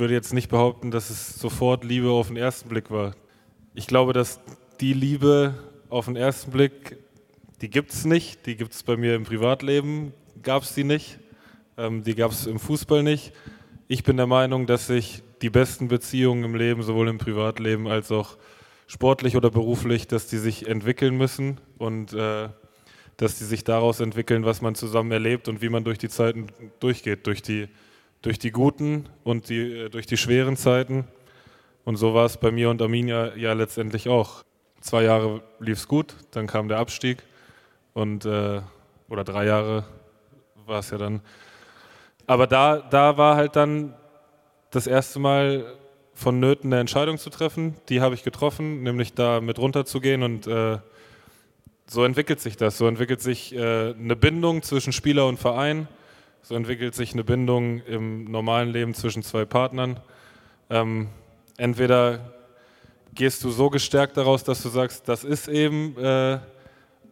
würde jetzt nicht behaupten, dass es sofort Liebe auf den ersten Blick war. Ich glaube, dass die Liebe auf den ersten Blick, die gibt es nicht. Die gibt es bei mir im Privatleben, gab es die nicht. Ähm, die gab es im Fußball nicht. Ich bin der Meinung, dass sich die besten Beziehungen im Leben, sowohl im Privatleben als auch sportlich oder beruflich, dass die sich entwickeln müssen und äh, dass die sich daraus entwickeln, was man zusammen erlebt und wie man durch die Zeiten durchgeht, durch die, durch die guten und die, äh, durch die schweren Zeiten. Und so war es bei mir und Arminia ja letztendlich auch. Zwei Jahre lief es gut, dann kam der Abstieg und äh, oder drei Jahre war es ja dann. Aber da, da war halt dann das erste Mal vonnöten, eine Entscheidung zu treffen. Die habe ich getroffen, nämlich da mit runterzugehen und äh, so entwickelt sich das. So entwickelt sich äh, eine Bindung zwischen Spieler und Verein. So entwickelt sich eine Bindung im normalen Leben zwischen zwei Partnern. Ähm, entweder gehst du so gestärkt daraus, dass du sagst, das ist eben äh,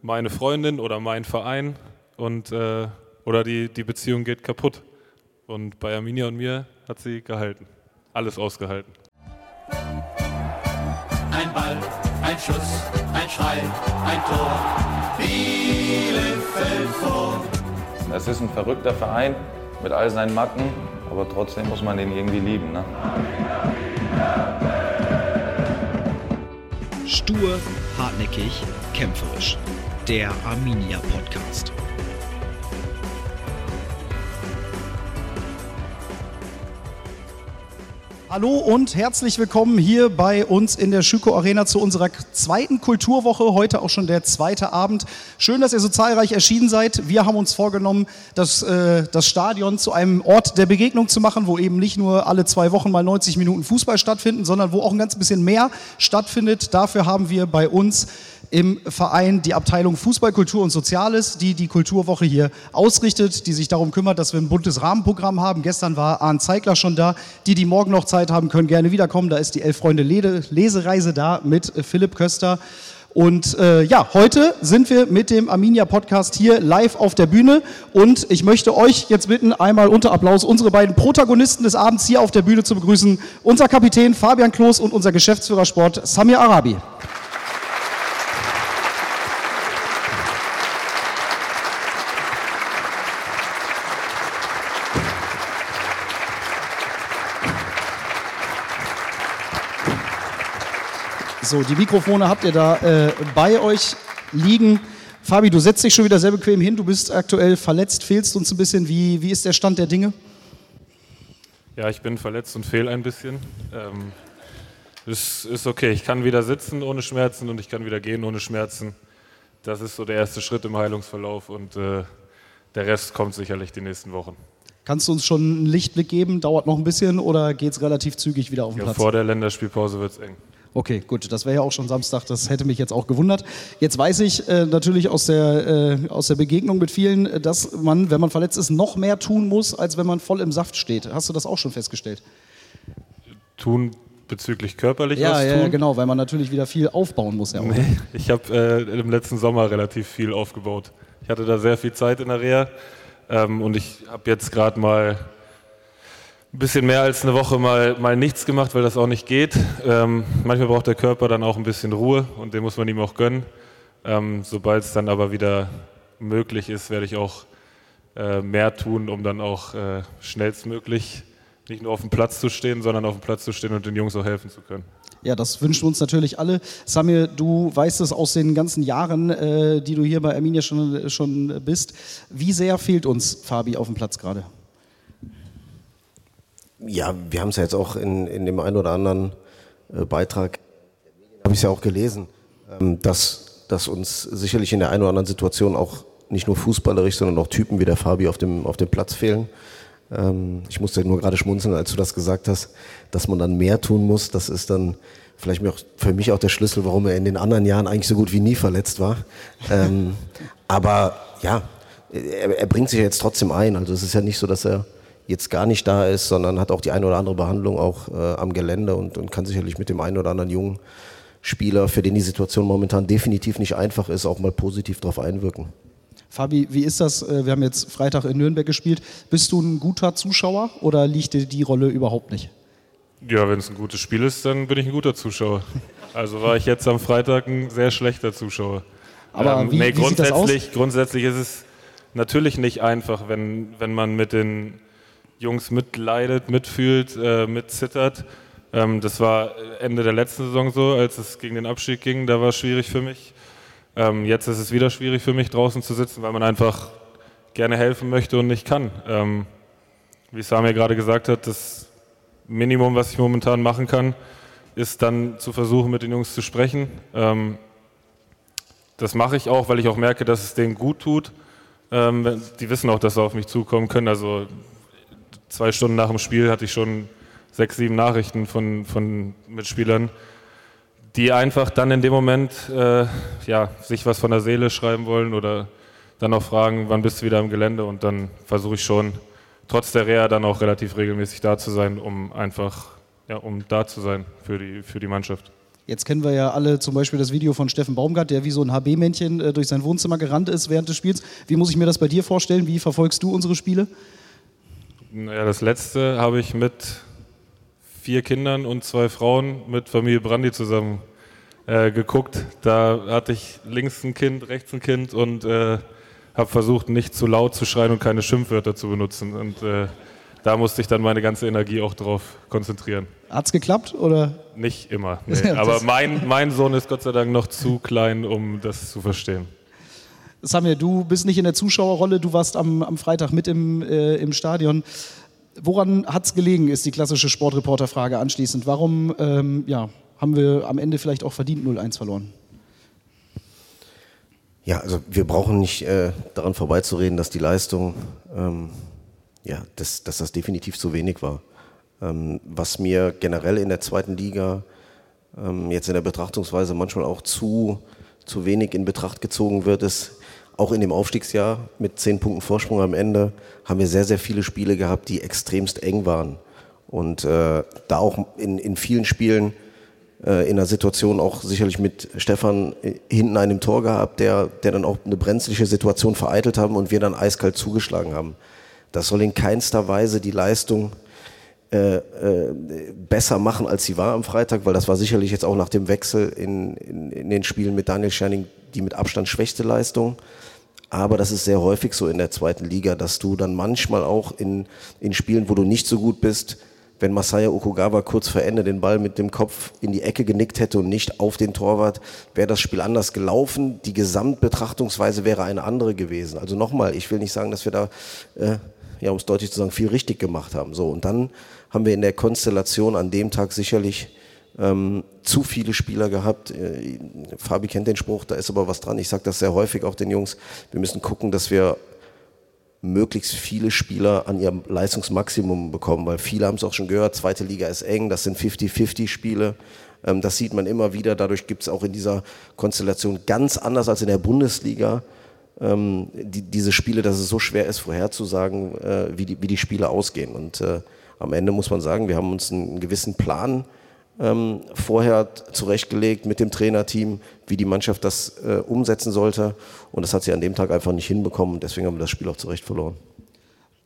meine Freundin oder mein Verein und, äh, oder die, die Beziehung geht kaputt. Und bei Arminia und mir hat sie gehalten. Alles ausgehalten. Ein Ball, ein Schuss, ein Schrei, ein Tor. Bielefeld vor. Es ist ein verrückter Verein mit all seinen Macken, aber trotzdem muss man den irgendwie lieben. Ne? Stur, hartnäckig, kämpferisch. Der Arminia Podcast. Hallo und herzlich willkommen hier bei uns in der Schüko Arena zu unserer zweiten Kulturwoche. Heute auch schon der zweite Abend. Schön, dass ihr so zahlreich erschienen seid. Wir haben uns vorgenommen, das, äh, das Stadion zu einem Ort der Begegnung zu machen, wo eben nicht nur alle zwei Wochen mal 90 Minuten Fußball stattfinden, sondern wo auch ein ganz bisschen mehr stattfindet. Dafür haben wir bei uns im Verein die Abteilung Fußball, Kultur und Soziales, die die Kulturwoche hier ausrichtet, die sich darum kümmert, dass wir ein buntes Rahmenprogramm haben. Gestern war Arndt Zeigler schon da. Die, die morgen noch Zeit haben, können gerne wiederkommen. Da ist die Elf Freunde Lesereise da mit Philipp Köster. Und äh, ja, heute sind wir mit dem Arminia Podcast hier live auf der Bühne und ich möchte euch jetzt bitten, einmal unter Applaus unsere beiden Protagonisten des Abends hier auf der Bühne zu begrüßen. Unser Kapitän Fabian Kloß und unser Geschäftsführer Sport Samir Arabi. So, die Mikrofone habt ihr da äh, bei euch liegen. Fabi, du setzt dich schon wieder sehr bequem hin. Du bist aktuell verletzt, fehlst uns ein bisschen. Wie, wie ist der Stand der Dinge? Ja, ich bin verletzt und fehl ein bisschen. Ähm, ist, ist okay. Ich kann wieder sitzen ohne Schmerzen und ich kann wieder gehen ohne Schmerzen. Das ist so der erste Schritt im Heilungsverlauf und äh, der Rest kommt sicherlich die nächsten Wochen. Kannst du uns schon einen Lichtblick geben? Dauert noch ein bisschen oder geht es relativ zügig wieder auf den ja, Platz? Vor der Länderspielpause wird es eng. Okay, gut, das wäre ja auch schon Samstag, das hätte mich jetzt auch gewundert. Jetzt weiß ich äh, natürlich aus der, äh, aus der Begegnung mit vielen, äh, dass man, wenn man verletzt ist, noch mehr tun muss, als wenn man voll im Saft steht. Hast du das auch schon festgestellt? Tun bezüglich körperlich ja, ja? Ja, genau, weil man natürlich wieder viel aufbauen muss. Ja, nee, ich habe äh, im letzten Sommer relativ viel aufgebaut. Ich hatte da sehr viel Zeit in der Reha ähm, und ich habe jetzt gerade mal ein bisschen mehr als eine Woche mal, mal nichts gemacht, weil das auch nicht geht. Ähm, manchmal braucht der Körper dann auch ein bisschen Ruhe und den muss man ihm auch gönnen. Ähm, Sobald es dann aber wieder möglich ist, werde ich auch äh, mehr tun, um dann auch äh, schnellstmöglich nicht nur auf dem Platz zu stehen, sondern auf dem Platz zu stehen und den Jungs auch helfen zu können. Ja, das wünschen uns natürlich alle. Samir, du weißt es aus den ganzen Jahren, äh, die du hier bei Arminia schon, schon bist. Wie sehr fehlt uns Fabi auf dem Platz gerade? Ja, wir haben es ja jetzt auch in, in dem einen oder anderen äh, Beitrag, habe ich es ja auch gelesen, ähm, dass, dass uns sicherlich in der einen oder anderen Situation auch nicht nur fußballerisch, sondern auch Typen wie der Fabi auf dem, auf dem Platz fehlen. Ähm, ich musste nur gerade schmunzeln, als du das gesagt hast, dass man dann mehr tun muss. Das ist dann vielleicht auch für mich auch der Schlüssel, warum er in den anderen Jahren eigentlich so gut wie nie verletzt war. Ähm, aber ja, er, er bringt sich jetzt trotzdem ein. Also es ist ja nicht so, dass er jetzt gar nicht da ist, sondern hat auch die eine oder andere Behandlung auch äh, am Gelände und, und kann sicherlich mit dem einen oder anderen jungen Spieler, für den die Situation momentan definitiv nicht einfach ist, auch mal positiv darauf einwirken. Fabi, wie ist das? Äh, wir haben jetzt Freitag in Nürnberg gespielt. Bist du ein guter Zuschauer oder liegt dir die Rolle überhaupt nicht? Ja, wenn es ein gutes Spiel ist, dann bin ich ein guter Zuschauer. Also war ich jetzt am Freitag ein sehr schlechter Zuschauer. Aber ähm, wie, nee, wie sieht das aus? grundsätzlich, grundsätzlich ist es natürlich nicht einfach, wenn, wenn man mit den Jungs mitleidet, mitfühlt, äh, mitzittert. Ähm, das war Ende der letzten Saison so, als es gegen den Abstieg ging. Da war es schwierig für mich. Ähm, jetzt ist es wieder schwierig für mich, draußen zu sitzen, weil man einfach gerne helfen möchte und nicht kann. Ähm, wie Samir gerade gesagt hat, das Minimum, was ich momentan machen kann, ist dann zu versuchen, mit den Jungs zu sprechen. Ähm, das mache ich auch, weil ich auch merke, dass es denen gut tut. Ähm, die wissen auch, dass sie auf mich zukommen können. Also zwei Stunden nach dem Spiel hatte ich schon sechs, sieben Nachrichten von, von Mitspielern, die einfach dann in dem Moment äh, ja, sich was von der Seele schreiben wollen oder dann auch fragen, wann bist du wieder im Gelände und dann versuche ich schon, trotz der Reha dann auch relativ regelmäßig da zu sein, um einfach ja, um da zu sein für die, für die Mannschaft. Jetzt kennen wir ja alle zum Beispiel das Video von Steffen Baumgart, der wie so ein HB-Männchen äh, durch sein Wohnzimmer gerannt ist während des Spiels. Wie muss ich mir das bei dir vorstellen? Wie verfolgst du unsere Spiele? Naja, das letzte habe ich mit vier Kindern und zwei Frauen mit Familie Brandi zusammen äh, geguckt. Da hatte ich links ein Kind, rechts ein Kind und äh, habe versucht, nicht zu laut zu schreien und keine Schimpfwörter zu benutzen. Und äh, da musste ich dann meine ganze Energie auch drauf konzentrieren. Hat's geklappt oder? Nicht immer. Nee. Aber mein, mein Sohn ist Gott sei Dank noch zu klein, um das zu verstehen. Samir, du bist nicht in der Zuschauerrolle, du warst am, am Freitag mit im, äh, im Stadion. Woran hat's gelegen, ist die klassische Sportreporterfrage anschließend. Warum ähm, ja, haben wir am Ende vielleicht auch verdient 0-1 verloren? Ja, also wir brauchen nicht äh, daran vorbeizureden, dass die Leistung, ähm, ja, dass, dass das definitiv zu wenig war. Ähm, was mir generell in der zweiten Liga ähm, jetzt in der Betrachtungsweise manchmal auch zu, zu wenig in Betracht gezogen wird, ist, auch in dem Aufstiegsjahr mit zehn Punkten Vorsprung am Ende haben wir sehr, sehr viele Spiele gehabt, die extremst eng waren. Und äh, da auch in, in vielen Spielen äh, in einer Situation auch sicherlich mit Stefan äh, hinten einem Tor gehabt, der, der dann auch eine brenzliche Situation vereitelt haben und wir dann eiskalt zugeschlagen haben. Das soll in keinster Weise die Leistung äh, äh, besser machen, als sie war am Freitag, weil das war sicherlich jetzt auch nach dem Wechsel in, in, in den Spielen mit Daniel Scherning die mit Abstand schwächste Leistung. Aber das ist sehr häufig so in der zweiten Liga, dass du dann manchmal auch in, in Spielen, wo du nicht so gut bist, wenn Masaya Okugawa kurz vor Ende den Ball mit dem Kopf in die Ecke genickt hätte und nicht auf den Torwart, wäre das Spiel anders gelaufen. Die Gesamtbetrachtungsweise wäre eine andere gewesen. Also nochmal, ich will nicht sagen, dass wir da, äh, ja, um es deutlich zu sagen, viel richtig gemacht haben. So, und dann haben wir in der Konstellation an dem Tag sicherlich ähm, zu viele Spieler gehabt. Äh, Fabi kennt den Spruch, da ist aber was dran. Ich sage das sehr häufig auch den Jungs. Wir müssen gucken, dass wir möglichst viele Spieler an ihrem Leistungsmaximum bekommen, weil viele haben es auch schon gehört, zweite Liga ist eng, das sind 50-50 Spiele. Ähm, das sieht man immer wieder. Dadurch gibt es auch in dieser Konstellation ganz anders als in der Bundesliga ähm, die, diese Spiele, dass es so schwer ist, vorherzusagen, äh, wie, die, wie die Spiele ausgehen. Und äh, am Ende muss man sagen, wir haben uns einen, einen gewissen Plan ähm, vorher zurechtgelegt mit dem Trainerteam, wie die Mannschaft das äh, umsetzen sollte. Und das hat sie an dem Tag einfach nicht hinbekommen. Deswegen haben wir das Spiel auch zu Recht verloren.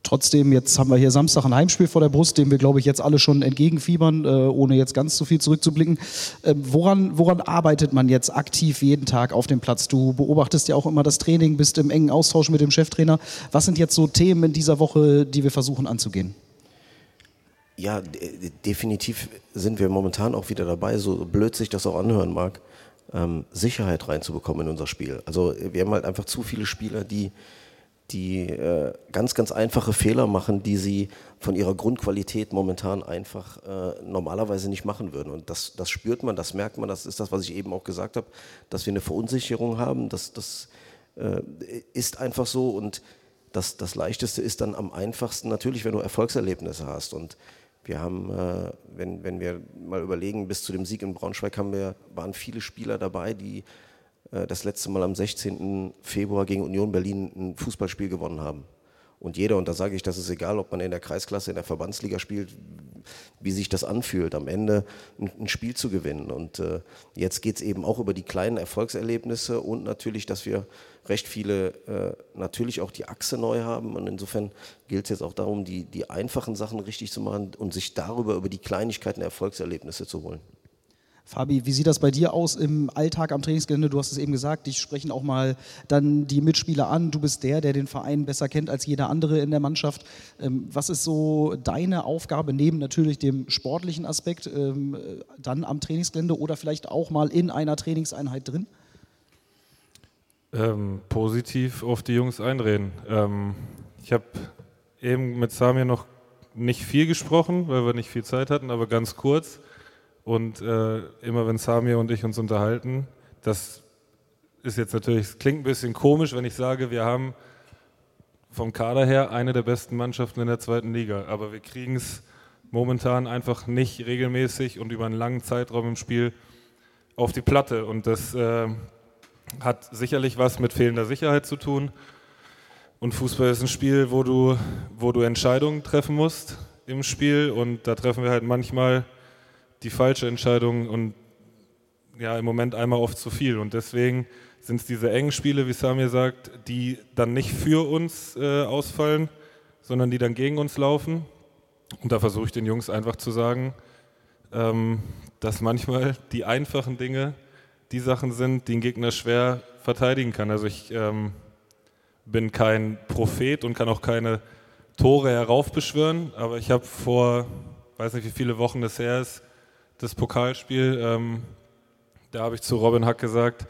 Trotzdem, jetzt haben wir hier Samstag ein Heimspiel vor der Brust, dem wir, glaube ich, jetzt alle schon entgegenfiebern, äh, ohne jetzt ganz zu viel zurückzublicken. Ähm, woran, woran arbeitet man jetzt aktiv jeden Tag auf dem Platz? Du beobachtest ja auch immer das Training, bist im engen Austausch mit dem Cheftrainer. Was sind jetzt so Themen in dieser Woche, die wir versuchen anzugehen? Ja, de definitiv sind wir momentan auch wieder dabei, so blöd sich das auch anhören mag, ähm, Sicherheit reinzubekommen in unser Spiel. Also wir haben halt einfach zu viele Spieler, die, die äh, ganz, ganz einfache Fehler machen, die sie von ihrer Grundqualität momentan einfach äh, normalerweise nicht machen würden. Und das, das spürt man, das merkt man, das ist das, was ich eben auch gesagt habe, dass wir eine Verunsicherung haben, das, das äh, ist einfach so und das, das Leichteste ist dann am einfachsten natürlich, wenn du Erfolgserlebnisse hast. Und wir haben, äh, wenn, wenn wir mal überlegen, bis zu dem Sieg in Braunschweig haben wir, waren viele Spieler dabei, die äh, das letzte Mal am 16. Februar gegen Union Berlin ein Fußballspiel gewonnen haben. Und jeder, und da sage ich, das ist egal, ob man in der Kreisklasse, in der Verbandsliga spielt, wie sich das anfühlt, am Ende ein, Spiel zu gewinnen. Und äh, jetzt geht es eben auch über die kleinen Erfolgserlebnisse und natürlich, dass wir recht viele, äh, natürlich auch die Achse neu haben. Und insofern gilt es jetzt auch darum, die, die einfachen Sachen richtig zu machen und sich darüber über die Kleinigkeiten Erfolgserlebnisse zu holen. Fabi, wie sieht das bei dir aus im Alltag am Trainingsgelände? Du hast es eben gesagt, dich sprechen auch mal dann die Mitspieler an. Du bist der, der den Verein besser kennt als jeder andere in der Mannschaft. Ähm, was ist so deine Aufgabe neben natürlich dem sportlichen Aspekt ähm, dann am Trainingsgelände oder vielleicht auch mal in einer Trainingseinheit drin? Ähm, positiv auf die Jungs einreden. Ähm, ich habe eben mit Samir noch nicht viel gesprochen, weil wir nicht viel Zeit hatten, aber ganz kurz. Und äh, immer wenn Samir und ich uns unterhalten, das ist jetzt natürlich, es klingt ein bisschen komisch, wenn ich sage, wir haben vom Kader her eine der besten Mannschaften in der zweiten Liga. Aber wir kriegen es momentan einfach nicht regelmäßig und über einen langen Zeitraum im Spiel auf die Platte. Und das äh, hat sicherlich was mit fehlender Sicherheit zu tun. Und Fußball ist ein Spiel, wo du, wo du Entscheidungen treffen musst im Spiel. Und da treffen wir halt manchmal die falsche Entscheidung und ja, im Moment einmal oft zu viel. Und deswegen sind es diese engen Spiele, wie Samir sagt, die dann nicht für uns äh, ausfallen, sondern die dann gegen uns laufen. Und da versuche ich den Jungs einfach zu sagen, ähm, dass manchmal die einfachen Dinge die Sachen sind, die ein Gegner schwer verteidigen kann. Also ich ähm, bin kein Prophet und kann auch keine Tore heraufbeschwören, aber ich habe vor, weiß nicht wie viele Wochen das her ist, das Pokalspiel, ähm, da habe ich zu Robin Hack gesagt,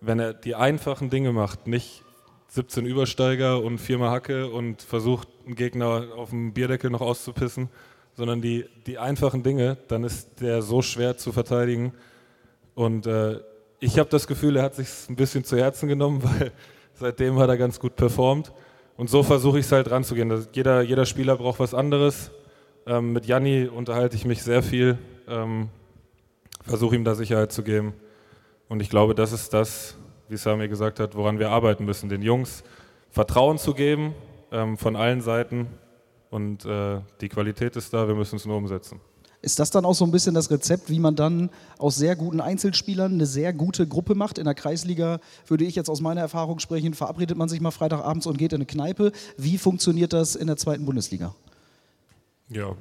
wenn er die einfachen Dinge macht, nicht 17 Übersteiger und viermal Hacke und versucht, einen Gegner auf dem Bierdeckel noch auszupissen, sondern die, die einfachen Dinge, dann ist der so schwer zu verteidigen. Und äh, ich habe das Gefühl, er hat sich ein bisschen zu Herzen genommen, weil seitdem hat er ganz gut performt. Und so versuche ich es halt ranzugehen. Jeder, jeder Spieler braucht was anderes. Ähm, mit Janni unterhalte ich mich sehr viel ähm, versuche ihm da Sicherheit zu geben. Und ich glaube, das ist das, wie Sami gesagt hat, woran wir arbeiten müssen, den Jungs Vertrauen zu geben ähm, von allen Seiten. Und äh, die Qualität ist da, wir müssen es nur umsetzen. Ist das dann auch so ein bisschen das Rezept, wie man dann aus sehr guten Einzelspielern eine sehr gute Gruppe macht? In der Kreisliga würde ich jetzt aus meiner Erfahrung sprechen, verabredet man sich mal Freitagabends und geht in eine Kneipe. Wie funktioniert das in der zweiten Bundesliga? Ja,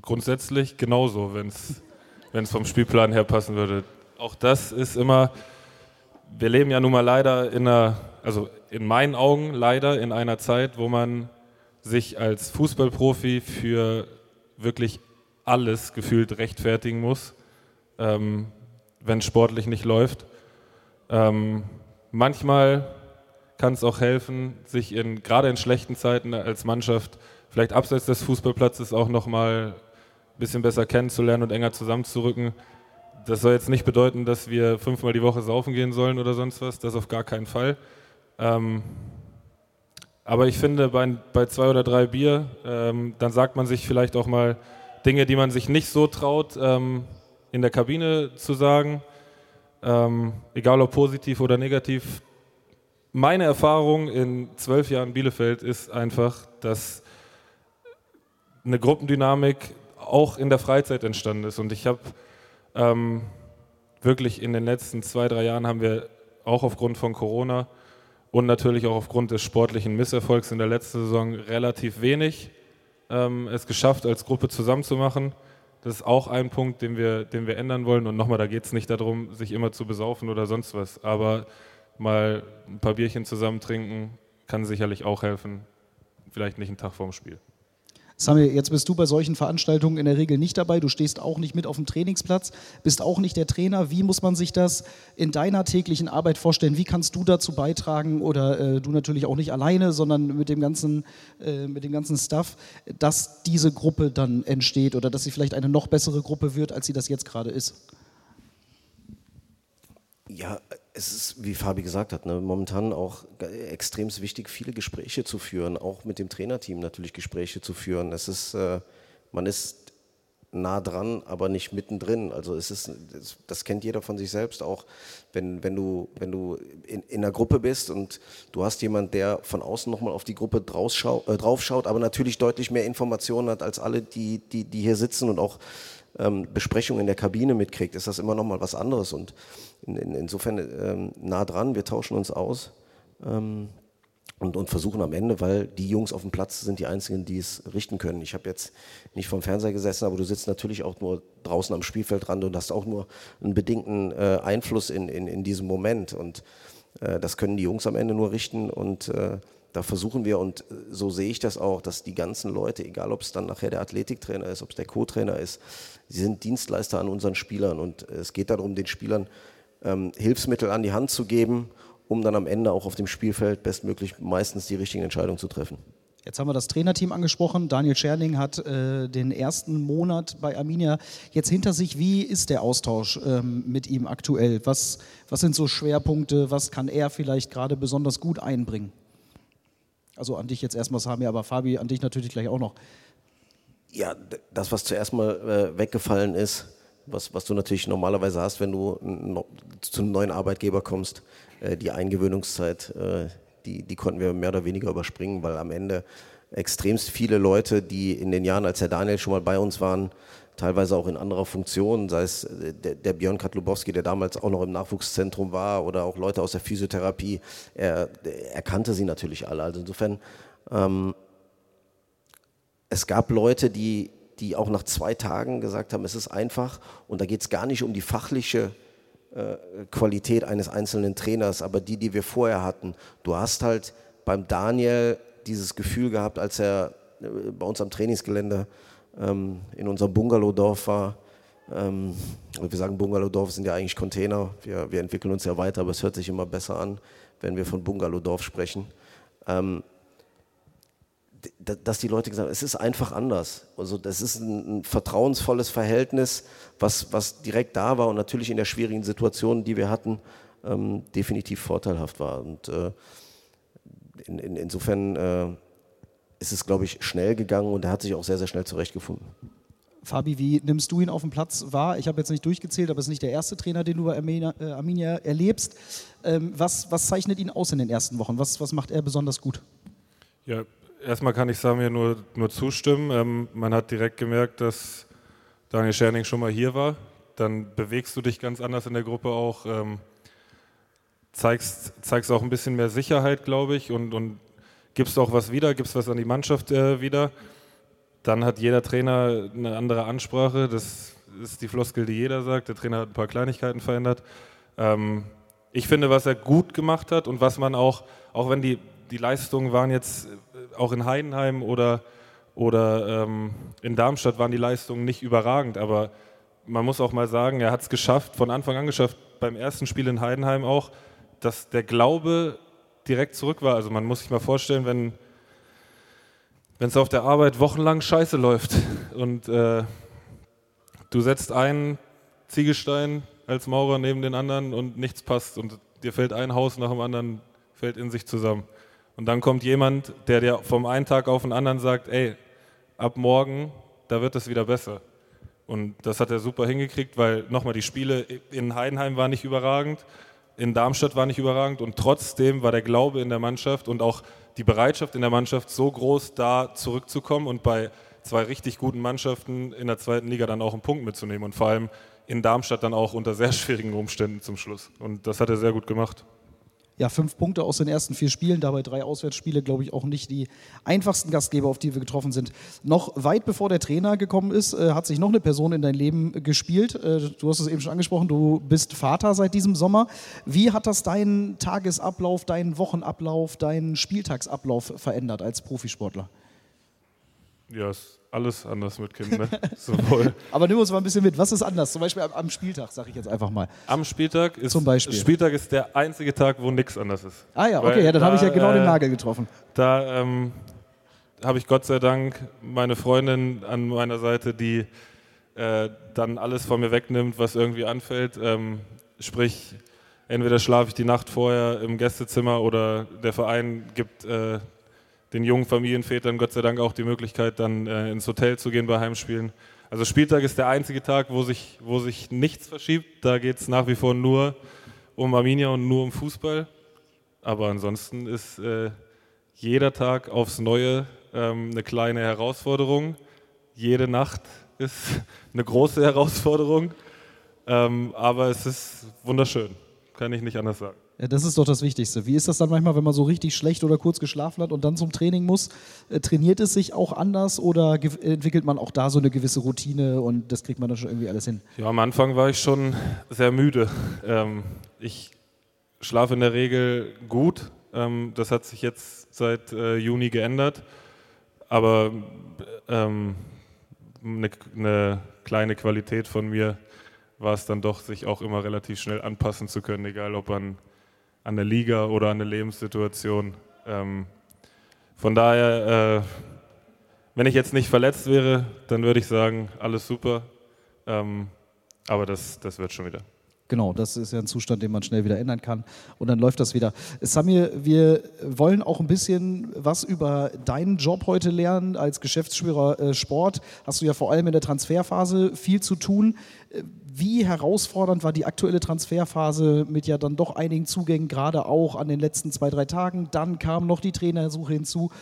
grundsätzlich genauso, wenn es vom Spielplan her passen würde. Auch das ist immer, wir leben ja nun mal leider in einer, also in meinen Augen leider in einer Zeit, wo man sich als Fußballprofi für wirklich alles gefühlt rechtfertigen muss, ähm, wenn sportlich nicht läuft. Ähm, manchmal kann es auch helfen, sich in, gerade in schlechten Zeiten als Mannschaft vielleicht abseits des Fußballplatzes auch nochmal ein bisschen besser kennenzulernen und enger zusammenzurücken. Das soll jetzt nicht bedeuten, dass wir fünfmal die Woche saufen gehen sollen oder sonst was, das auf gar keinen Fall. Ähm, aber ich finde, bei, bei, zwei oder drei Bier, ähm, dann sagt man sich vielleicht auch mal Dinge, die man sich nicht so traut, ähm, in der Kabine zu sagen, ähm, egal ob positiv oder negativ. Meine Erfahrung in zwölf Jahren Bielefeld ist einfach, dass eine Gruppendynamik auch in der Freizeit entstanden ist. Und ich habe ähm, wirklich in den letzten zwei, drei Jahren haben wir auch aufgrund von Corona und natürlich auch aufgrund des sportlichen Misserfolgs in der letzten Saison relativ wenig ähm, es geschafft, als Gruppe zusammenzumachen. Das ist auch ein Punkt, den wir, den wir ändern wollen. Und nochmal, da geht es nicht darum, sich immer zu besaufen oder sonst was. Aber mal ein paar Bierchen zusammen trinken kann sicherlich auch helfen. Vielleicht nicht einen Tag vorm Spiel. Samir, jetzt bist du bei solchen Veranstaltungen in der Regel nicht dabei. Du stehst auch nicht mit auf dem Trainingsplatz, bist auch nicht der Trainer. Wie muss man sich das in deiner täglichen Arbeit vorstellen? Wie kannst du dazu beitragen oder äh, du natürlich auch nicht alleine, sondern mit dem ganzen, äh, mit dem ganzen Stuff, dass diese Gruppe dann entsteht oder dass sie vielleicht eine noch bessere Gruppe wird, als sie das jetzt gerade ist? Ja, es ist, wie Fabi gesagt hat, ne, momentan auch extrem wichtig, viele Gespräche zu führen, auch mit dem Trainerteam natürlich Gespräche zu führen. Es ist, äh, man ist nah dran, aber nicht mittendrin. Also es ist, das, kennt jeder von sich selbst auch, wenn, wenn du, wenn du in, in einer Gruppe bist und du hast jemanden, der von außen nochmal auf die Gruppe draufschaut, äh, draufschaut, aber natürlich deutlich mehr Informationen hat als alle, die, die, die hier sitzen und auch ähm, Besprechungen in der Kabine mitkriegt, ist das immer nochmal was anderes. Und in, in, insofern ähm, nah dran, wir tauschen uns aus. Ähm, und, und, versuchen am Ende, weil die Jungs auf dem Platz sind die einzigen, die es richten können. Ich habe jetzt nicht vom Fernseher gesessen, aber du sitzt natürlich auch nur draußen am Spielfeldrand und hast auch nur einen bedingten äh, Einfluss in, in, in diesem Moment. Und äh, das können die Jungs am Ende nur richten und äh, da versuchen wir, und äh, so sehe ich das auch, dass die ganzen Leute, egal ob es dann nachher der Athletiktrainer ist, ob es der Co-Trainer ist, sie sind Dienstleister an unseren Spielern und es geht darum, den Spielern ähm, Hilfsmittel an die Hand zu geben um dann am Ende auch auf dem Spielfeld bestmöglich meistens die richtigen Entscheidungen zu treffen. Jetzt haben wir das Trainerteam angesprochen. Daniel Scherning hat äh, den ersten Monat bei Arminia jetzt hinter sich. Wie ist der Austausch ähm, mit ihm aktuell? Was, was sind so Schwerpunkte? Was kann er vielleicht gerade besonders gut einbringen? Also an dich jetzt erstmal, Sami, aber Fabi, an dich natürlich gleich auch noch. Ja, das, was zuerst mal äh, weggefallen ist, was, was du natürlich normalerweise hast, wenn du zu einem neuen Arbeitgeber kommst, äh, die Eingewöhnungszeit, äh, die, die konnten wir mehr oder weniger überspringen, weil am Ende extremst viele Leute, die in den Jahren, als Herr Daniel schon mal bei uns waren, teilweise auch in anderer Funktion, sei es äh, der, der Björn Katlubowski, der damals auch noch im Nachwuchszentrum war, oder auch Leute aus der Physiotherapie, er, er kannte sie natürlich alle. Also insofern, ähm, es gab Leute, die, die auch nach zwei Tagen gesagt haben, es ist einfach und da geht es gar nicht um die fachliche äh, Qualität eines einzelnen Trainers, aber die, die wir vorher hatten. Du hast halt beim Daniel dieses Gefühl gehabt, als er äh, bei uns am Trainingsgelände ähm, in unserem Bungalowdorf war. Ähm, wir sagen Bungalowdorf sind ja eigentlich Container. Wir, wir entwickeln uns ja weiter, aber es hört sich immer besser an, wenn wir von Bungalowdorf sprechen. Ähm, dass die Leute gesagt haben, es ist einfach anders. Also das ist ein, ein, vertrauensvolles Verhältnis, was, was direkt da war und natürlich in der schwierigen Situation, die wir hatten, ähm, definitiv vorteilhaft war. Und äh, in, in, insofern äh, ist es, glaube ich, schnell gegangen und er hat sich auch sehr, sehr schnell zurechtgefunden. Fabi, wie nimmst du ihn auf dem Platz wahr? Ich habe jetzt nicht durchgezählt, aber es ist nicht der erste Trainer, den du bei Arminia, äh, Arminia erlebst. Ähm, was, was zeichnet ihn aus in den ersten Wochen? Was, was macht er besonders gut? Ja, erstmal kann ich Samir nur, nur zustimmen. Ähm, man hat direkt gemerkt, dass Daniel Scherning schon mal hier war. Dann bewegst du dich ganz anders in der Gruppe auch. Ähm, zeigst, zeigst auch ein bisschen mehr Sicherheit, glaube ich, und, und gibst auch was wieder, gibst was an die Mannschaft äh, wieder. Dann hat jeder Trainer eine andere Ansprache. Das ist die Floskel, die jeder sagt. Der Trainer hat ein paar Kleinigkeiten verändert. Ähm, ich finde, was er gut gemacht hat und was man auch, auch wenn die, die Leistungen waren jetzt auch in Heidenheim oder, oder ähm, in Darmstadt waren die Leistungen nicht überragend, aber man muss auch mal sagen, er hat es geschafft, von Anfang an geschafft, beim ersten Spiel in Heidenheim auch, dass der Glaube direkt zurück war. Also man muss sich mal vorstellen, wenn es auf der Arbeit wochenlang scheiße läuft und äh, du setzt einen Ziegelstein als Maurer neben den anderen und nichts passt und dir fällt ein Haus nach dem anderen, fällt in sich zusammen. Und dann kommt jemand, der dir vom einen Tag auf den anderen sagt, ey, ab morgen, da wird es wieder besser. Und das hat er super hingekriegt, weil nochmal die Spiele in Heidenheim waren nicht überragend, in Darmstadt war nicht überragend und trotzdem war der Glaube in der Mannschaft und auch die Bereitschaft in der Mannschaft so groß, da zurückzukommen und bei zwei richtig guten Mannschaften in der zweiten Liga dann auch einen Punkt mitzunehmen und vor allem in Darmstadt dann auch unter sehr schwierigen Umständen zum Schluss. Und das hat er sehr gut gemacht ja, fünf Punkte aus den ersten vier Spielen, dabei drei Auswärtsspiele, glaube ich, auch nicht die einfachsten Gastgeber, auf die wir getroffen sind. Noch weit bevor der Trainer gekommen ist, äh, hat sich noch eine Person in dein Leben gespielt. Äh, du hast es eben schon angesprochen, du bist Vater seit diesem Sommer. Wie hat das deinen Tagesablauf, deinen Wochenablauf, deinen Spieltagsablauf verändert als Profisportler? Ja, es alles anders mit Kindern. Ne? Sowohl Aber nimm uns mal ein bisschen mit. Was ist anders? Zum Beispiel am Spieltag, sage ich jetzt einfach mal. Am Spieltag ist, Zum Beispiel. Spieltag ist der einzige Tag, wo nichts anders ist. Ah ja, okay, ja, dann habe ich ja genau äh, den Nagel getroffen. Da ähm, habe ich Gott sei Dank meine Freundin an meiner Seite, die äh, dann alles von mir wegnimmt, was irgendwie anfällt. Ähm, sprich, entweder schlafe ich die Nacht vorher im Gästezimmer oder der Verein gibt äh, den jungen Familienvätern Gott sei Dank auch die Möglichkeit, dann äh, ins Hotel zu gehen bei Heimspielen. Also Spieltag ist der einzige Tag, wo sich, wo sich nichts verschiebt. Da geht es nach wie vor nur um Arminia und nur um Fußball. Aber ansonsten ist äh, jeder Tag aufs Neue ähm, eine kleine Herausforderung. Jede Nacht ist eine große Herausforderung. Ähm, aber es ist wunderschön, kann ich nicht anders sagen. Ja, das ist doch das Wichtigste. Wie ist das dann manchmal, wenn man so richtig schlecht oder kurz geschlafen hat und dann zum Training muss? Äh, trainiert es sich auch anders oder entwickelt man auch da so eine gewisse Routine und das kriegt man dann schon irgendwie alles hin? Ja, am Anfang war ich schon sehr müde. Ähm, ich schlafe in der Regel gut. Ähm, das hat sich jetzt seit äh, Juni geändert. Aber ähm, eine, eine kleine Qualität von mir war es dann doch, sich auch immer relativ schnell anpassen zu können, egal ob an an der Liga oder an der Lebenssituation. Ähm, von daher, äh, wenn ich jetzt nicht verletzt wäre, dann würde ich sagen, alles super. Ähm, aber das, das wird schon wieder. Genau, das ist ja ein Zustand, den man schnell wieder ändern kann und dann läuft das wieder. Samir, wir wollen auch ein bisschen was über deinen Job heute lernen. Als Geschäftsführer äh, Sport hast du ja vor allem in der Transferphase viel zu tun. Wie herausfordernd war die aktuelle Transferphase mit ja dann doch einigen Zugängen, gerade auch an den letzten zwei, drei Tagen? Dann kam noch die Trainersuche hinzu.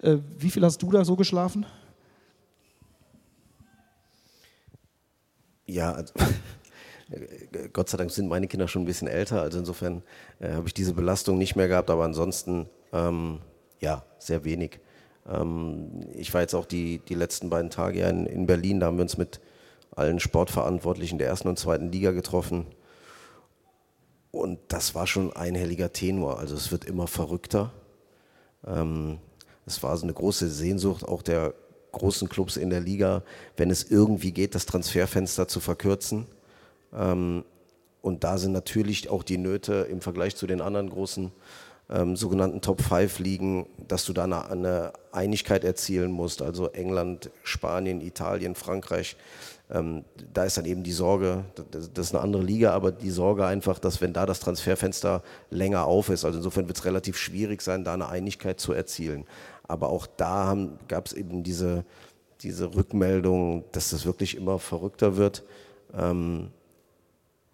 Äh, wie viel hast du da so geschlafen? Ja, also Gott sei Dank sind meine Kinder schon ein bisschen älter, also insofern äh, habe ich diese Belastung nicht mehr gehabt, aber ansonsten ähm, ja, sehr wenig. Ähm, ich war jetzt auch die, die letzten beiden Tage ja in, in Berlin, da haben wir uns mit allen Sportverantwortlichen der ersten und zweiten Liga getroffen. Und das war schon ein einhelliger Tenor, also es wird immer verrückter. Ähm, es war so eine große Sehnsucht auch der großen Clubs in der Liga, wenn es irgendwie geht, das Transferfenster zu verkürzen. Ähm, und da sind natürlich auch die Nöte im Vergleich zu den anderen großen ähm, sogenannten Top 5 Ligen, dass du da eine, eine, Einigkeit erzielen musst. Also England, Spanien, Italien, Frankreich. Ähm, da ist dann eben die Sorge, das, das, ist eine andere Liga, aber die Sorge einfach, dass wenn da das Transferfenster länger auf ist, also insofern wird es relativ schwierig sein, da eine Einigkeit zu erzielen. Aber auch da gab es eben diese, diese Rückmeldung, dass das wirklich immer verrückter wird. Ähm,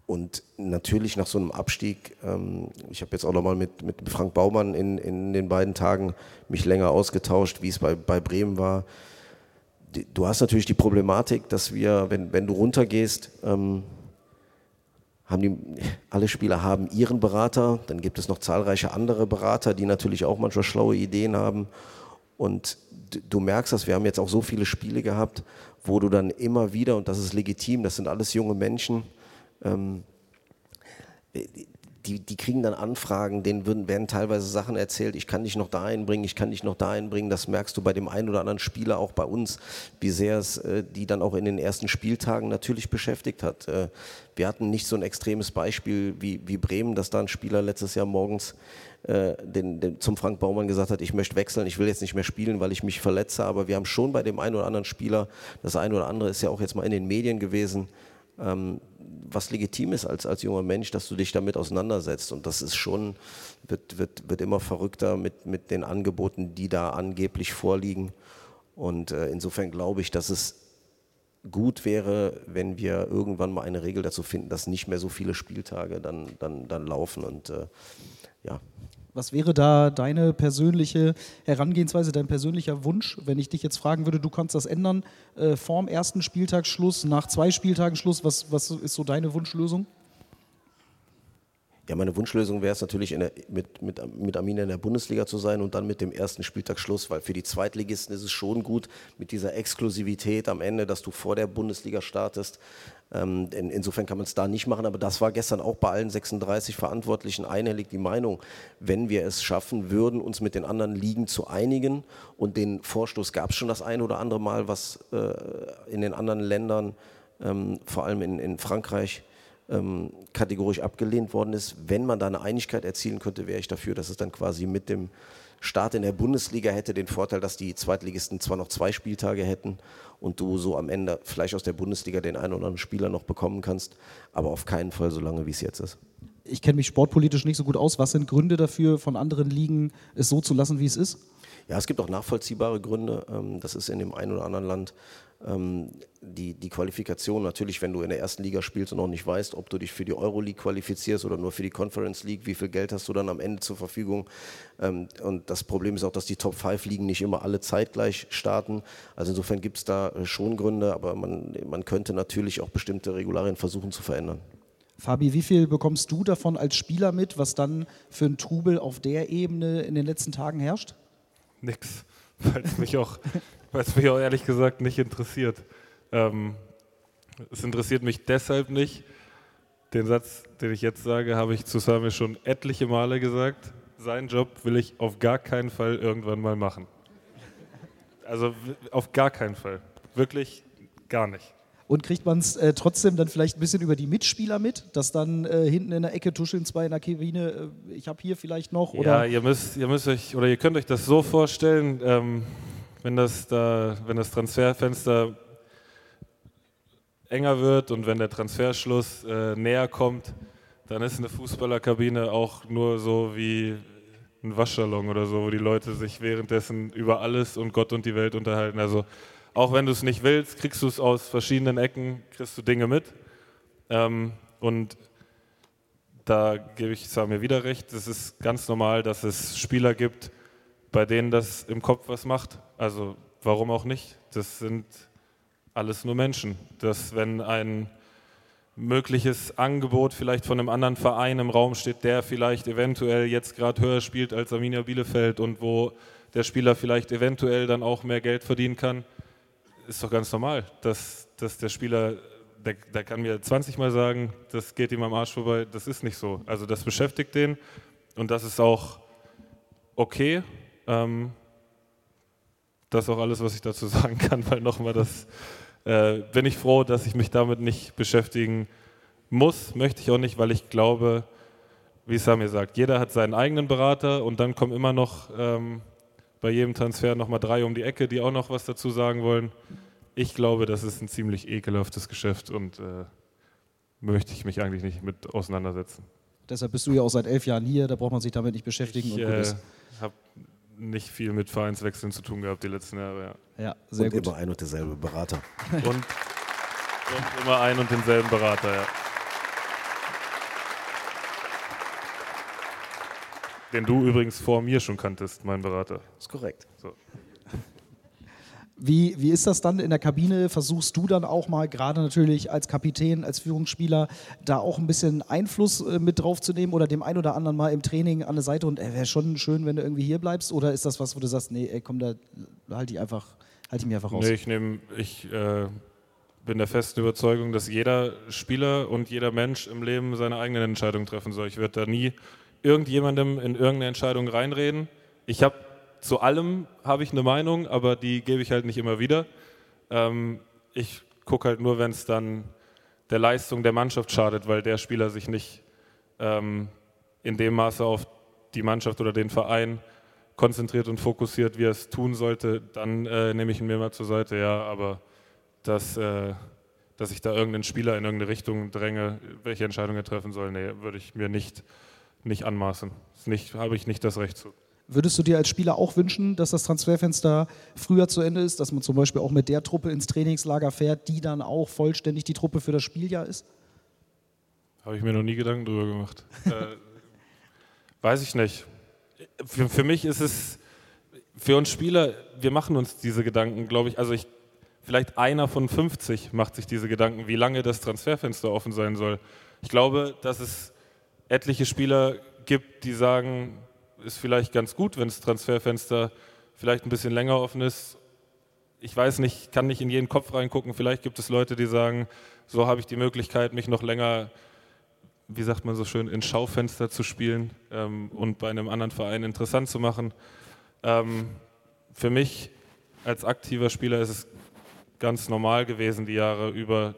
und natürlich nach so einem Abstieg, ähm, ich habe jetzt auch nochmal mit, mit Frank Baumann in, in den beiden Tagen mich länger ausgetauscht, wie es bei, bei Bremen war. Du hast natürlich die Problematik, dass wir, wenn, wenn du runtergehst, ähm, haben die, alle Spieler haben ihren Berater, dann gibt es noch zahlreiche andere Berater, die natürlich auch manchmal schlaue Ideen haben. Und du merkst dass wir haben jetzt auch so viele Spiele gehabt, wo du dann immer wieder, und das ist legitim, das sind alles junge Menschen, ähm, die, die kriegen dann Anfragen, denen würden, werden teilweise Sachen erzählt, ich kann dich noch dahin bringen, ich kann dich noch dahin bringen. Das merkst du bei dem einen oder anderen Spieler, auch bei uns, wie sehr es äh, die dann auch in den ersten Spieltagen natürlich beschäftigt hat. Äh, wir hatten nicht so ein extremes Beispiel wie, wie Bremen, dass da ein Spieler letztes Jahr morgens äh, den, den, zum Frank Baumann gesagt hat, ich möchte wechseln, ich will jetzt nicht mehr spielen, weil ich mich verletze. Aber wir haben schon bei dem einen oder anderen Spieler, das eine oder andere ist ja auch jetzt mal in den Medien gewesen, ähm, was legitim ist als, als junger Mensch, dass du dich damit auseinandersetzt. Und das ist schon, wird, wird, wird immer verrückter mit, mit den Angeboten, die da angeblich vorliegen. Und äh, insofern glaube ich, dass es gut wäre, wenn wir irgendwann mal eine Regel dazu finden, dass nicht mehr so viele Spieltage dann, dann, dann laufen. Und äh, ja, was wäre da deine persönliche Herangehensweise, dein persönlicher Wunsch, wenn ich dich jetzt fragen würde, du kannst das ändern, äh, vorm ersten Spieltagsschluss, nach zwei Spieltagen Schluss, was, was ist so deine Wunschlösung? Ja, meine Wunschlösung wäre es natürlich, der, mit, mit, mit Arminia in der Bundesliga zu sein und dann mit dem ersten Spieltag Schluss, weil für die Zweitligisten ist es schon gut mit dieser Exklusivität am Ende, dass du vor der Bundesliga startest. Ähm, in, insofern kann man es da nicht machen, aber das war gestern auch bei allen 36 Verantwortlichen einhellig die Meinung, wenn wir es schaffen würden, uns mit den anderen Ligen zu einigen und den Vorstoß gab es schon das ein oder andere Mal, was äh, in den anderen Ländern, ähm, vor allem in, in Frankreich, ähm, kategorisch abgelehnt worden ist. Wenn man da eine Einigkeit erzielen könnte, wäre ich dafür, dass es dann quasi mit dem Start in der Bundesliga hätte den Vorteil, dass die Zweitligisten zwar noch zwei Spieltage hätten und du so am Ende vielleicht aus der Bundesliga den einen oder anderen Spieler noch bekommen kannst, aber auf keinen Fall so lange, wie es jetzt ist. Ich kenne mich sportpolitisch nicht so gut aus. Was sind Gründe dafür, von anderen Ligen es so zu lassen, wie es ist? Ja, es gibt auch nachvollziehbare Gründe. Ähm, das ist in dem einen oder anderen Land die, die Qualifikation. Natürlich, wenn du in der ersten Liga spielst und noch nicht weißt, ob du dich für die Euroleague qualifizierst oder nur für die Conference League, wie viel Geld hast du dann am Ende zur Verfügung? Ähm, und das Problem ist auch, dass die Top 5 Ligen nicht immer alle zeitgleich starten. Also insofern gibt es da äh, schon Gründe, aber man, man könnte natürlich auch bestimmte Regularien versuchen zu verändern. Fabi, wie viel bekommst du davon als Spieler mit, was dann für ein Trubel auf der Ebene in den letzten Tagen herrscht? Nix, weil es mich auch, weil es mich auch ehrlich gesagt nicht interessiert. Ähm, es interessiert mich deshalb nicht. Den Satz, den ich jetzt sage, habe ich zu Sami schon etliche Male gesagt. Seinen Job will ich auf gar keinen Fall irgendwann mal machen. Also auf gar keinen Fall. Wirklich gar nicht. Und kriegt man es äh, trotzdem dann vielleicht ein bisschen über die Mitspieler mit, dass dann äh, hinten in der Ecke tuscheln zwei in der Kabine, äh, ich habe hier vielleicht noch? Oder? Ja, ihr müsst, ihr müsst euch, oder ihr könnt euch das so vorstellen, ähm, wenn, das da, wenn das Transferfenster enger wird und wenn der Transferschluss äh, näher kommt, dann ist eine Fußballerkabine auch nur so wie ein Waschsalon oder so, wo die Leute sich währenddessen über alles und Gott und die Welt unterhalten. Also auch wenn du es nicht willst, kriegst du es aus verschiedenen Ecken, kriegst du Dinge mit. Ähm, und da gebe ich Samir wieder recht, es ist ganz normal, dass es Spieler gibt, bei denen das im Kopf was macht. Also warum auch nicht? Das sind alles nur Menschen. Dass wenn ein mögliches Angebot vielleicht von einem anderen Verein im Raum steht, der vielleicht eventuell jetzt gerade höher spielt als Arminia Bielefeld und wo der Spieler vielleicht eventuell dann auch mehr Geld verdienen kann, ist doch ganz normal, dass, dass der Spieler, der, der kann mir 20 Mal sagen, das geht ihm am Arsch vorbei, das ist nicht so. Also das beschäftigt den und das ist auch okay. Ähm, das ist auch alles, was ich dazu sagen kann, weil nochmal das äh, bin ich froh, dass ich mich damit nicht beschäftigen muss, möchte ich auch nicht, weil ich glaube, wie Samir sagt, jeder hat seinen eigenen Berater und dann kommen immer noch ähm, bei jedem Transfer nochmal drei um die Ecke, die auch noch was dazu sagen wollen. Ich glaube, das ist ein ziemlich ekelhaftes Geschäft und äh, möchte ich mich eigentlich nicht mit auseinandersetzen. Deshalb bist du ja auch seit elf Jahren hier, da braucht man sich damit nicht beschäftigen. Ich äh, habe nicht viel mit Vereinswechseln zu tun gehabt die letzten Jahre. Ja, ja sehr und gut. immer ein und derselbe Berater. Und, und immer ein und denselben Berater, ja. Den du übrigens vor mir schon kanntest, mein Berater. ist korrekt. So. Wie, wie ist das dann in der Kabine? Versuchst du dann auch mal, gerade natürlich als Kapitän, als Führungsspieler, da auch ein bisschen Einfluss äh, mit drauf zu nehmen oder dem einen oder anderen mal im Training an der Seite und äh, wäre schon schön, wenn du irgendwie hier bleibst? Oder ist das was, wo du sagst, nee, ey, komm, da halte ich einfach, halte ich mich einfach raus? Nee, ich nehme, ich äh, bin der festen Überzeugung, dass jeder Spieler und jeder Mensch im Leben seine eigenen Entscheidungen treffen soll. Ich werde da nie irgendjemandem in irgendeine Entscheidung reinreden. Ich habe zu allem habe ich eine Meinung, aber die gebe ich halt nicht immer wieder. Ähm, ich gucke halt nur, wenn es dann der Leistung der Mannschaft schadet, weil der Spieler sich nicht ähm, in dem Maße auf die Mannschaft oder den Verein konzentriert und fokussiert, wie er es tun sollte, dann äh, nehme ich ihn mir mal zur Seite, ja, aber dass, äh, dass ich da irgendeinen Spieler in irgendeine Richtung dränge, welche Entscheidung er treffen soll, nee, würde ich mir nicht, nicht anmaßen. Nicht, habe ich nicht das Recht zu. Würdest du dir als Spieler auch wünschen, dass das Transferfenster früher zu Ende ist, dass man zum Beispiel auch mit der Truppe ins Trainingslager fährt, die dann auch vollständig die Truppe für das Spieljahr ist? Habe ich mir noch nie Gedanken drüber gemacht. äh, weiß ich nicht. Für, für, mich ist es, für uns Spieler, wir machen uns diese Gedanken, glaube ich, also ich, vielleicht einer von 50 macht sich diese Gedanken, wie lange das Transferfenster offen sein soll. Ich glaube, dass es etliche Spieler gibt, die sagen, ist vielleicht ganz gut, wenn das Transferfenster vielleicht ein bisschen länger offen ist. Ich weiß nicht, kann nicht in jeden Kopf reingucken. Vielleicht gibt es Leute, die sagen, so habe ich die Möglichkeit, mich noch länger, wie sagt man so schön, in Schaufenster zu spielen ähm, und bei einem anderen Verein interessant zu machen. Ähm, für mich als aktiver Spieler ist es ganz normal gewesen, die Jahre über,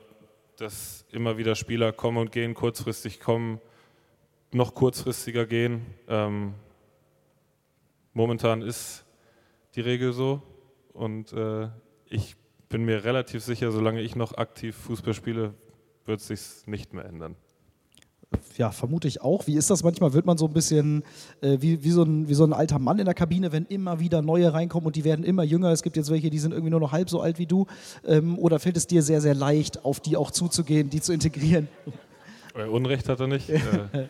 dass immer wieder Spieler kommen und gehen, kurzfristig kommen, noch kurzfristiger gehen. Ähm, Momentan ist die Regel so und äh, ich bin mir relativ sicher, solange ich noch aktiv Fußball spiele, wird es sich nicht mehr ändern. Ja, vermute ich auch. Wie ist das manchmal? Wird man so ein bisschen äh, wie, wie, so ein, wie so ein alter Mann in der Kabine, wenn immer wieder neue reinkommen und die werden immer jünger? Es gibt jetzt welche, die sind irgendwie nur noch halb so alt wie du. Ähm, oder fällt es dir sehr, sehr leicht, auf die auch zuzugehen, die zu integrieren? Äh, Unrecht hat er nicht. Äh,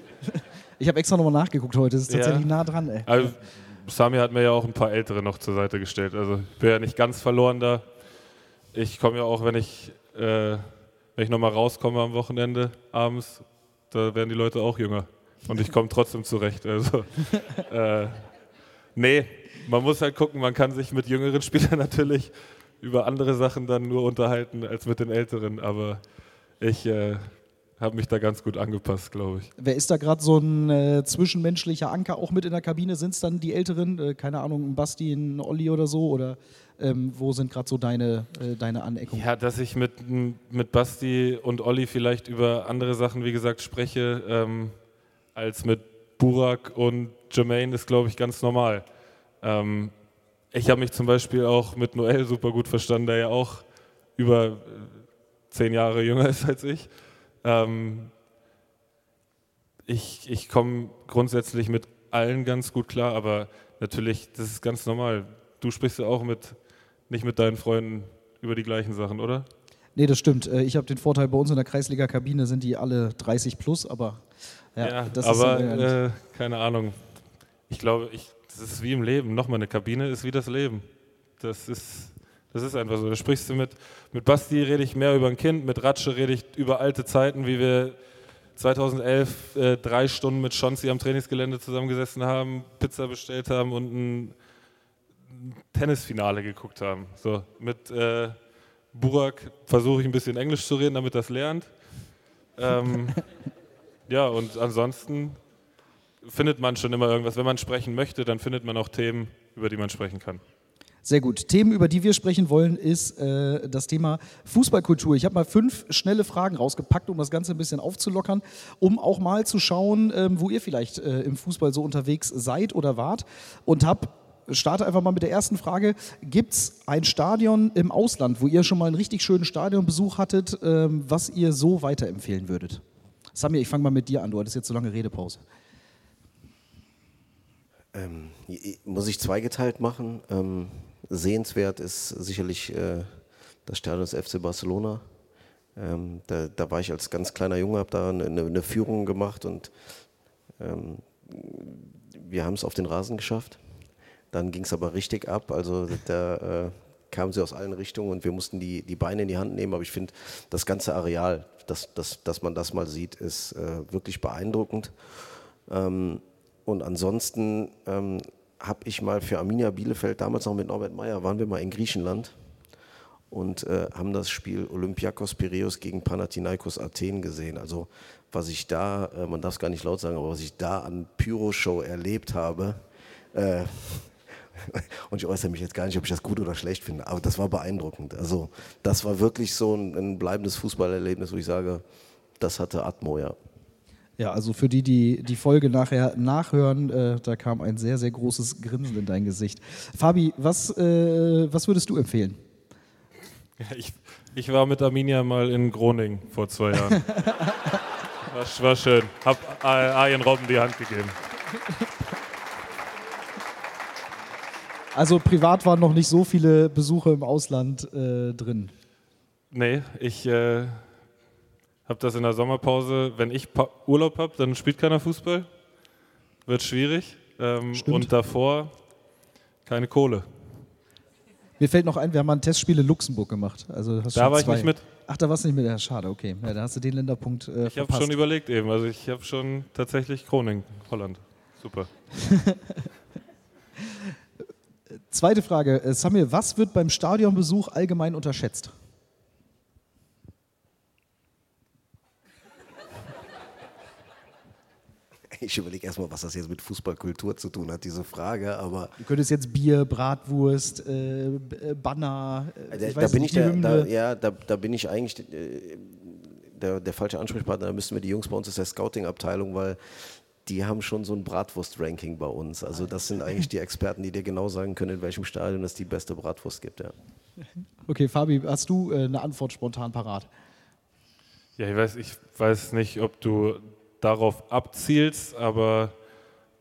Ich habe extra nochmal nachgeguckt heute. Das ist Ja. tatsächlich nah dran, ey. also, Sami hat mir ja auch ein paar Ältere noch zur Seite gestellt. Also ich bin ja nicht ganz verloren da. Ich komme ja auch, wenn ich, äh, wenn ich nochmal rauskomme am Wochenende abends, da werden die Leute auch jünger. Und ich komme trotzdem zurecht. Also, äh, nee, man muss halt gucken, man kann sich mit jüngeren Spielern natürlich über andere Sachen dann nur unterhalten als mit den Älteren. Aber ich äh, habe mich da ganz gut angepasst, glaube ich. Wer ist da gerade so ein äh, zwischenmenschlicher Anker auch mit in der Kabine? Sind es dann die Älteren? Äh, keine Ahnung, ein Basti, ein Olli oder so? Oder ähm, wo sind gerade so deine, äh, deine Aneckungen? Ja, dass ich mit, mit Basti und Olli vielleicht über andere Sachen, wie gesagt, spreche, ähm, als mit Burak und Jermaine, ist, glaube ich, ganz normal. Ähm, ich habe mich zum Beispiel auch mit Noel super gut verstanden, der ja auch über äh, zehn Jahre jünger ist als ich. Ähm, ich ich komme grundsätzlich mit allen ganz gut klar, aber natürlich, das ist ganz normal. Du sprichst ja auch mit, nicht mit deinen Freunden über die gleichen Sachen, oder? Nee, das stimmt. Äh, ich habe den Vorteil, bei uns in der Kreisliga-Kabine sind die alle 30 plus, aber ja, das aber ist äh, keine Ahnung. Ich glaube, ich, das ist wie im Leben. Nochmal, eine Kabine ist wie das Leben. Das ist, das ist einfach so. Da sprichst du mit, mit Basti, rede ich mehr über ein Kind, mit Ratsche rede ich über alte Zeiten, wie wir 2011 äh, drei Stunden mit Schonzi am Trainingsgelände zusammengesessen haben, Pizza bestellt haben und ein Tennisfinale geguckt haben. So, mit äh, Burak versuche ich ein bisschen Englisch zu reden, damit das lernt. Ähm, ja, und ansonsten findet man schon immer irgendwas. Wenn man sprechen möchte, dann findet man auch Themen, über die man sprechen kann. Sehr gut. Themen, über die wir sprechen wollen, ist äh, das Thema Fußballkultur. Ich habe mal fünf schnelle Fragen rausgepackt, um das Ganze ein bisschen aufzulockern, um auch mal zu schauen, ähm, wo ihr vielleicht äh, im Fußball so unterwegs seid oder wart. Und habe starte einfach mal mit der ersten Frage. Gibt es ein Stadion im Ausland, wo ihr schon mal einen richtig schönen Stadionbesuch hattet, ähm, was ihr so weiterempfehlen würdet? Samir, ich fange mal mit dir an. Du hattest jetzt so lange Redepause. Ähm, muss ich zweigeteilt machen. Ähm, sehenswert ist sicherlich äh, das Stadion des FC Barcelona. Ähm, da, da, war ich als ganz kleiner Junge, habe da eine, eine, Führung gemacht und ähm, wir haben es auf den Rasen geschafft. Dann ging es aber richtig ab. Also da äh, kamen sie aus allen Richtungen und wir mussten die, die Beine in die Hand nehmen. Aber ich finde, das ganze Areal, dass, dass, dass man das mal sieht, ist äh, wirklich beeindruckend. Ähm, und ansonsten ähm, habe ich mal für Arminia Bielefeld, damals noch mit Norbert Meyer, waren wir mal in Griechenland und äh, haben das Spiel Olympiakos Piräus gegen Panathinaikos Athen gesehen. Also was ich da, äh, man darf es gar nicht laut sagen, aber was ich da an Pyro-Show erlebt habe, äh, und ich äußere mich jetzt gar nicht, ob ich das gut oder schlecht finde, aber das war beeindruckend. Also das war wirklich so ein, ein bleibendes Fußballerlebnis, wo ich sage, das hatte Atmo, ja. Ja, also für die, die die Folge nachher nachhören, äh, da kam ein sehr, sehr großes Grinsen in dein Gesicht. Fabi, was, äh, was würdest du empfehlen? Ich, ich war mit Arminia mal in Groningen vor zwei Jahren. war, war schön. Hab Arjen Robben die Hand gegeben. Also privat waren noch nicht so viele Besuche im Ausland äh, drin. Nee, ich äh, habe das in der Sommerpause, wenn ich pa Urlaub habe, dann spielt keiner Fußball. Wird schwierig. Ähm, und davor keine Kohle. Mir fällt noch ein, wir haben mal ein Testspiel in Luxemburg gemacht. Also hast da war zwei. ich nicht mit. Ach, da warst du nicht mit. Ja, schade, okay. Ja, da hast du den Länderpunkt äh, Ich habe schon überlegt eben. Also ich habe schon tatsächlich Groningen, Holland. Super. Zweite Frage. Äh, Samir, was wird beim Stadionbesuch allgemein unterschätzt? Ich überlege erstmal, was das jetzt mit Fußballkultur zu tun hat, diese Frage, aber. Du könntest jetzt Bier, Bratwurst, äh, Banner. Äh, da, da, bin ich der, da, ja, da, da, bin ich eigentlich äh, der, der, falsche Ansprechpartner. Da müssten wir die Jungs bei uns aus der Scouting-Abteilung, weil die haben schon so ein Bratwurst-Ranking bei uns. Also das sind eigentlich die Experten, die dir genau sagen können, in welchem Stadion es die beste Bratwurst gibt. Ja. Okay, Fabi, hast du äh, eine Antwort spontan parat? Ja, ich weiß, ich weiß nicht, ob du darauf abzielst, aber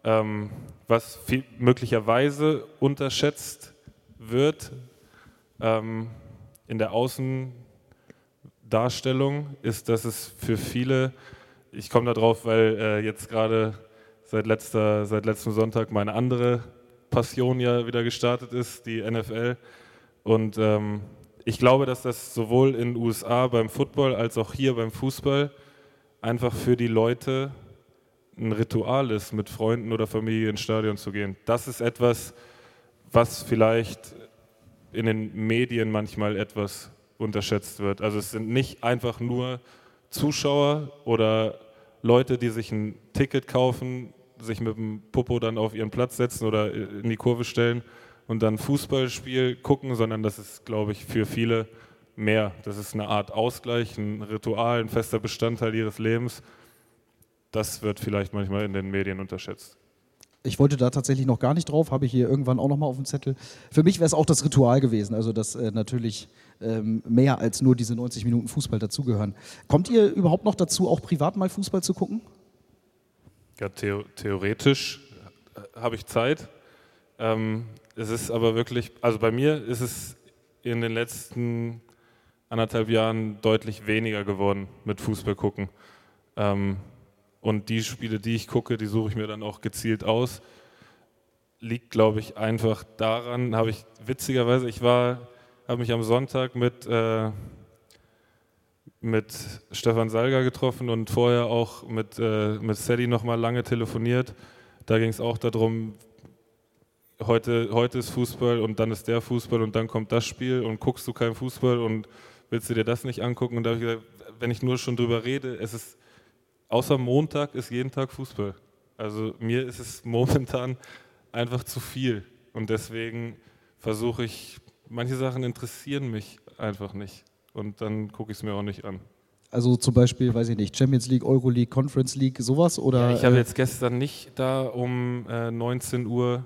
ähm, was viel, möglicherweise unterschätzt wird ähm, in der Außendarstellung, ist, dass es für viele, ich komme darauf, weil äh, jetzt gerade seit, letzter, seit letztem Sonntag meine andere Passion ja wieder gestartet ist, die NFL. Und ähm, ich glaube, dass das sowohl in den USA beim Football als auch hier beim Fußball einfach für die Leute ein Ritual ist, mit Freunden oder Familie ins Stadion zu gehen. Das ist etwas, was vielleicht in den Medien manchmal etwas unterschätzt wird. Also es sind nicht einfach nur Zuschauer oder Leute, die sich ein Ticket kaufen, sich mit dem Popo dann auf ihren Platz setzen oder in die Kurve stellen und dann Fußballspiel gucken, sondern das ist, glaube ich, für viele mehr. Das ist eine Art Ausgleich, ein Ritual, ein fester Bestandteil ihres Lebens. Das wird vielleicht manchmal in den Medien unterschätzt. Ich wollte da tatsächlich noch gar nicht drauf, habe ich hier irgendwann auch nochmal auf dem Zettel. Für mich wäre es auch das Ritual gewesen, also dass äh, natürlich ähm, mehr als nur diese 90 Minuten Fußball dazugehören. Kommt ihr überhaupt noch dazu, auch privat mal Fußball zu gucken? Ja, theo theoretisch äh, habe ich Zeit. Ähm, es ist aber wirklich, also bei mir ist es in den letzten anderthalb Jahren deutlich weniger geworden mit Fußball gucken. Ähm, und die Spiele, die ich gucke, die suche ich mir dann auch gezielt aus. Liegt, glaube ich, einfach daran, habe ich witzigerweise, ich war, habe mich am Sonntag mit, äh, mit Stefan Salga getroffen und vorher auch mit, äh, mit Sadie nochmal lange telefoniert. Da ging es auch darum, heute, heute ist Fußball und dann ist der Fußball und dann kommt das Spiel und guckst du keinen Fußball und willst du dir das nicht angucken? Und da habe ich gesagt, wenn ich nur schon drüber rede, es ist außer Montag ist jeden Tag Fußball. Also mir ist es momentan einfach zu viel. Und deswegen versuche ich, manche Sachen interessieren mich einfach nicht. Und dann gucke ich es mir auch nicht an. Also zum Beispiel, weiß ich nicht, Champions League, Euro League, Conference League, sowas? Oder, ja, ich habe äh, jetzt gestern nicht da um äh, 19 Uhr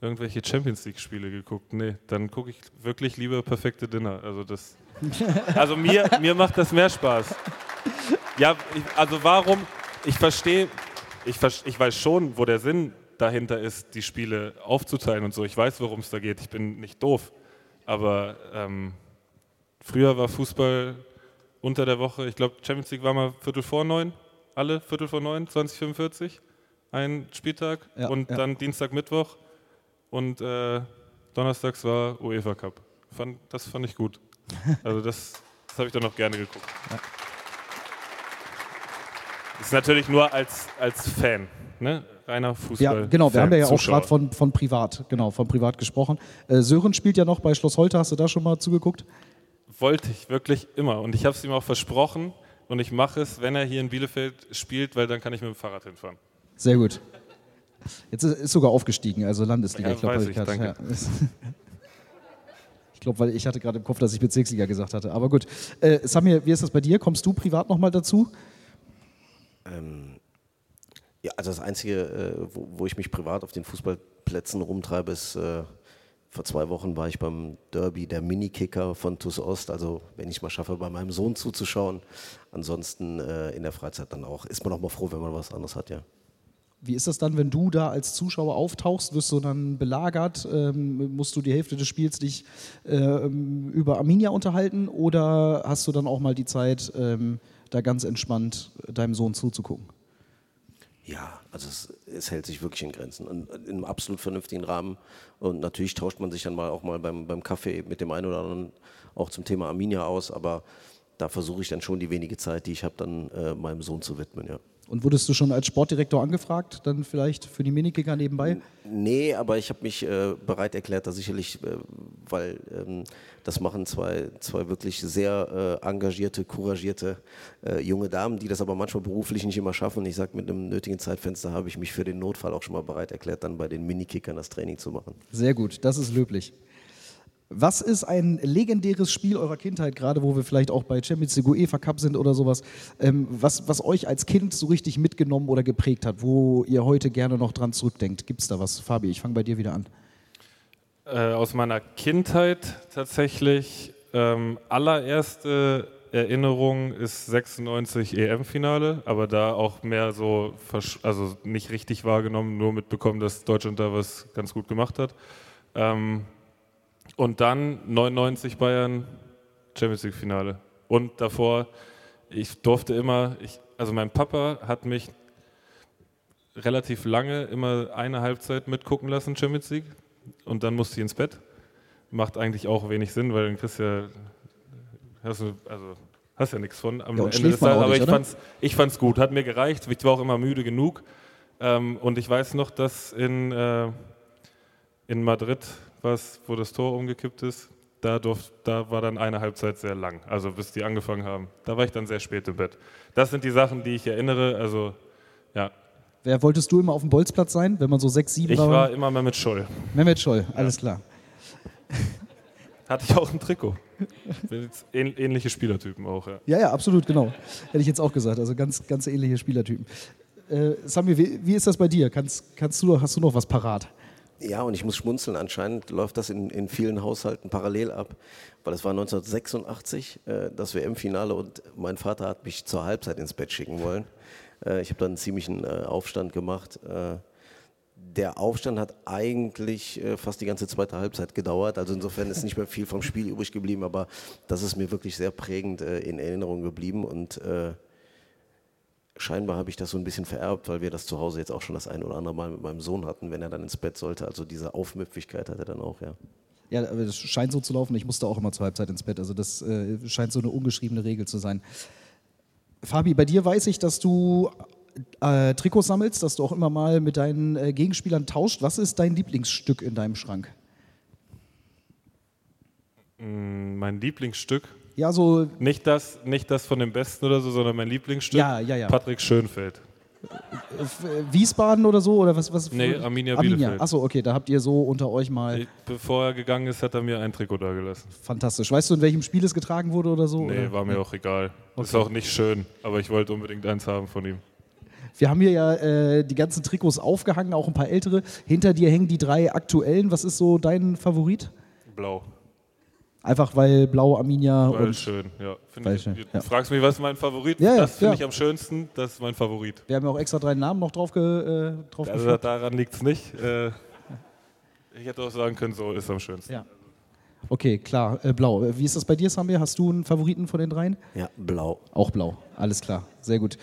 irgendwelche Champions League-Spiele geguckt. Nee, dann gucke ich wirklich lieber perfekte Dinner. Also das. Also mir, mir macht das mehr Spaß. Ja, ich, also warum? Ich verstehe, ich, ich weiß schon, wo der Sinn dahinter ist, die Spiele aufzuteilen und so. Ich weiß, worum es da geht. Ich bin nicht doof. Aber ähm, früher war Fußball unter der Woche, ich glaube, Champions League war mal Viertel vor neun, alle Viertel vor neun, 2045, ein Spieltag ja, und ja. dann Dienstag, Mittwoch und äh, donnerstags war UEFA Cup. Fand, das fand ich gut. Also das, das habe ich dann noch gerne geguckt. Ja. Ist natürlich nur als, als Fan, ne? reiner Fußball. Ja, genau, wir Fan, haben ja Zuschauer. auch gerade von, von privat, genau, von privat gesprochen. Äh, Sören spielt ja noch bei Schloss Holte, hast du da schon mal zugeguckt? Wollte ich wirklich immer und ich habe es ihm auch versprochen und ich mache es, wenn er hier in Bielefeld spielt, weil dann kann ich mit dem Fahrrad hinfahren. Sehr gut. Jetzt ist, ist sogar aufgestiegen, also Landesliga. Ja, ich glaube. Ja. Ich glaube, weil ich hatte gerade im Kopf, dass ich Bezirksliga gesagt hatte. Aber gut. Äh, Samir, wie ist das bei dir? Kommst du privat nochmal dazu? Ähm, ja, also das Einzige, äh, wo, wo, ich mich privat auf den Fußballplätzen rumtreibe, ist, äh, vor zwei Wochen war ich beim Derby der Minikicker von TuS Ost. Also wenn ich mal schaffe, bei meinem Sohn zuzuschauen. Ansonsten äh, in der Freizeit dann auch. Ist man auch mal froh, wenn man was anderes hat, ja. Wie ist das dann, wenn du da als Zuschauer auftauchst? Wirst du dann belagert? Ähm, musst du die Hälfte des Spiels dich ähm, über Arminia unterhalten? Oder hast du dann auch mal die Zeit, ähm, da ganz entspannt deinem Sohn zuzugucken? Ja, also es, es, hält sich wirklich in Grenzen und in einem absolut vernünftigen Rahmen. Und natürlich tauscht man sich dann mal auch mal beim, beim Kaffee mit dem einen oder anderen auch zum Thema Arminia aus, aber da versuche ich dann schon die wenige Zeit, die ich habe, dann äh, meinem Sohn zu widmen, ja. Und wurdest du schon als Sportdirektor angefragt, dann vielleicht für die Minikicker nebenbei? Nee, aber ich habe mich äh, bereit erklärt, da sicherlich, äh, weil ähm, das machen zwei, zwei wirklich sehr äh, engagierte, couragierte äh, junge Damen, die das aber manchmal beruflich nicht immer schaffen. Ich sage, mit einem nötigen Zeitfenster habe ich mich für den Notfall auch schon mal bereit erklärt, dann bei den Minikickern das Training zu machen. Sehr gut, das ist löblich. Was ist ein legendäres Spiel eurer Kindheit, gerade wo wir vielleicht auch bei Champions League UEFA Cup sind oder sowas, ähm, was, was euch als Kind so richtig mitgenommen oder geprägt hat, wo ihr heute gerne noch dran zurückdenkt? Gibt es da was? Fabi, ich fange bei dir wieder an. Äh, aus meiner Kindheit tatsächlich ähm, allererste Erinnerung ist 96 EM-Finale, aber da auch mehr so, also nicht richtig wahrgenommen, nur mitbekommen, dass Deutschland da was ganz gut gemacht hat. Ähm, und dann 99 Bayern Champions League-Finale. Und davor, ich durfte immer, ich, also mein Papa hat mich relativ lange immer eine Halbzeit mitgucken lassen, Champions League. Und dann musste ich ins Bett. Macht eigentlich auch wenig Sinn, weil dann kriegst du ja, hast du, also hast ja nichts von am Ja, Ende des Tages. Aber ich oder? fand's, ich fand's gut, hat mir gereicht. Ich war auch immer müde genug. Ähm, und ich weiß noch, dass in, äh, in Madrid, was, wo das Tor umgekippt ist, da, durf, da war dann eine Halbzeit sehr lang, also bis die angefangen haben. Da war ich dann sehr spät im Bett. Das sind die Sachen, die ich erinnere. Also ja, Wer wolltest du immer auf dem Bolzplatz sein, wenn man so sechs, sieben ich war? war immer mehr mit Scholl. Mehmet Scholl, alles klar. Hatte ich auch ein Trikot. Ähnliche Spielertypen auch, ja. Ja, ja, absolut, genau. Hätte ich jetzt auch gesagt. Also ganz, ganz ähnliche Spielertypen. Äh, Samir, wie, wie ist das bei dir? Kannst, kannst du, hast du noch was parat? Ja, und ich muss schmunzeln. Anscheinend läuft das in, in vielen Haushalten parallel ab, weil es war 1986 äh, das WM-Finale und mein Vater hat mich zur Halbzeit ins Bett schicken wollen. Äh, ich habe dann einen ziemlichen äh, Aufstand gemacht. Äh, der Aufstand hat eigentlich äh, fast die ganze zweite Halbzeit gedauert. Also insofern ist nicht mehr viel vom Spiel übrig geblieben, aber das ist mir wirklich sehr prägend äh, in Erinnerung geblieben und scheinbar habe ich das so ein bisschen vererbt, weil wir das zu Hause jetzt auch schon das ein oder andere Mal mit meinem Sohn hatten, wenn er dann ins Bett sollte. Also diese Aufmüpfigkeit hat er dann auch, ja. Ja, aber das scheint so zu laufen. Ich musste auch immer zur Halbzeit ins Bett. Also das äh, scheint so eine ungeschriebene Regel zu sein. Fabi, bei dir weiß ich, dass du äh, Trikots sammelst, dass du auch immer mal mit deinen äh, Gegenspielern tauscht. Was ist dein Lieblingsstück in deinem Schrank? Mm, Mein Lieblingsstück, Ja, so nicht das, nicht das von dem Besten oder so, sondern mein Lieblingsstück, Ja, ja, ja. Patrick Schönfeld. äh, Wiesbaden oder so oder was? was Nee, Arminia Bielefeld. Achso, okay, da habt ihr so unter euch mal bevor er gegangen ist, hat er mir ein Trikot da gelassen. fantastisch. Weißt du, in welchem Spiel es getragen wurde oder so? Nee, oder? war mir auch egal. Ist auch nicht schön, aber ich wollte unbedingt eins haben von ihm. Wir haben hier ja äh, die ganzen Trikots aufgehangen, auch ein paar ältere. Hinter dir hängen die drei aktuellen. Was ist so dein Favorit? Blau. Einfach weil Blau, Arminia Weil und schön, ja. Weil ich, schön, du ja. fragst mich, was ist mein Favorit? Ja, das finde ja. ich am schönsten, das ist mein Favorit. wir haben ja auch extra drei Namen noch drauf, ge, äh, drauf Also geführt. daran liegt es nicht. Äh, ich hätte auch sagen können, so ist am schönsten. Ja. Okay, klar, äh, Blau. Äh, Wie ist das bei dir, Samir? Hast du einen Favoriten von den dreien? Ja, blau. Auch Blau, alles klar, sehr gut.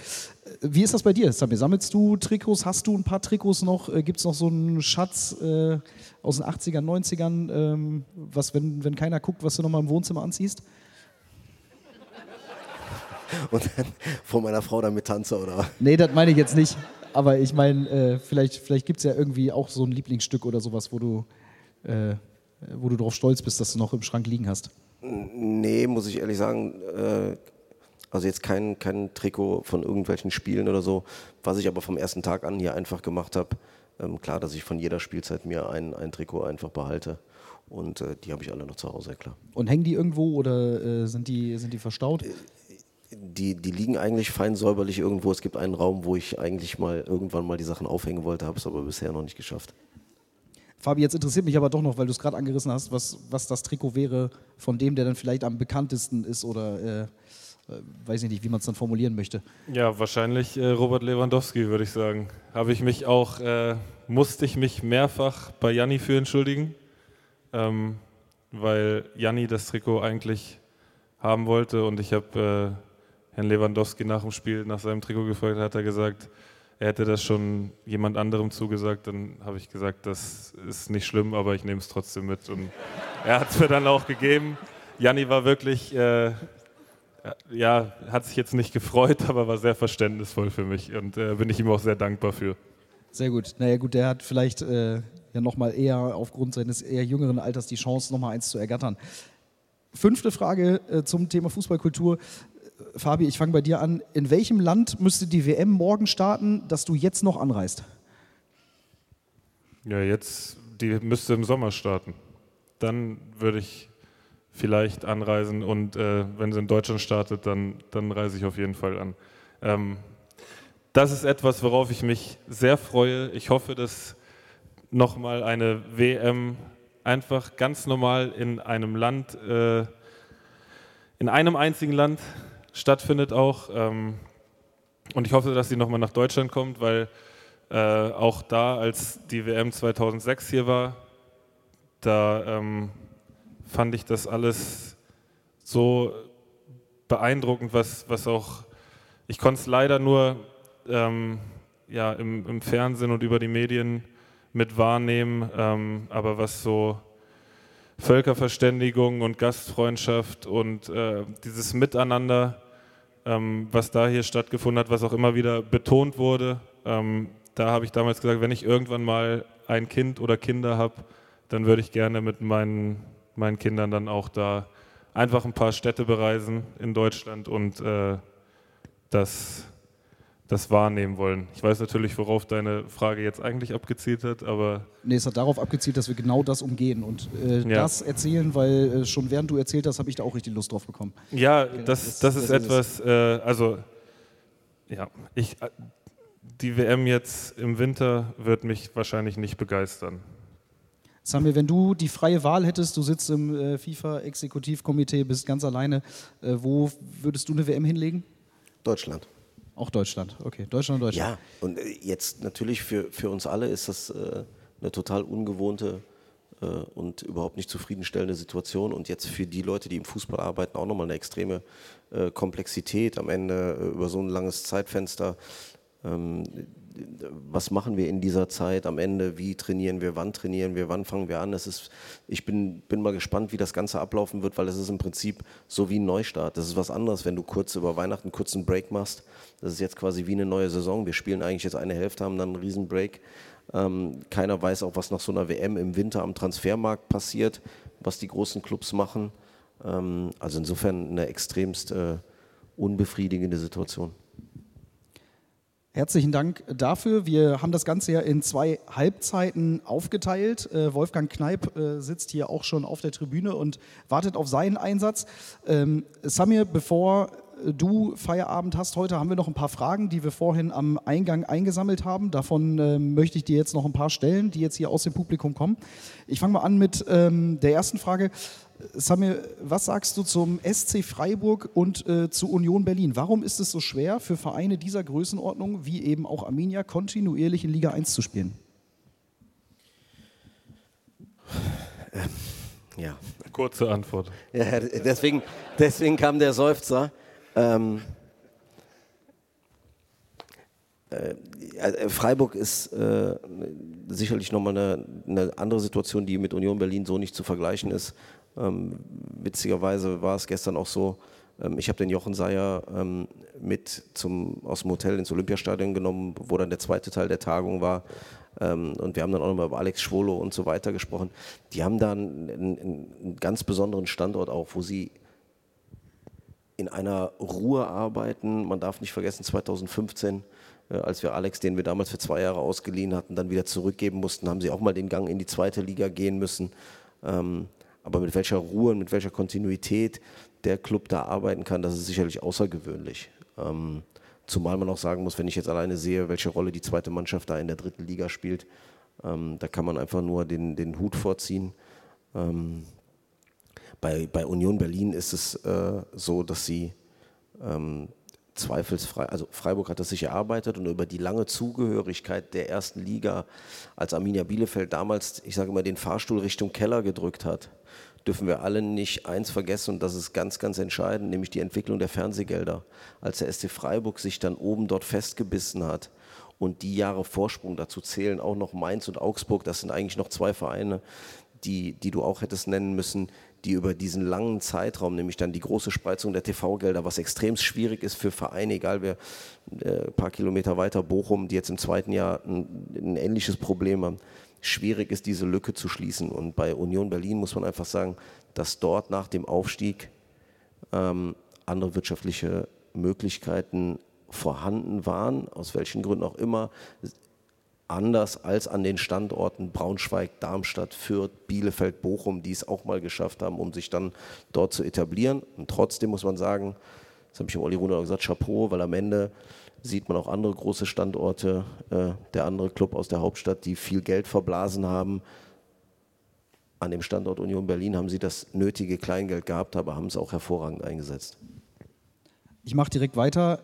Äh, Wie ist das bei dir, Samir? Sammelst du Trikots? Hast du ein paar Trikots noch? Gibt es noch so einen Schatz äh, aus den 80ern, 90ern, ähm, was, wenn, wenn keiner guckt, was du nochmal im Wohnzimmer anziehst? Und dann vor meiner Frau damit tanze oder Nee, das meine ich jetzt nicht. Aber ich meine, äh, vielleicht, vielleicht gibt es ja irgendwie auch so ein Lieblingsstück oder sowas, wo du, äh, wo du drauf stolz bist, dass du noch im Schrank liegen hast. Nee, muss ich ehrlich sagen. Äh, also jetzt kein, kein Trikot von irgendwelchen Spielen oder so. Was ich aber vom ersten Tag an hier einfach gemacht habe, ähm, klar, dass ich von jeder Spielzeit mir ein, ein Trikot einfach behalte. Und äh, die habe ich alle noch zu Hause, klar. Und hängen die irgendwo oder äh, sind, die, sind die verstaut? Die, die liegen eigentlich fein säuberlich irgendwo. Es gibt einen Raum, wo ich eigentlich mal irgendwann mal die Sachen aufhängen wollte, habe es aber bisher noch nicht geschafft. Fabi, jetzt interessiert mich aber doch noch, weil du es gerade angerissen hast, was, was das Trikot wäre von dem, der dann vielleicht am bekanntesten ist oder äh, äh, weiß ich nicht, wie man es dann formulieren möchte. Ja, wahrscheinlich äh, Robert Lewandowski, würde ich sagen. Habe ich mich auch, äh, musste ich mich mehrfach bei Janni für entschuldigen, ähm, weil Janni das Trikot eigentlich haben wollte und ich habe äh, Herrn Lewandowski nach dem Spiel nach seinem Trikot gefragt, hat er gesagt, er hätte das schon jemand anderem zugesagt. Dann habe ich gesagt, das ist nicht schlimm, aber ich nehme es trotzdem mit. Und er hat es mir dann auch gegeben. Janni war wirklich, äh, ja, hat sich jetzt nicht gefreut, aber war sehr verständnisvoll für mich und äh, bin ich ihm auch sehr dankbar für. Sehr gut. Naja, gut, der hat vielleicht äh, ja nochmal eher aufgrund seines eher jüngeren Alters die Chance, nochmal eins zu ergattern. Fünfte Frage äh, zum Thema Fußballkultur. Fabi, ich fange bei dir an. In welchem Land müsste die WM morgen starten, dass du jetzt noch anreist? Ja, jetzt, die müsste im Sommer starten. Dann würde ich vielleicht anreisen und äh, wenn sie in Deutschland startet, dann, dann reise ich auf jeden Fall an. Ähm, das ist etwas, worauf ich mich sehr freue. Ich hoffe, dass nochmal eine WM einfach ganz normal in einem Land äh, in einem einzigen Land stattfindet auch. Ähm, und ich hoffe, dass sie nochmal nach Deutschland kommt, weil äh, auch da, als die WM 2006 hier war, da ähm, fand ich das alles so beeindruckend, was, was auch, ich konnte es leider nur ähm, ja, im, im, Fernsehen und über die Medien mit wahrnehmen, ähm, aber was so Völkerverständigung und Gastfreundschaft und äh, dieses Miteinander, ähm, was da hier stattgefunden hat, was auch immer wieder betont wurde, ähm, da habe ich damals gesagt, wenn ich irgendwann mal ein Kind oder Kinder habe, dann würde ich gerne mit meinen, meinen Kindern dann auch da einfach ein paar Städte bereisen in Deutschland und äh, das, das wahrnehmen wollen. Ich weiß natürlich, worauf deine Frage jetzt eigentlich abgezielt hat, aber. Nee, es hat darauf abgezielt, dass wir genau das umgehen und äh, ja. das erzählen, weil äh, schon während du erzählt hast, habe ich da auch richtig Lust drauf bekommen. Ja, genau, das, das, das, ist das etwas, ist äh, also, ja, ich, äh, die WM jetzt im Winter wird mich wahrscheinlich nicht begeistern. Samir, wenn du die freie Wahl hättest, du sitzt im äh, FIFA-Exekutivkomitee, bist ganz alleine, äh, wo würdest du eine WM hinlegen? Deutschland. Auch Deutschland, okay. Deutschland, Deutschland. Ja, und äh, jetzt natürlich für, für uns alle ist das äh, eine total ungewohnte äh, und überhaupt nicht zufriedenstellende Situation. Und jetzt für die Leute, die im Fußball arbeiten, auch nochmal eine extreme äh, Komplexität am Ende über so ein langes Zeitfenster. Ähm, was machen wir in dieser Zeit am Ende, wie trainieren wir, wann trainieren wir, wann fangen wir an. Es ist, ich bin, bin mal gespannt, wie das Ganze ablaufen wird, weil es ist im Prinzip so wie ein Neustart. Das ist was anderes, wenn du kurz über Weihnachten kurz einen Break machst. Das ist jetzt quasi wie eine neue Saison. Wir spielen eigentlich jetzt eine Hälfte, haben dann einen riesen Break. Ähm, keiner weiß auch, was nach so einer WM im Winter am Transfermarkt passiert, was die großen Clubs machen. Ähm, also insofern eine extremst äh, unbefriedigende Situation. Herzlichen Dank dafür. Wir haben das Ganze ja in zwei Halbzeiten aufgeteilt. Äh, Wolfgang Kneip äh, sitzt hier auch schon auf der Tribüne und wartet auf seinen Einsatz. Ähm, Samir, bevor du Feierabend hast heute, haben wir noch ein paar Fragen, die wir vorhin am Eingang eingesammelt haben. Davon äh, möchte ich dir jetzt noch ein paar stellen, die jetzt hier aus dem Publikum kommen. Ich fange mal an mit ähm, der ersten Frage. Samir, was sagst du zum SC Freiburg und äh, zu Union Berlin? Warum ist es so schwer für Vereine dieser Größenordnung, wie eben auch Arminia, kontinuierlich in Liga 1 zu spielen? Ähm, ja. Kurze Antwort. Ja, deswegen, deswegen kam der Seufzer. Ähm, äh, Freiburg ist äh, sicherlich nochmal eine, eine andere Situation, die mit Union Berlin so nicht zu vergleichen ist. Ähm, witzigerweise war es gestern auch so, ähm, ich habe den Jochen Seyer ähm, mit zum, aus dem Hotel ins Olympiastadion genommen, wo dann der zweite Teil der Tagung war. Ähm, und wir haben dann auch nochmal über Alex Schwolo und so weiter gesprochen. Die haben da einen, einen, ganz besonderen Standort auch, wo sie in einer Ruhe arbeiten. Man darf nicht vergessen, 2015 äh, als wir Alex, den wir damals für zwei Jahre ausgeliehen hatten, dann wieder zurückgeben mussten, haben sie auch mal den Gang in die zweite Liga gehen müssen. Ähm, aber mit welcher Ruhe und mit welcher Kontinuität der Club da arbeiten kann, das ist sicherlich außergewöhnlich. Ähm, zumal man auch sagen muss, wenn ich jetzt alleine sehe, welche Rolle die zweite Mannschaft da in der dritten Liga spielt, ähm, da kann man einfach nur den, den Hut vorziehen. Ähm, bei, bei Union Berlin ist es äh, so, dass sie ähm, zweifelsfrei, also Freiburg hat das sich erarbeitet und über die lange Zugehörigkeit der ersten Liga, als Arminia Bielefeld damals, ich sage mal, den Fahrstuhl Richtung Keller gedrückt hat, dürfen wir alle nicht eins vergessen und das ist ganz, ganz entscheidend, nämlich die Entwicklung der Fernsehgelder. Als der SC Freiburg sich dann oben dort festgebissen hat und die Jahre Vorsprung dazu zählen, auch noch Mainz und Augsburg, das sind eigentlich noch zwei Vereine, die, die du auch hättest nennen müssen, die über diesen langen Zeitraum, nämlich dann die große Spreizung der TV-Gelder, was extrem schwierig ist für Vereine, egal wer äh, ein paar Kilometer weiter, Bochum, die jetzt im zweiten Jahr ein, ein ähnliches Problem haben, schwierig ist, diese Lücke zu schließen. Und bei Union Berlin muss man einfach sagen, dass dort nach dem Aufstieg ähm, andere wirtschaftliche Möglichkeiten vorhanden waren, aus welchen Gründen auch immer, anders als an den Standorten Braunschweig, Darmstadt, Fürth, Bielefeld, Bochum, die es auch mal geschafft haben, um sich dann dort zu etablieren. Und trotzdem muss man sagen, das habe ich im Olli Runer gesagt, Chapeau, weil am Ende sieht man auch andere große Standorte, äh, der andere Club aus der Hauptstadt, die viel Geld verblasen haben, an dem Standort Union Berlin haben sie das nötige Kleingeld gehabt, aber haben es auch hervorragend eingesetzt. Ich mache direkt weiter.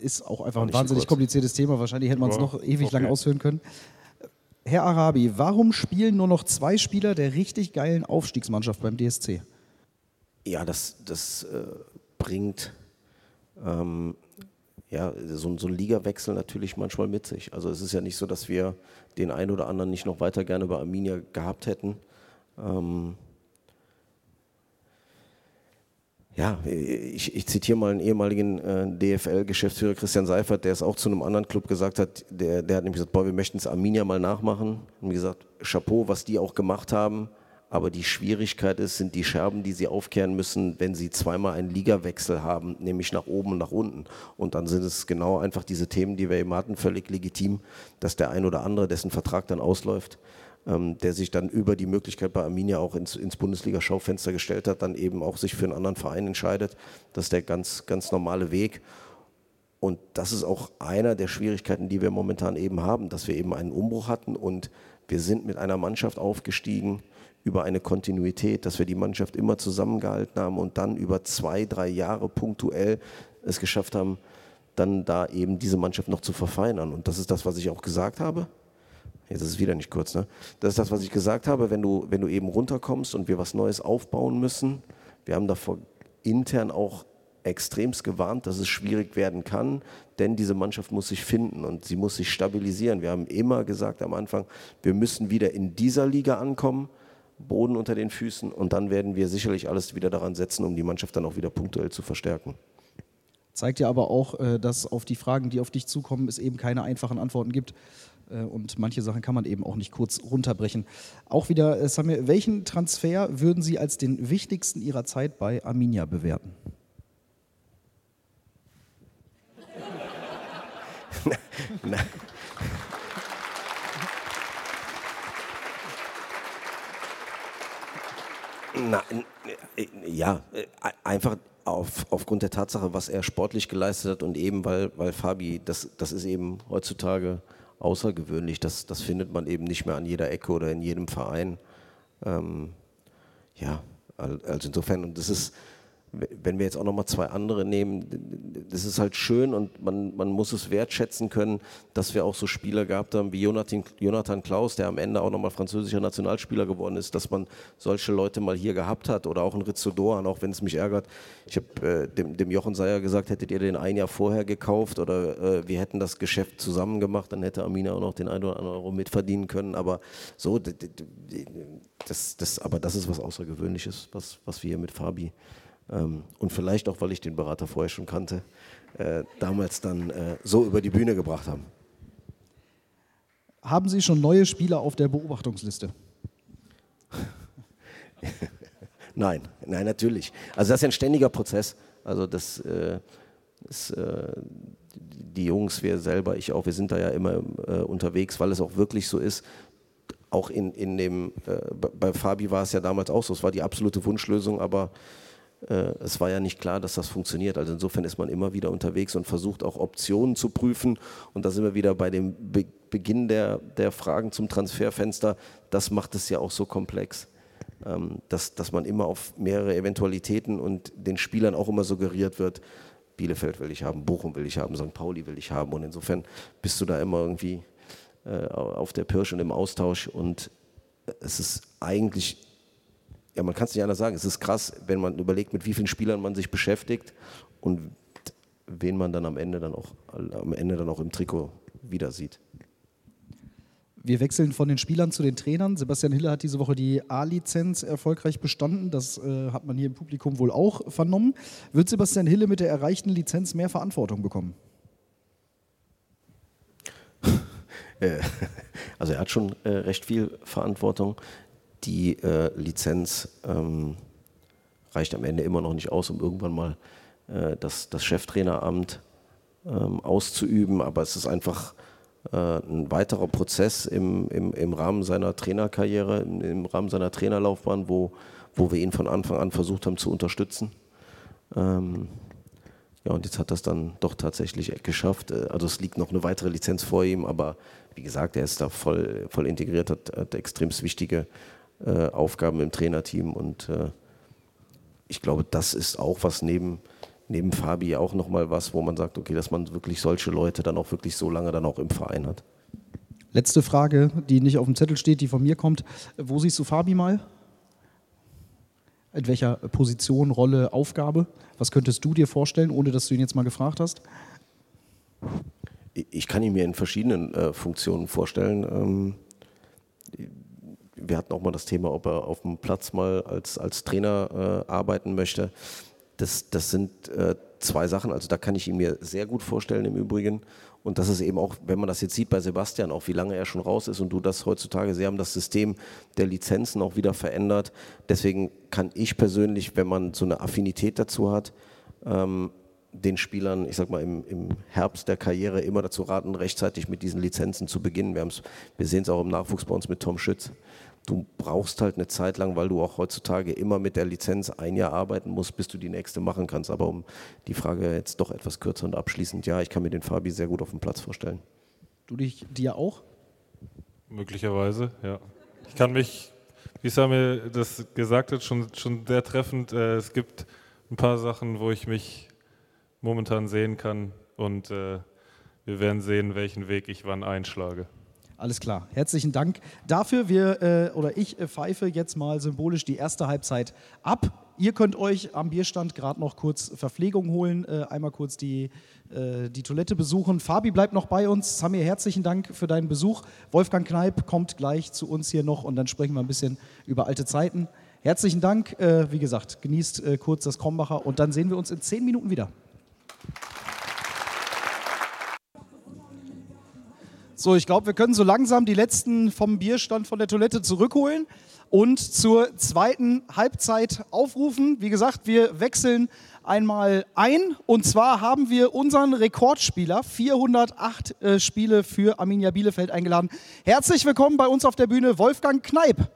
Ist auch einfach ein wahnsinnig kurz. kompliziertes Thema. Wahrscheinlich hätte man es noch ewig okay. lang ausführen können. Herr Arabi, warum spielen nur noch zwei Spieler der richtig geilen Aufstiegsmannschaft beim DSC? Ja, das, das äh, bringt ähm, ja, so, so ein Ligawechsel natürlich manchmal mit sich. Also es ist ja nicht so, dass wir den einen oder anderen nicht noch weiter gerne bei Arminia gehabt hätten. Ähm, ja, ich, ich zitiere mal einen ehemaligen äh, DFL-Geschäftsführer Christian Seifert, der es auch zu einem anderen Club gesagt hat. Der, der hat nämlich gesagt, boah, wir möchten es Arminia mal nachmachen. Und gesagt, Chapeau, was die auch gemacht haben. Aber die Schwierigkeit ist, sind die Scherben, die sie aufkehren müssen, wenn sie zweimal einen Ligawechsel haben, nämlich nach oben und nach unten. Und dann sind es genau einfach diese Themen, die wir eben hatten, völlig legitim, dass der ein oder andere, dessen Vertrag dann ausläuft, ähm, der sich dann über die Möglichkeit bei Arminia auch ins, ins Bundesliga-Schaufenster gestellt hat, dann eben auch sich für einen anderen Verein entscheidet. Das ist der ganz, ganz normale Weg. Und das ist auch einer der Schwierigkeiten, die wir momentan eben haben, dass wir eben einen Umbruch hatten und wir sind mit einer Mannschaft aufgestiegen über eine Kontinuität, dass wir die Mannschaft immer zusammengehalten haben und dann über zwei, drei Jahre punktuell es geschafft haben, dann da eben diese Mannschaft noch zu verfeinern. Und das ist das, was ich auch gesagt habe. Jetzt ist es wieder nicht kurz, ne? Das ist das, was ich gesagt habe, wenn du, wenn du eben runterkommst und wir was Neues aufbauen müssen. Wir haben davor intern auch extremst gewarnt, dass es schwierig werden kann, denn diese Mannschaft muss sich finden und sie muss sich stabilisieren. Wir haben immer gesagt am Anfang, wir müssen wieder in dieser Liga ankommen, Boden unter den Füßen und dann werden wir sicherlich alles wieder daran setzen, um die Mannschaft dann auch wieder punktuell zu verstärken. Zeigt ja aber auch, äh, dass auf die Fragen, die auf dich zukommen, es eben keine einfachen Antworten gibt. Äh, Und manche Sachen kann man eben auch nicht kurz runterbrechen. Auch wieder, äh, Samir, welchen Transfer würden Sie als den wichtigsten Ihrer Zeit bei Arminia bewerten? Na, Na, n- äh, ja, äh, einfach auf, aufgrund der Tatsache, was er sportlich geleistet hat und eben, weil, weil Fabi, das, das ist eben heutzutage außergewöhnlich, das, das findet man eben nicht mehr an jeder Ecke oder in jedem Verein. Ähm, ja, al- also insofern, und das ist, wenn wir jetzt auch nochmal zwei andere nehmen, das ist halt schön und man, man muss es wertschätzen können, dass wir auch so Spieler gehabt haben wie Jonathan, Jonathan Klaus, der am Ende auch nochmal französischer Nationalspieler geworden ist, dass man solche Leute mal hier gehabt hat oder auch ein Rizzo Doan, auch wenn es mich ärgert. Ich habe äh, dem, dem Jochen Seyer gesagt, hättet ihr den ein Jahr vorher gekauft oder äh, wir hätten das Geschäft zusammen gemacht, dann hätte Amina auch noch den einen oder anderen Euro mitverdienen können, aber so, das, das, aber das ist was Außergewöhnliches, was, was wir hier mit Fabi ähm, und vielleicht auch, weil ich den Berater vorher schon kannte, äh, damals dann äh, so über die Bühne gebracht haben. Haben Sie schon neue Spieler auf der Beobachtungsliste? Nein, nein, natürlich. Also das ist ja ein ständiger Prozess. Also das äh, ist, äh, die Jungs, wir selber, ich auch, wir sind da ja immer äh, unterwegs, weil es auch wirklich so ist. Auch in, in dem, äh, bei- Fabi war es ja damals auch so, es war die absolute Wunschlösung, aber es war ja nicht klar, dass das funktioniert. Also insofern ist man immer wieder unterwegs und versucht auch Optionen zu prüfen. Und da sind wir wieder bei dem Be Beginn der, der Fragen zum Transferfenster. Das macht es ja auch so komplex, ähm, dass, dass man immer auf mehrere Eventualitäten und den Spielern auch immer suggeriert wird, Bielefeld will ich haben, Bochum will ich haben, St. Pauli will ich haben. Und insofern bist du da immer irgendwie äh, auf der Pirsch und im Austausch. Und es ist eigentlich ja, man kann es nicht anders sagen. Es ist krass, wenn man überlegt, mit wie vielen Spielern man sich beschäftigt und wen man dann am Ende dann auch, am Ende dann auch im Trikot wieder sieht. Wir wechseln von den Spielern zu den Trainern. Sebastian Hille hat diese Woche die A-Lizenz erfolgreich bestanden. Das äh, hat man hier im Publikum wohl auch vernommen. Wird Sebastian Hille mit der erreichten Lizenz mehr Verantwortung bekommen? Äh, Also er hat schon äh, recht viel Verantwortung. Die äh, Lizenz ähm, reicht am Ende immer noch nicht aus, um irgendwann mal äh, das, das Cheftraineramt ähm, auszuüben. Aber es ist einfach äh, ein weiterer Prozess im, im, im Rahmen seiner Trainerkarriere, im, im Rahmen seiner Trainerlaufbahn, wo, wo wir ihn von Anfang an versucht haben zu unterstützen. Ähm, ja, und jetzt hat das dann doch tatsächlich geschafft. Äh, Also es liegt noch eine weitere Lizenz vor ihm, aber wie gesagt, er ist da voll, voll integriert, hat, hat extremst wichtige äh, Aufgaben im Trainerteam und äh, ich glaube, das ist auch was neben, neben Fabi auch nochmal was, wo man sagt, okay, dass man wirklich solche Leute dann auch wirklich so lange dann auch im Verein hat. Letzte Frage, die nicht auf dem Zettel steht, die von mir kommt. Wo siehst du Fabi mal? In welcher Position, Rolle, Aufgabe? Was könntest du dir vorstellen, ohne dass du ihn jetzt mal gefragt hast? Ich kann ihn mir in verschiedenen äh, Funktionen vorstellen. Ähm, wir hatten auch mal das Thema, ob er auf dem Platz mal als, als Trainer äh, arbeiten möchte. Das, das sind äh, zwei Sachen. Also da kann ich ihn mir sehr gut vorstellen im Übrigen. Und das ist eben auch, wenn man das jetzt sieht bei Sebastian, auch wie lange er schon raus ist und du das heutzutage, sie haben das System der Lizenzen auch wieder verändert. Deswegen kann ich persönlich, wenn man so eine Affinität dazu hat, ähm, den Spielern, ich sag mal, im, im, Herbst der Karriere immer dazu raten, rechtzeitig mit diesen Lizenzen zu beginnen. Wir, wir sehen es auch im Nachwuchs bei uns mit Tom Schütz du brauchst halt eine Zeit lang, weil du auch heutzutage immer mit der Lizenz ein Jahr arbeiten musst, bis du die nächste machen kannst. Aber um die Frage jetzt doch etwas kürzer und abschließend, ja, ich kann mir den Fabi sehr gut auf dem Platz vorstellen. Du dich dir auch? Möglicherweise, ja. Ich kann mich, wie Samuel das gesagt hat, schon, schon sehr treffend. Äh, es gibt ein paar Sachen, wo ich mich momentan sehen kann und äh, wir werden sehen, welchen Weg ich wann einschlage. Alles klar. Herzlichen Dank dafür. Wir äh, oder ich äh, pfeife jetzt mal symbolisch die erste Halbzeit ab. Ihr könnt euch am Bierstand gerade noch kurz Verpflegung holen, äh, einmal kurz die, äh, die Toilette besuchen. Fabi bleibt noch bei uns. Samir, herzlichen Dank für deinen Besuch. Wolfgang Kneip kommt gleich zu uns hier noch und dann sprechen wir ein bisschen über alte Zeiten. Herzlichen Dank. Äh, wie gesagt, genießt äh, kurz das Krombacher und dann sehen wir uns in zehn Minuten wieder. So, ich glaube, wir können so langsam die letzten vom Bierstand von der Toilette zurückholen und zur zweiten Halbzeit aufrufen. Wie gesagt, wir wechseln einmal ein und zwar haben wir unseren Rekordspieler, 408 äh, Spiele für Arminia Bielefeld eingeladen. Herzlich willkommen bei uns auf der Bühne, Wolfgang Kneip.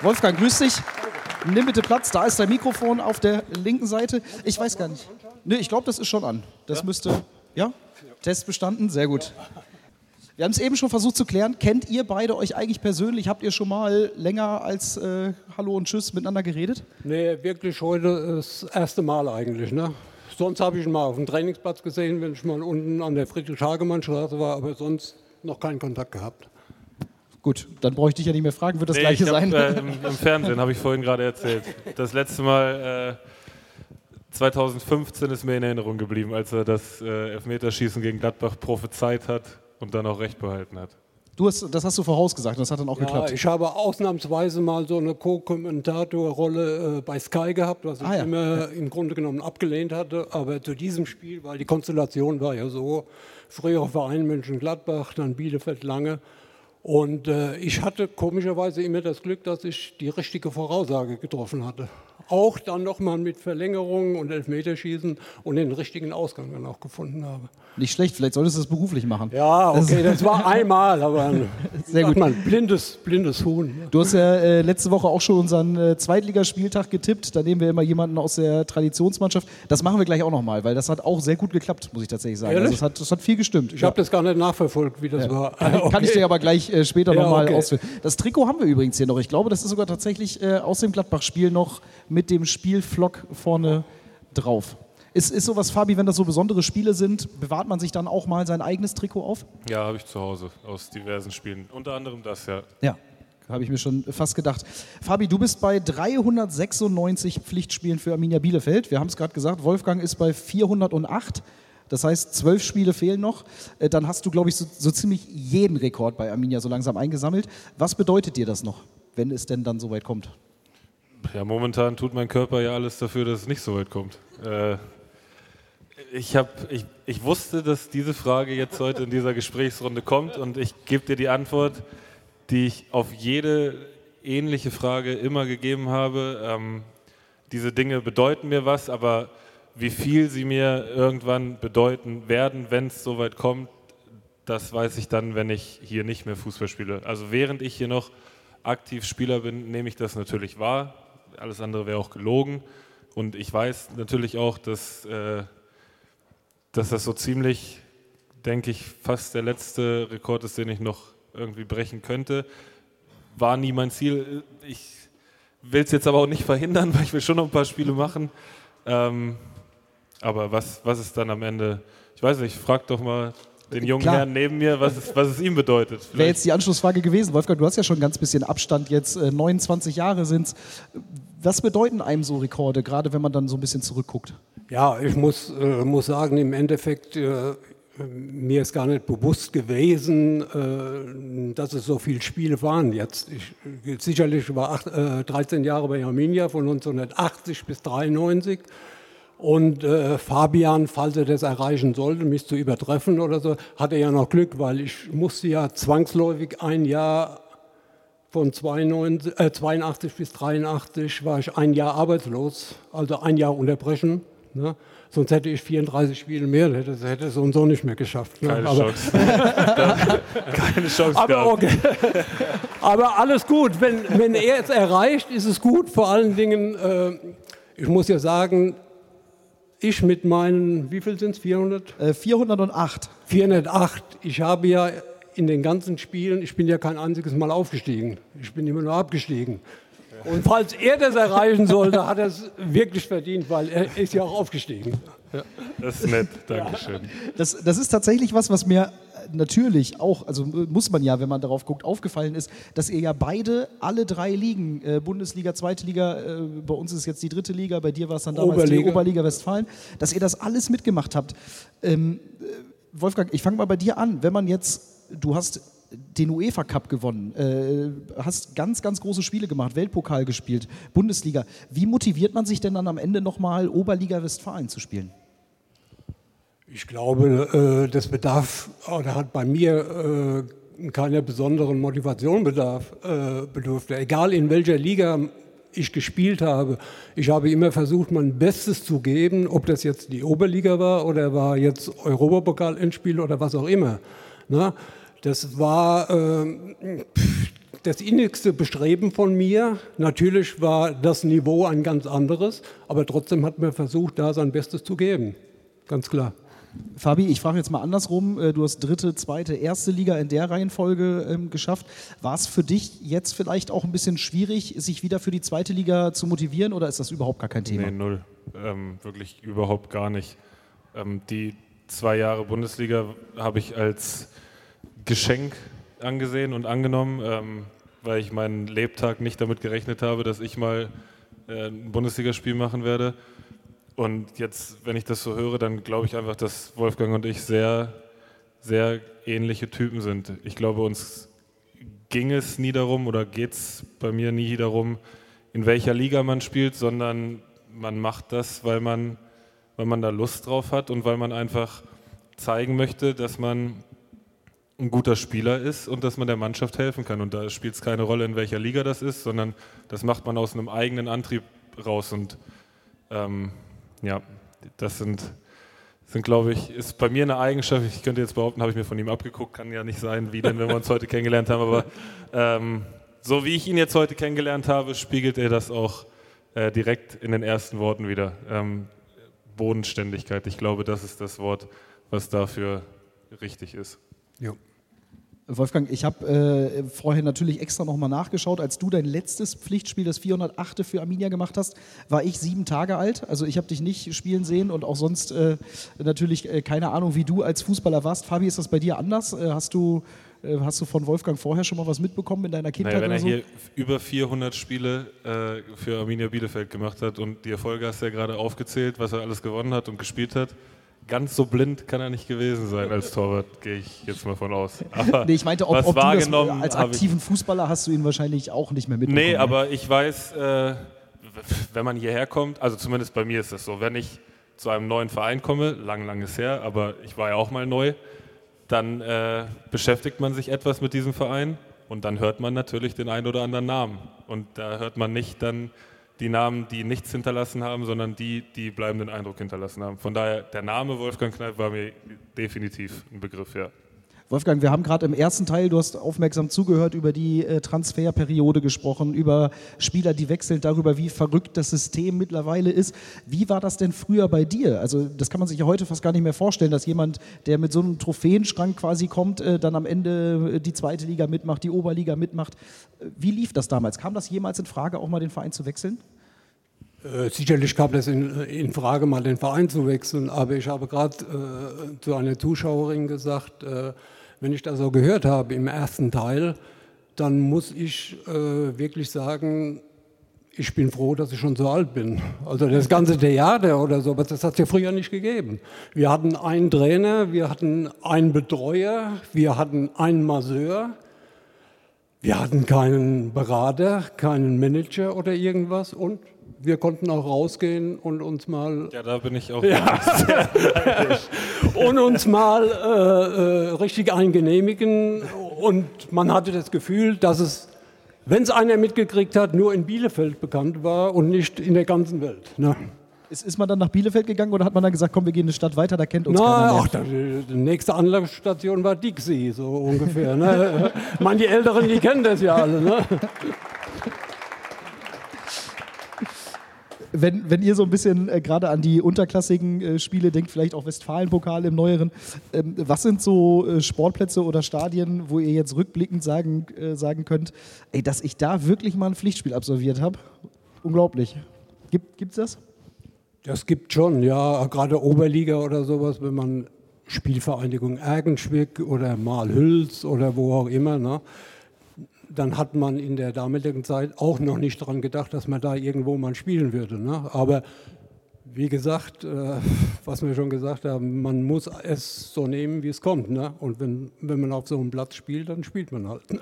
Wolfgang, grüß dich. Nimm bitte Platz, da ist dein Mikrofon auf der linken Seite. Ich weiß gar nicht. Nee, ich glaube, das ist schon an. Das müsste. Ja? Test bestanden? Sehr gut. Wir haben es eben schon versucht zu klären. Kennt ihr beide euch eigentlich persönlich? Habt ihr schon mal länger als äh, Hallo und Tschüss miteinander geredet? Nee, wirklich heute das erste Mal eigentlich. Ne? Sonst habe ich ihn mal auf dem Trainingsplatz gesehen, wenn ich mal unten an der Friedrich-Hagemann-Straße war, aber sonst noch keinen Kontakt gehabt. Gut, dann brauche ich dich ja nicht mehr fragen, wird das nee, gleiche hab, sein? Äh, im, im, Fernsehen, habe ich vorhin gerade erzählt. Das letzte Mal äh, 2015 ist mir in Erinnerung geblieben, als er das äh, Elfmeterschießen gegen Gladbach prophezeit hat und dann auch recht behalten hat. Du hast, das hast du vorausgesagt und das hat dann auch ja, geklappt. Ich habe ausnahmsweise mal so eine Co-Kommentatorrolle äh, bei Sky gehabt, was ich ah, ja. immer ja. im Grunde genommen abgelehnt hatte. Aber zu diesem Spiel, weil die Konstellation war ja so, früher Verein Mönchengladbach, dann Bielefeld lange. Und äh, ich hatte komischerweise immer das Glück, dass ich die richtige Voraussage getroffen hatte auch dann nochmal mit Verlängerungen und Elfmeterschießen und den richtigen Ausgang dann auch gefunden habe. Nicht schlecht, vielleicht solltest du das beruflich machen. Ja, okay, das war einmal, aber Sehr gut. Man, blindes, blindes Huhn. Du hast ja äh, letzte Woche auch schon unseren äh, Zweitligaspieltag getippt. Da nehmen wir immer jemanden aus der Traditionsmannschaft. Das machen wir gleich auch nochmal, weil das hat auch sehr gut geklappt, muss ich tatsächlich sagen. Also das, hat, das hat viel gestimmt. Ich ja. habe das gar nicht nachverfolgt, wie das ja. war. Kann, okay. kann ich dir aber gleich äh, später ja, nochmal okay. ausführen. Das Trikot haben wir übrigens hier noch. Ich glaube, das ist sogar tatsächlich äh, aus dem Gladbach-Spiel noch mit dem Spielflock vorne drauf. Ist, ist sowas, Fabi, wenn das so besondere Spiele sind, bewahrt man sich dann auch mal sein eigenes Trikot auf? Ja, habe ich zu Hause aus diversen Spielen. Unter anderem das, ja. Ja, habe ich mir schon fast gedacht. Fabi, du bist bei 396 Pflichtspielen für Arminia Bielefeld. Wir haben es gerade gesagt, Wolfgang ist bei 408. Das heißt, zwölf Spiele fehlen noch. Äh, dann hast du, glaube ich, so, so, ziemlich jeden Rekord bei Arminia so langsam eingesammelt. Was bedeutet dir das noch, wenn es denn dann so weit kommt? Ja, momentan tut mein Körper ja alles dafür, dass es nicht so weit kommt. Äh, ich, hab, ich, ich wusste, dass diese Frage jetzt heute in dieser Gesprächsrunde kommt und ich gebe dir die Antwort, die ich auf jede ähnliche Frage immer gegeben habe. Ähm, diese Dinge bedeuten mir was, aber wie viel sie mir irgendwann bedeuten werden, wenn es soweit kommt, das weiß ich dann, wenn ich hier nicht mehr Fußball spiele. Also während ich hier noch aktiv Spieler bin, nehme ich das natürlich wahr alles andere wäre auch gelogen. Und ich weiß natürlich auch, dass, äh, dass das so ziemlich, denke ich, fast der letzte Rekord ist, den ich noch irgendwie brechen könnte. War nie mein Ziel. Ich will es jetzt aber auch nicht verhindern, weil ich will schon noch ein paar Spiele machen. Ähm, aber was, was ist dann am Ende? Ich weiß nicht, frag doch mal den jungen Klar. Herrn neben mir, was es, was es ihm bedeutet. Wäre jetzt die Anschlussfrage gewesen. Wolfgang, du hast ja schon ein ganz bisschen Abstand jetzt, 29 äh, Jahre sind es. Was bedeuten einem so Rekorde, gerade wenn man dann so ein bisschen zurückguckt? Ja, ich muss, äh, muss sagen, im Endeffekt, äh, mir ist gar nicht bewusst gewesen, äh, dass es so viele Spiele waren jetzt. Ich, sicherlich war acht, äh, 13 Jahre bei Arminia von 1980 bis 1993. Und äh, Fabian, falls er das erreichen sollte, mich zu übertreffen oder so, hatte ja noch Glück, weil ich musste ja zwangsläufig ein Jahr von 82, äh, 82 bis 83 war ich ein Jahr arbeitslos, also ein Jahr unterbrechen. Ne? Sonst hätte ich 34 Spiele mehr, hätte, hätte es so und so nicht mehr geschafft. Ne? Keine aber, Chance. Keine Chance aber, okay. aber alles gut. Wenn, wenn er es erreicht, ist es gut. Vor allen Dingen, äh, ich muss ja sagen, ich mit meinen, wie viel sind es? 400? Äh, 408. 408. Ich habe ja in den ganzen Spielen, ich bin ja kein einziges Mal aufgestiegen. Ich bin immer nur abgestiegen. Und falls er das erreichen sollte, hat er es wirklich verdient, weil er ist ja auch aufgestiegen. Ja. Das ist nett, Dankeschön. Das, das ist tatsächlich was, was mir natürlich auch, also muss man ja, wenn man darauf guckt, aufgefallen ist, dass ihr ja beide alle drei Ligen, äh, Bundesliga, zweite Liga, äh, bei uns ist jetzt die dritte Liga, bei dir war es dann damals Oberliga. die Oberliga Westfalen, dass ihr das alles mitgemacht habt. Ähm, äh, Wolfgang, ich fange mal bei dir an. Wenn man jetzt, du hast den UEFA Cup gewonnen, äh, hast ganz, ganz große Spiele gemacht, Weltpokal gespielt, Bundesliga. Wie motiviert man sich denn dann am Ende nochmal Oberliga Westfalen zu spielen? Ich glaube, äh, das bedarf, oder hat bei mir äh, keiner besonderen Motivation bedarf, äh, bedurfte. Egal in welcher Liga ich gespielt habe, ich habe immer versucht, mein Bestes zu geben, ob das jetzt die Oberliga war oder war jetzt Europapokal-Endspiel oder was auch immer. Na, das war äh, das innigste Bestreben von mir. Natürlich war das Niveau ein ganz anderes, aber trotzdem hat man versucht, da sein Bestes zu geben. Ganz klar. Fabi, ich frage jetzt mal andersrum. Äh, du hast dritte, zweite, erste Liga in der Reihenfolge ähm, geschafft. War es für dich jetzt vielleicht auch ein bisschen schwierig, sich wieder für die zweite Liga zu motivieren oder ist das überhaupt gar kein Thema? Nee, null. Ähm, wirklich überhaupt gar nicht. Ähm, die zwei Jahre Bundesliga habe ich als Geschenk angesehen und angenommen, ähm, weil ich meinen Lebtag nicht damit gerechnet habe, dass ich mal äh, ein Bundesligaspiel machen werde. Und jetzt, wenn ich das so höre, dann glaube ich einfach, dass Wolfgang und ich sehr, sehr ähnliche Typen sind. Ich glaube, uns ging es nie darum oder geht es bei mir nie darum, in welcher Liga man spielt, sondern man macht das, weil man, weil man da Lust drauf hat und weil man einfach zeigen möchte, dass man ein guter Spieler ist und dass man der Mannschaft helfen kann. Und da spielt es keine Rolle, in welcher Liga das ist, sondern das macht man aus einem eigenen Antrieb raus. Und ähm, ja, das sind, sind glaube ich, ist bei mir eine Eigenschaft, ich könnte jetzt behaupten, habe ich mir von ihm abgeguckt, kann ja nicht sein, wie denn, wenn wir uns heute kennengelernt haben, aber ähm, so wie ich ihn jetzt heute kennengelernt habe, spiegelt er das auch äh, direkt in den ersten Worten wieder. Ähm, Bodenständigkeit, ich glaube, das ist das Wort, was dafür richtig ist. Jo. Wolfgang, ich habe äh, vorher natürlich extra nochmal nachgeschaut. Als du dein letztes Pflichtspiel, das 408. für Arminia gemacht hast, war ich sieben Tage alt. Also ich habe dich nicht spielen sehen und auch sonst äh, natürlich äh, keine Ahnung, wie du als Fußballer warst. Fabi, ist das bei dir anders? Äh, hast, du, äh, hast du von Wolfgang vorher schon mal was mitbekommen in deiner Kindheit? Naja, wenn er so? hier über 400 Spiele äh, für Arminia Bielefeld gemacht hat und die Erfolge hast du ja gerade aufgezählt, was er alles gewonnen hat und gespielt hat ganz so blind kann er nicht gewesen sein als Torwart, gehe ich jetzt mal von aus. Aber nee, ich meinte, ob, ob du das, als aktiven Fußballer hast du ihn wahrscheinlich auch nicht mehr mitbekommen. Nee, aber ich weiß, äh, wenn man hierher kommt, also zumindest bei mir ist das so, wenn ich zu einem neuen Verein komme, lang, lang ist her, aber ich war ja auch mal neu, dann äh, beschäftigt man sich etwas mit diesem Verein und dann hört man natürlich den einen oder anderen Namen. Und da hört man nicht dann die Namen, die nichts hinterlassen haben, sondern die, die bleibenden Eindruck hinterlassen haben. Von daher, der Name Wolfgang Kneip war mir definitiv ein Begriff, ja. Wolfgang, wir haben gerade im ersten Teil, du hast aufmerksam zugehört, über die äh, Transferperiode gesprochen, über Spieler, die wechseln, darüber, wie verrückt das System mittlerweile ist. Wie war das denn früher bei dir? Also das kann man sich ja heute fast gar nicht mehr vorstellen, dass jemand, der mit so einem Trophäenschrank quasi kommt, äh, dann am Ende äh, die zweite Liga mitmacht, die Oberliga mitmacht. Wie lief das damals? Kam das jemals in Frage, auch mal den Verein zu wechseln? Äh, sicherlich kam das in, in, Frage, mal den Verein zu wechseln, aber ich habe gerade äh, zu einer Zuschauerin gesagt, äh, wenn ich das so gehört habe im ersten Teil, dann muss ich äh, wirklich sagen, ich bin froh, dass ich schon so alt bin. Also das ganze Theater oder so, das hat es ja früher nicht gegeben. Wir hatten einen Trainer, wir hatten einen Betreuer, wir hatten einen Masseur, wir hatten keinen Berater, keinen Manager oder irgendwas und wir konnten auch rausgehen und uns mal. Ja, da bin ich auch. Ja. und uns mal äh, äh, richtig eingenehmigen. Und man hatte das Gefühl, dass es, wenn es einer mitgekriegt hat, nur in Bielefeld bekannt war und nicht in der ganzen Welt. Ne? Ist, ist man dann nach Bielefeld gegangen oder hat man dann gesagt, komm, wir gehen eine Stadt weiter, da kennt uns Na, keiner mehr? Ach, die, die nächste Anlaufstation war Dixie, so ungefähr. Ne? meine, die Älteren, die kennen das ja alle. Ne? wenn, wenn ihr so ein bisschen äh, gerade an die unterklassigen äh, Spiele denkt, vielleicht auch Westfalenpokal im Neueren, ähm, was sind so äh, Sportplätze oder Stadien, wo ihr jetzt rückblickend sagen, äh, sagen könnt, ey, dass ich da wirklich mal ein Pflichtspiel absolviert habe? Unglaublich. Gibt es das? Das gibt schon, ja, gerade Oberliga oder sowas, wenn man Spielvereinigung Ergenschwick oder Malhüls oder wo auch immer, ne? dann hat man in der damaligen Zeit auch noch nicht daran gedacht, dass man da irgendwo mal spielen würde. Ne? Aber wie gesagt, äh, was wir schon gesagt haben, man muss es so nehmen, wie es kommt. Ne? Und wenn, wenn man auf so einem Platz spielt, dann spielt man halt. Ne?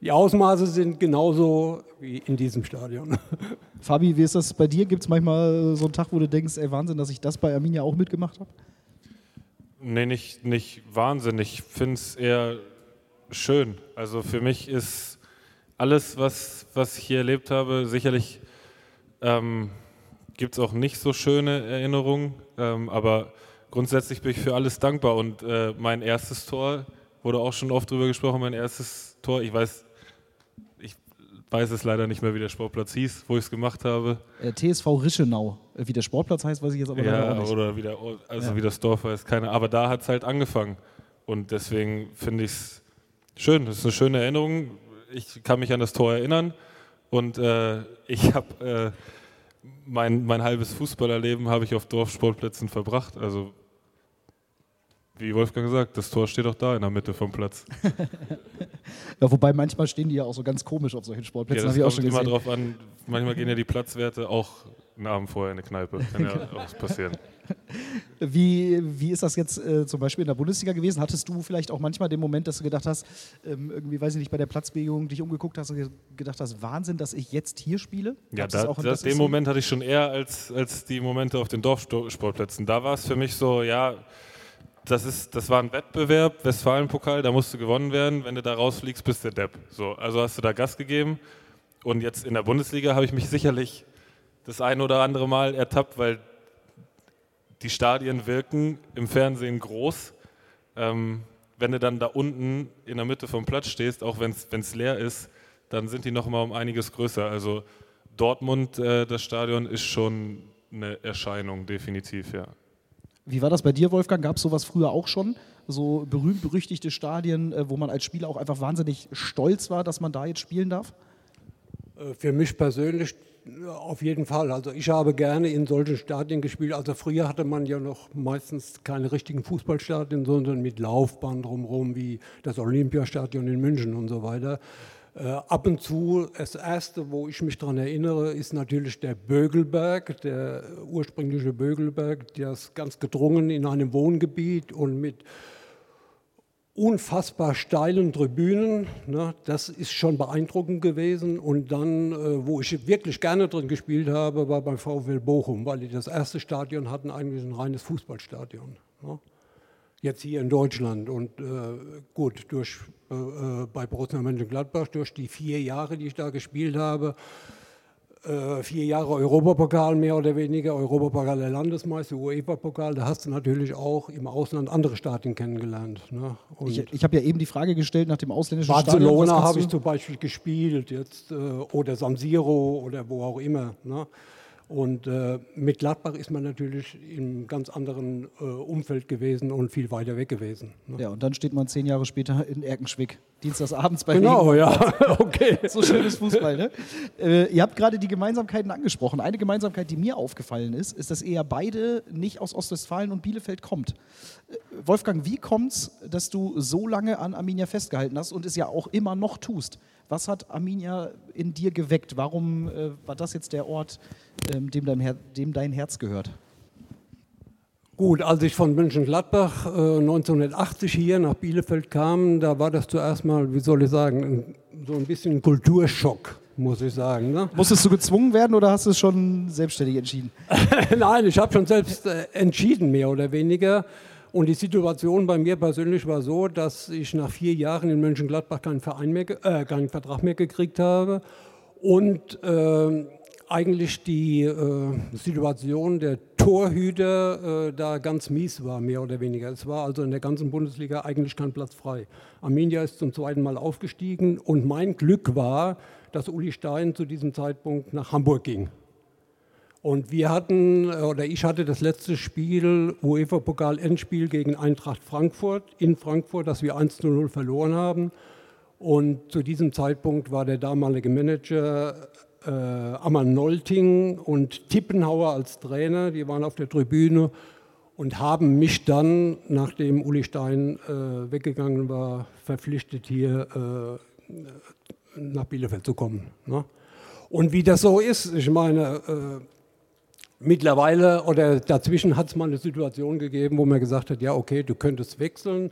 Die Ausmaße sind genauso wie in diesem Stadion. Fabi, wie ist das bei dir? Gibt es manchmal so einen Tag, wo du denkst, ey Wahnsinn, dass ich das bei Arminia auch mitgemacht habe? Nee, nicht, nicht Wahnsinn. Ich finde es eher schön. Also für mich ist alles, was, was ich hier erlebt habe, sicherlich ähm, gibt es auch nicht so schöne Erinnerungen, ähm, aber grundsätzlich bin ich für alles dankbar. Und äh, mein erstes Tor, wurde auch schon oft drüber gesprochen, mein erstes Tor, ich weiß, weiß es leider nicht mehr, wie der Sportplatz hieß, wo ich es gemacht habe. Äh, TSV Rischenau. Äh, wie der Sportplatz heißt, weiß ich jetzt aber ja, auch nicht. Oder wie, der, also ja. wie das Dorf heißt, keine Aber da hat es halt angefangen. Und deswegen finde ich es Schön, das ist eine schöne Erinnerung. Ich kann mich an das Tor erinnern und äh, ich habe äh, mein, mein halbes Fußballerleben habe ich auf Dorfsportplätzen verbracht. Also wie Wolfgang gesagt, das Tor steht auch da in der Mitte vom Platz. ja, wobei manchmal stehen die ja auch so ganz komisch auf solchen Sportplätzen. Ja, das kommt immer drauf an. Manchmal gehen ja die Platzwerte auch einen Abend vorher in eine Kneipe. Kann ja auch passieren. Wie, wie ist das jetzt äh, zum Beispiel in der Bundesliga gewesen? Hattest du vielleicht auch manchmal den Moment, dass du gedacht hast, ähm, irgendwie, weiß ich nicht, bei der Platzbewegung dich umgeguckt hast und gedacht hast, Wahnsinn, dass ich jetzt hier spiele? Ja, da, das, das den Moment hatte ich schon eher als, als die Momente auf den Dorfsportplätzen. Da war es für mich so, ja, das, ist, das war ein Wettbewerb, Westfalenpokal, da musste gewonnen werden. Wenn du da rausfliegst, bist du Depp. So, also hast du da Gas gegeben. Und jetzt in der Bundesliga habe ich mich sicherlich das ein oder andere Mal ertappt, weil die Stadien wirken im Fernsehen groß. Ähm, wenn du dann da unten in der Mitte vom Platz stehst, auch wenn es leer ist, dann sind die noch mal um einiges größer. Also Dortmund, äh, das Stadion, ist schon eine Erscheinung, definitiv, ja. Wie war das bei dir, Wolfgang? Gab es sowas früher auch schon? So berühmt-berüchtigte Stadien, äh, wo man als Spieler auch einfach wahnsinnig stolz war, dass man da jetzt spielen darf? Äh, für mich persönlich auf jeden Fall. Also ich habe gerne in solchen Stadien gespielt. Also früher hatte man ja noch meistens keine richtigen Fußballstadien, sondern mit Laufbahn drumherum, wie das Olympiastadion in München und so weiter. Äh, ab und zu, das erste, wo ich mich daran erinnere, ist natürlich der Bögelberg, der ursprüngliche Bögelberg, der ist ganz gedrungen in einem Wohngebiet und mit unfassbar steilen Tribünen. Ne, das ist schon beeindruckend gewesen. Und dann, äh, wo ich wirklich gerne drin gespielt habe, war beim VfL Bochum, weil die das erste Stadion hatten eigentlich ein reines Fußballstadion. Ne? Jetzt hier in Deutschland. Und äh, gut, durch, äh, bei Borussia Mönchengladbach, durch die vier Jahre, die ich da gespielt habe, äh, vier Jahre Europapokal mehr oder weniger, Europapokal der Landesmeister, UEFA-Pokal, da hast du natürlich auch im Ausland andere Stadien kennengelernt. Ne? ich ich habe ja eben die Frage gestellt nach dem ausländischen Barcelona habe ich zum Beispiel gespielt jetzt, äh, oder San Siro oder wo auch immer. Ne? Und äh, mit Gladbach ist man natürlich im ganz anderen äh, Umfeld gewesen und viel weiter weg gewesen. Ne? Ja, und dann steht man zehn Jahre später in Erkenschwick, dienstagsabends bei Genau, Regen. ja, okay. so schönes Fußball, ne? Äh, ihr habt gerade die Gemeinsamkeiten angesprochen. Eine Gemeinsamkeit, die mir aufgefallen ist, ist, dass ihr ja beide nicht aus Ostwestfalen und Bielefeld kommt. Äh, Wolfgang, wie kommt es, dass du so lange an Arminia festgehalten hast und es ja auch immer noch tust? Was hat Arminia in dir geweckt? Warum äh, war das jetzt der Ort, ähm, dem, dein dem, dein Herz gehört? Gut, als ich von Mönchengladbach äh, 1980 hier nach Bielefeld kam, da war das zuerst mal, wie soll ich sagen, so ein bisschen ein Kulturschock, muss ich sagen. Ne? Musstest du gezwungen werden oder hast du es schon selbstständig entschieden? Nein, ich habe schon selbst äh, entschieden, mehr oder weniger. Und die Situation bei mir persönlich war so, dass ich nach vier Jahren in Mönchengladbach keinen, Verein mehr, äh, keinen Vertrag mehr gekriegt habe und äh, eigentlich die äh, Situation der Torhüter äh, da ganz mies war, mehr oder weniger. Es war also in der ganzen Bundesliga eigentlich kein Platz frei. Arminia ist zum zweiten Mal aufgestiegen und mein Glück war, dass Uli Stein zu diesem Zeitpunkt nach Hamburg ging. Und wir hatten, oder ich hatte das letzte Spiel, UEFA-Pokal-Endspiel gegen Eintracht Frankfurt in Frankfurt, das wir 1 zu 0 verloren haben. Und zu diesem Zeitpunkt war der damalige Manager äh, Ammann Nolting und Tippenhauer als Trainer, die waren auf der Tribüne und haben mich dann, nachdem Uli Stein äh, weggegangen war, verpflichtet, hier äh, nach Bielefeld zu kommen. Ne? Und wie das so ist, ich meine, äh, Mittlerweile oder dazwischen hat es mal eine Situation gegeben, wo man gesagt hat, ja okay, du könntest wechseln.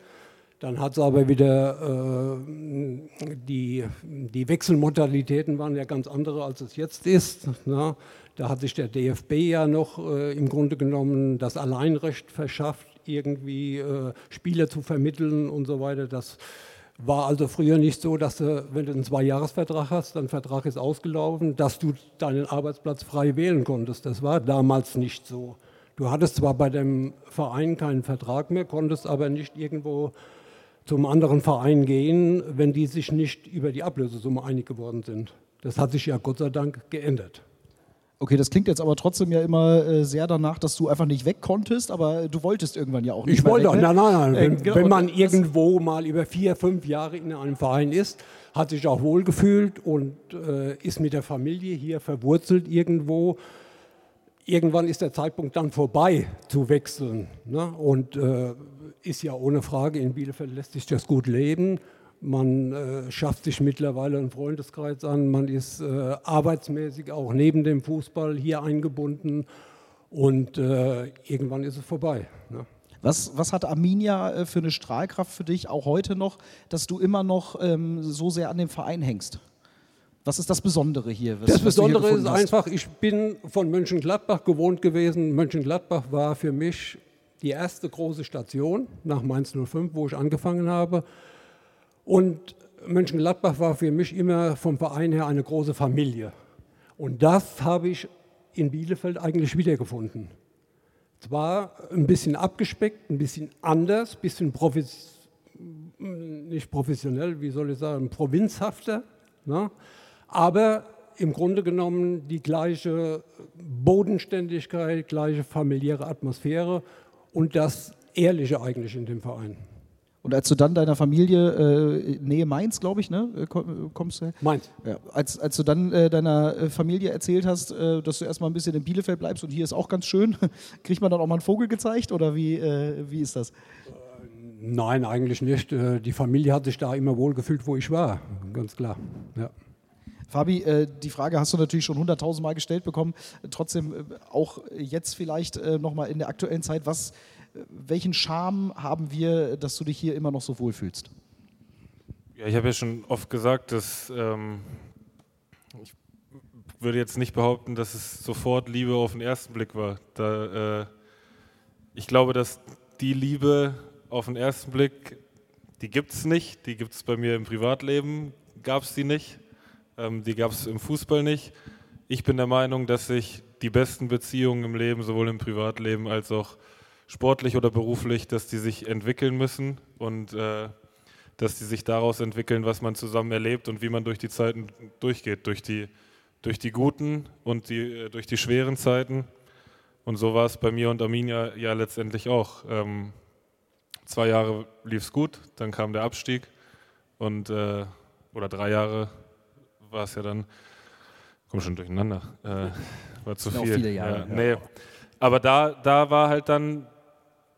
Dann hat es aber wieder, äh, die, die Wechselmodalitäten waren ja ganz andere, als es jetzt ist. Na? Ne? Da hat sich der DFB ja noch äh, im Grunde genommen das Alleinrecht verschafft, irgendwie äh, Spieler zu vermitteln und so weiter. Das war also früher nicht so, dass du, wenn du einen Zweijahresvertrag hast, dein Vertrag ist ausgelaufen, dass du deinen Arbeitsplatz frei wählen konntest. Das war damals nicht so. Du hattest zwar bei dem Verein keinen Vertrag mehr, konntest aber nicht irgendwo zum anderen Verein gehen, wenn die sich nicht über die Ablösesumme einig geworden sind. Das hat sich ja Gott sei Dank geändert. Okay, das klingt jetzt aber trotzdem ja immer äh, sehr danach, dass du einfach nicht weg konntest, aber du wolltest irgendwann ja auch nicht Ich wollte ne? nein, nein, nein. Äh, wenn, genau, wenn, man irgendwo mal über vier, fünf Jahre in einem Verein ist, hat sich auch wohlgefühlt und äh, ist mit der Familie hier verwurzelt irgendwo. Irgendwann ist der Zeitpunkt dann vorbei zu wechseln. Ne? Und äh, ist ja ohne Frage, in Bielefeld lässt sich das gut leben. Man äh, schafft sich mittlerweile einen Freundeskreis an. Man ist äh, arbeitsmäßig auch neben dem Fußball hier eingebunden. Und äh, irgendwann ist es vorbei. Ne? Was, was, hat Arminia äh, für eine Strahlkraft für dich, auch heute noch, dass du immer noch ähm, so sehr an dem Verein hängst? Was ist das Besondere hier? Was, das Besondere ist hast? einfach, ich bin von Mönchengladbach gewohnt gewesen. Mönchengladbach war für mich die erste große Station nach Mainz 05, wo ich angefangen habe. Und Mönchengladbach war für mich immer vom Verein her eine große Familie. Und das habe ich in Bielefeld eigentlich wiedergefunden. Zwar ein bisschen abgespeckt, ein bisschen anders, ein bisschen profes nicht professionell, wie soll ich sagen, provinzhafter, ne? aber im Grunde genommen die gleiche Bodenständigkeit, gleiche familiäre Atmosphäre und das Ehrliche eigentlich in dem Verein. Und als du dann deiner Familie, äh, Nähe Mainz, glaube ich, ne, äh, kommst du? Mainz. Ja, als, als du dann äh, deiner äh, Familie erzählt hast, äh, dass du erstmal ein bisschen in Bielefeld bleibst und hier ist auch ganz schön, kriegt man dann auch mal einen Vogel gezeigt oder wie, äh, wie ist das? Nein, eigentlich nicht. Die Familie hat sich da immer wohl gefühlt, wo ich war, ganz klar. Ja. Fabi, äh, die Frage hast du natürlich schon hunderttausendmal gestellt bekommen. Trotzdem äh, auch jetzt vielleicht äh, nochmal in der aktuellen Zeit, was welchen Charme haben wir, dass du dich hier immer noch so wohlfühlst? Ja, ich habe ja schon oft gesagt, dass ähm, ich würde jetzt nicht behaupten, dass es sofort Liebe auf den ersten Blick war. Da, äh, ich glaube, dass die Liebe auf den ersten Blick, die gibt es nicht. Die gibt es bei mir im Privatleben, gab es die nicht. Ähm, die gab es im Fußball nicht. ich bin der Meinung, dass sich die besten Beziehungen im Leben, sowohl im Privatleben als auch sportlich oder beruflich, dass die sich entwickeln müssen und äh, dass die sich daraus entwickeln, was man zusammen erlebt und wie man durch die Zeiten durchgeht, durch die, durch die guten und die, äh, durch die schweren Zeiten. Und so war es bei mir und Arminia ja letztendlich auch. Ähm, zwei Jahre lief es gut, dann kam der Abstieg und äh, oder drei Jahre war es ja dann. Komm schon durcheinander. Äh, war zu viel. viele Jahre. Ja, nee. Aber da, da war halt dann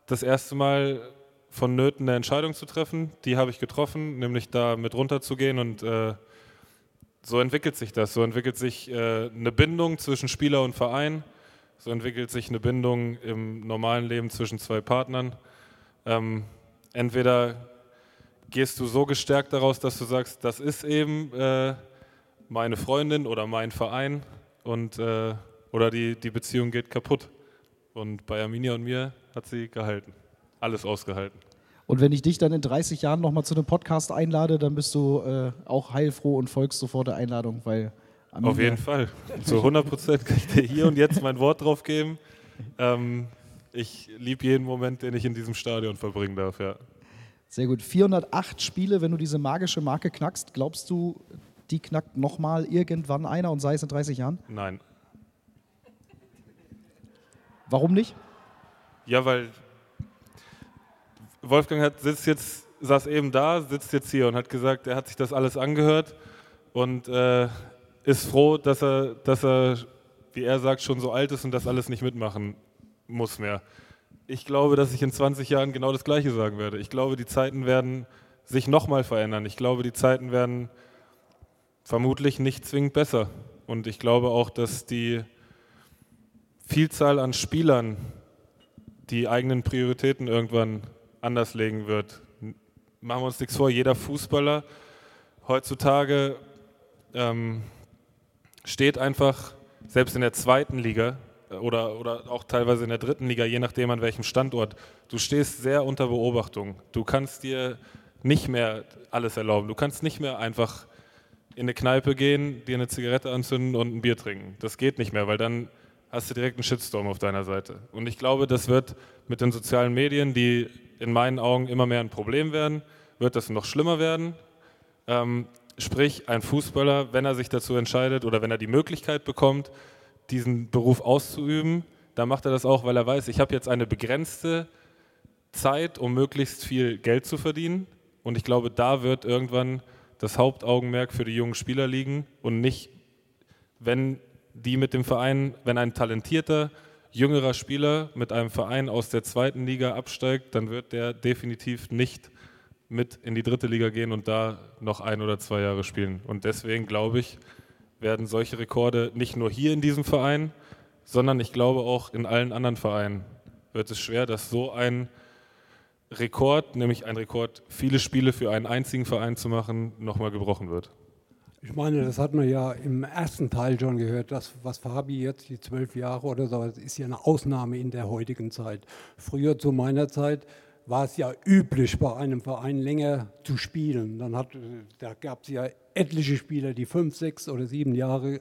das erste Mal vonnöten, eine Entscheidung zu treffen. Die habe ich getroffen, nämlich da mit runterzugehen und äh, so entwickelt sich das. So entwickelt sich äh, eine Bindung zwischen Spieler und Verein. So entwickelt sich eine Bindung im normalen Leben zwischen zwei Partnern. Ähm, entweder gehst du so gestärkt daraus, dass du sagst, das ist eben äh, meine Freundin oder mein Verein und äh, oder die, die Beziehung geht kaputt. Und bei Arminia und mir hat sie gehalten. Alles ausgehalten. Und wenn ich dich dann in 30 Jahren nochmal zu einem Podcast einlade, dann bist du äh, auch heilfroh und folgst sofort der Einladung, weil Arminia Auf jeden Fall. Zu 100 Prozent kann ich dir hier und jetzt mein Wort drauf geben. Ähm, ich liebe jeden Moment, den ich in diesem Stadion verbringen darf, ja. Sehr gut. 408 Spiele, wenn du diese magische Marke knackst, glaubst du, die knackt nochmal irgendwann einer und sei es in 30 Jahren? Nein. Warum nicht? Ja, weil Wolfgang hat, sitzt jetzt, saß eben da, sitzt jetzt hier und hat gesagt, er hat sich das alles angehört und äh, ist froh, dass er, dass er, wie er sagt, schon so alt ist und das alles nicht mitmachen muss mehr. Ich glaube, dass ich in 20 Jahren genau das Gleiche sagen werde. Ich glaube, die Zeiten werden sich nochmal verändern. Ich glaube, die Zeiten werden vermutlich nicht zwingend besser. Und ich glaube auch, dass die Vielzahl an Spielern die eigenen Prioritäten irgendwann anders legen wird. Machen wir uns nichts vor, jeder Fußballer heutzutage ähm, steht einfach, selbst in der zweiten Liga oder, oder auch teilweise in der dritten Liga, je nachdem an welchem Standort, du stehst sehr unter Beobachtung. Du kannst dir nicht mehr alles erlauben. Du kannst nicht mehr einfach in eine Kneipe gehen, dir eine Zigarette anzünden und ein Bier trinken. Das geht nicht mehr, weil dann hast du direkt einen Shitstorm auf deiner Seite. Und ich glaube, das wird mit den sozialen Medien, die in meinen Augen immer mehr ein Problem werden, wird das noch schlimmer werden. Ähm, sprich, ein Fußballer, wenn er sich dazu entscheidet oder wenn er die Möglichkeit bekommt, diesen Beruf auszuüben, dann macht er das auch, weil er weiß, ich habe jetzt eine begrenzte Zeit, um möglichst viel Geld zu verdienen. Und ich glaube, da wird irgendwann das Hauptaugenmerk für die jungen Spieler liegen und nicht, wenn die mit dem Verein, wenn ein talentierter, jüngerer Spieler mit einem Verein aus der zweiten Liga absteigt, dann wird der definitiv nicht mit in die dritte Liga gehen und da noch ein oder zwei Jahre spielen. Und deswegen glaube ich, werden solche Rekorde nicht nur hier in diesem Verein, sondern ich glaube auch in allen anderen Vereinen wird es schwer, dass so ein Rekord, nämlich ein Rekord, viele Spiele für einen einzigen Verein zu machen, nochmal gebrochen wird. Ich meine, das hat man ja im ersten Teil schon gehört, das, was Fabi jetzt, die zwölf Jahre oder so, das ist ja eine Ausnahme in der heutigen Zeit. Früher zu meiner Zeit war es ja üblich, bei einem Verein länger zu spielen. Dann hat, da gab es ja etliche Spieler, die fünf, sechs oder sieben Jahre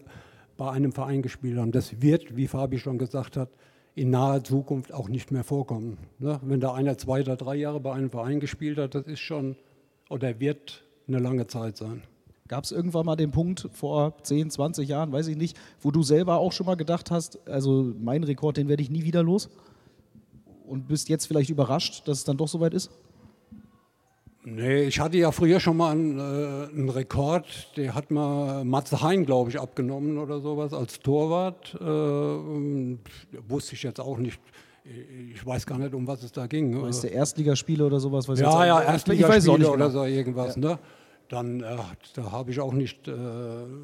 bei einem Verein gespielt haben. Das wird, wie Fabi schon gesagt hat, in naher Zukunft auch nicht mehr vorkommen. Ne? Wenn da einer zwei oder drei Jahre bei einem Verein gespielt hat, das ist schon oder wird eine lange Zeit sein. Gab es irgendwann mal den Punkt vor 10, 20 Jahren, weiß ich nicht, wo du selber auch schon mal gedacht hast, also mein Rekord, den werde ich nie wieder los? Und bist jetzt vielleicht überrascht, dass es dann doch soweit ist? Nee, ich hatte ja früher schon mal einen, äh, einen Rekord, der hat mal Matze Hein, glaube ich, abgenommen oder sowas als Torwart. Äh, wusste ich jetzt auch nicht. Ich weiß gar nicht, um was es da ging. Weißt du, Erstligaspiele oder sowas? Was ja, ja, Erstligaspiele oder genau. so irgendwas. Ja. Ne? dann äh, da habe ich auch nicht äh,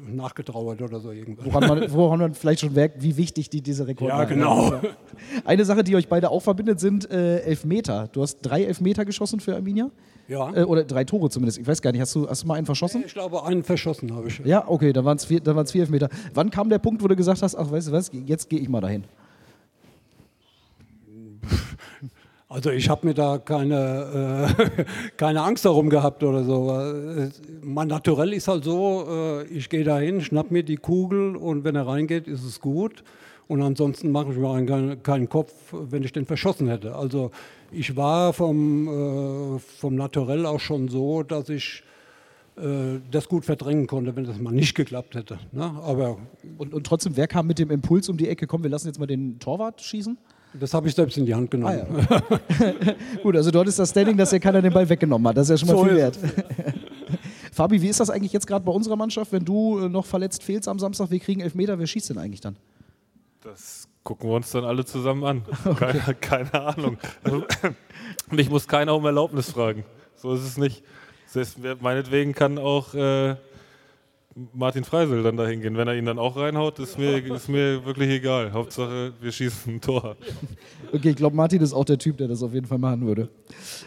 nachgetrauert oder so irgendwas. Woran man, woran man vielleicht schon merkt, wie wichtig die diese Rekorde Ja, genau. Eine Sache, die euch beide auch verbindet, sind äh, Elfmeter. Du hast drei Elfmeter geschossen für Arminia? Ja. Äh, oder drei Tore zumindest. Ich weiß gar nicht, hast du, hast du mal einen verschossen? Ich glaube, einen verschossen habe ich. Ja, okay, dann waren es vier, vier Elfmeter. Wann kam der Punkt, wo du gesagt hast, ach, weißt du was, jetzt gehe ich mal dahin? Also ich habe mir da keine, äh, keine Angst darum gehabt oder so. Mein Naturell ist halt so, äh, ich gehe da hin, schnapp mir die Kugel und wenn er reingeht, ist es gut. Und ansonsten mache ich mir keinen, keinen Kopf, wenn ich den verschossen hätte. Also ich war vom, äh, vom Naturell auch schon so, dass ich äh, das gut verdrängen konnte, wenn das mal nicht geklappt hätte. Ne? Aber und, und trotzdem, wer kam mit dem Impuls um die Ecke, komm, wir lassen jetzt mal den Torwart schießen? Das habe ich selbst in die Hand genommen. Ah, ja. Gut, also dort ist das Standing, dass ja keiner den Ball weggenommen hat. Das ist ja schon mal so viel wert. Fabi, wie ist das eigentlich jetzt gerade bei unserer Mannschaft, wenn du äh, noch verletzt fehlst am Samstag? Wir kriegen elf Meter, wer schießt denn eigentlich dann? Das gucken wir uns dann alle zusammen an. Okay. Keine, keine, Ahnung. Mich muss keiner um Erlaubnis fragen. So ist es nicht. Das heißt, meinetwegen kann auch äh, Martin Freisel dann dahin gehen. Wenn er ihn dann auch reinhaut, ist mir, ist mir wirklich egal. Hauptsache, wir schießen ein Tor. Okay, ich glaube, Martin ist auch der Typ, der das auf jeden Fall machen würde.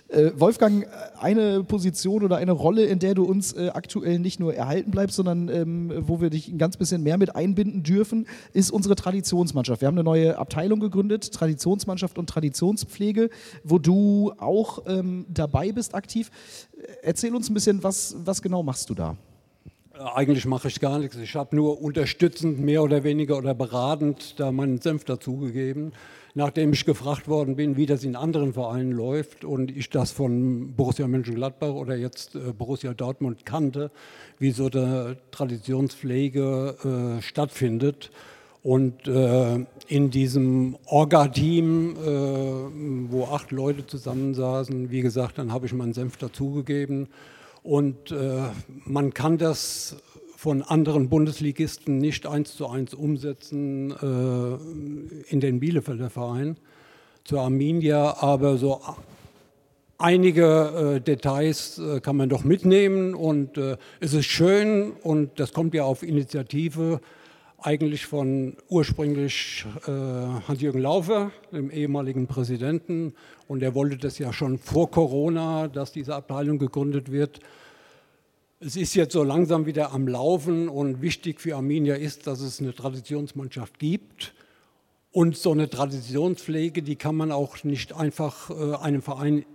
Äh, Wolfgang, eine Position oder eine Rolle, in der du uns äh, aktuell nicht nur erhalten bleibst, sondern ähm, wo wir dich ein ganz bisschen mehr mit einbinden dürfen, ist unsere Traditionsmannschaft. Wir haben eine neue Abteilung gegründet, Traditionsmannschaft und Traditionspflege, wo du auch ähm, dabei bist aktiv. Erzähl uns ein bisschen, was, was genau machst du da? Eigentlich mache ich gar nichts. Ich habe nur unterstützend, mehr oder weniger oder beratend da meinen Senf dazugegeben, nachdem ich gefragt worden bin, wie das in anderen Vereinen läuft und ich das von Borussia Mönchengladbach oder jetzt äh, Borussia Dortmund kannte, wie so eine Traditionspflege äh, stattfindet. Und äh, in diesem Orga-Team, äh, wo acht Leute zusammensaßen, wie gesagt, dann habe ich meinen Senf dazugegeben und äh, man kann das von anderen Bundesligisten nicht eins zu eins umsetzen äh, in den Bielefelder Verein zur Arminia, aber so einige äh, Details äh, kann man doch mitnehmen. Und äh, es ist schön und das kommt ja auf Initiative eigentlich von ursprünglich äh, Hans-Jürgen Laufer, dem ehemaligen Präsidenten. Und er wollte das ja schon vor Corona, dass diese Abteilung gegründet wird. Es ist jetzt so langsam wieder am Laufen und wichtig für Arminia ist, dass es eine Traditionsmannschaft gibt. Und so eine Traditionspflege, die kann man auch nicht einfach äh, einem Verein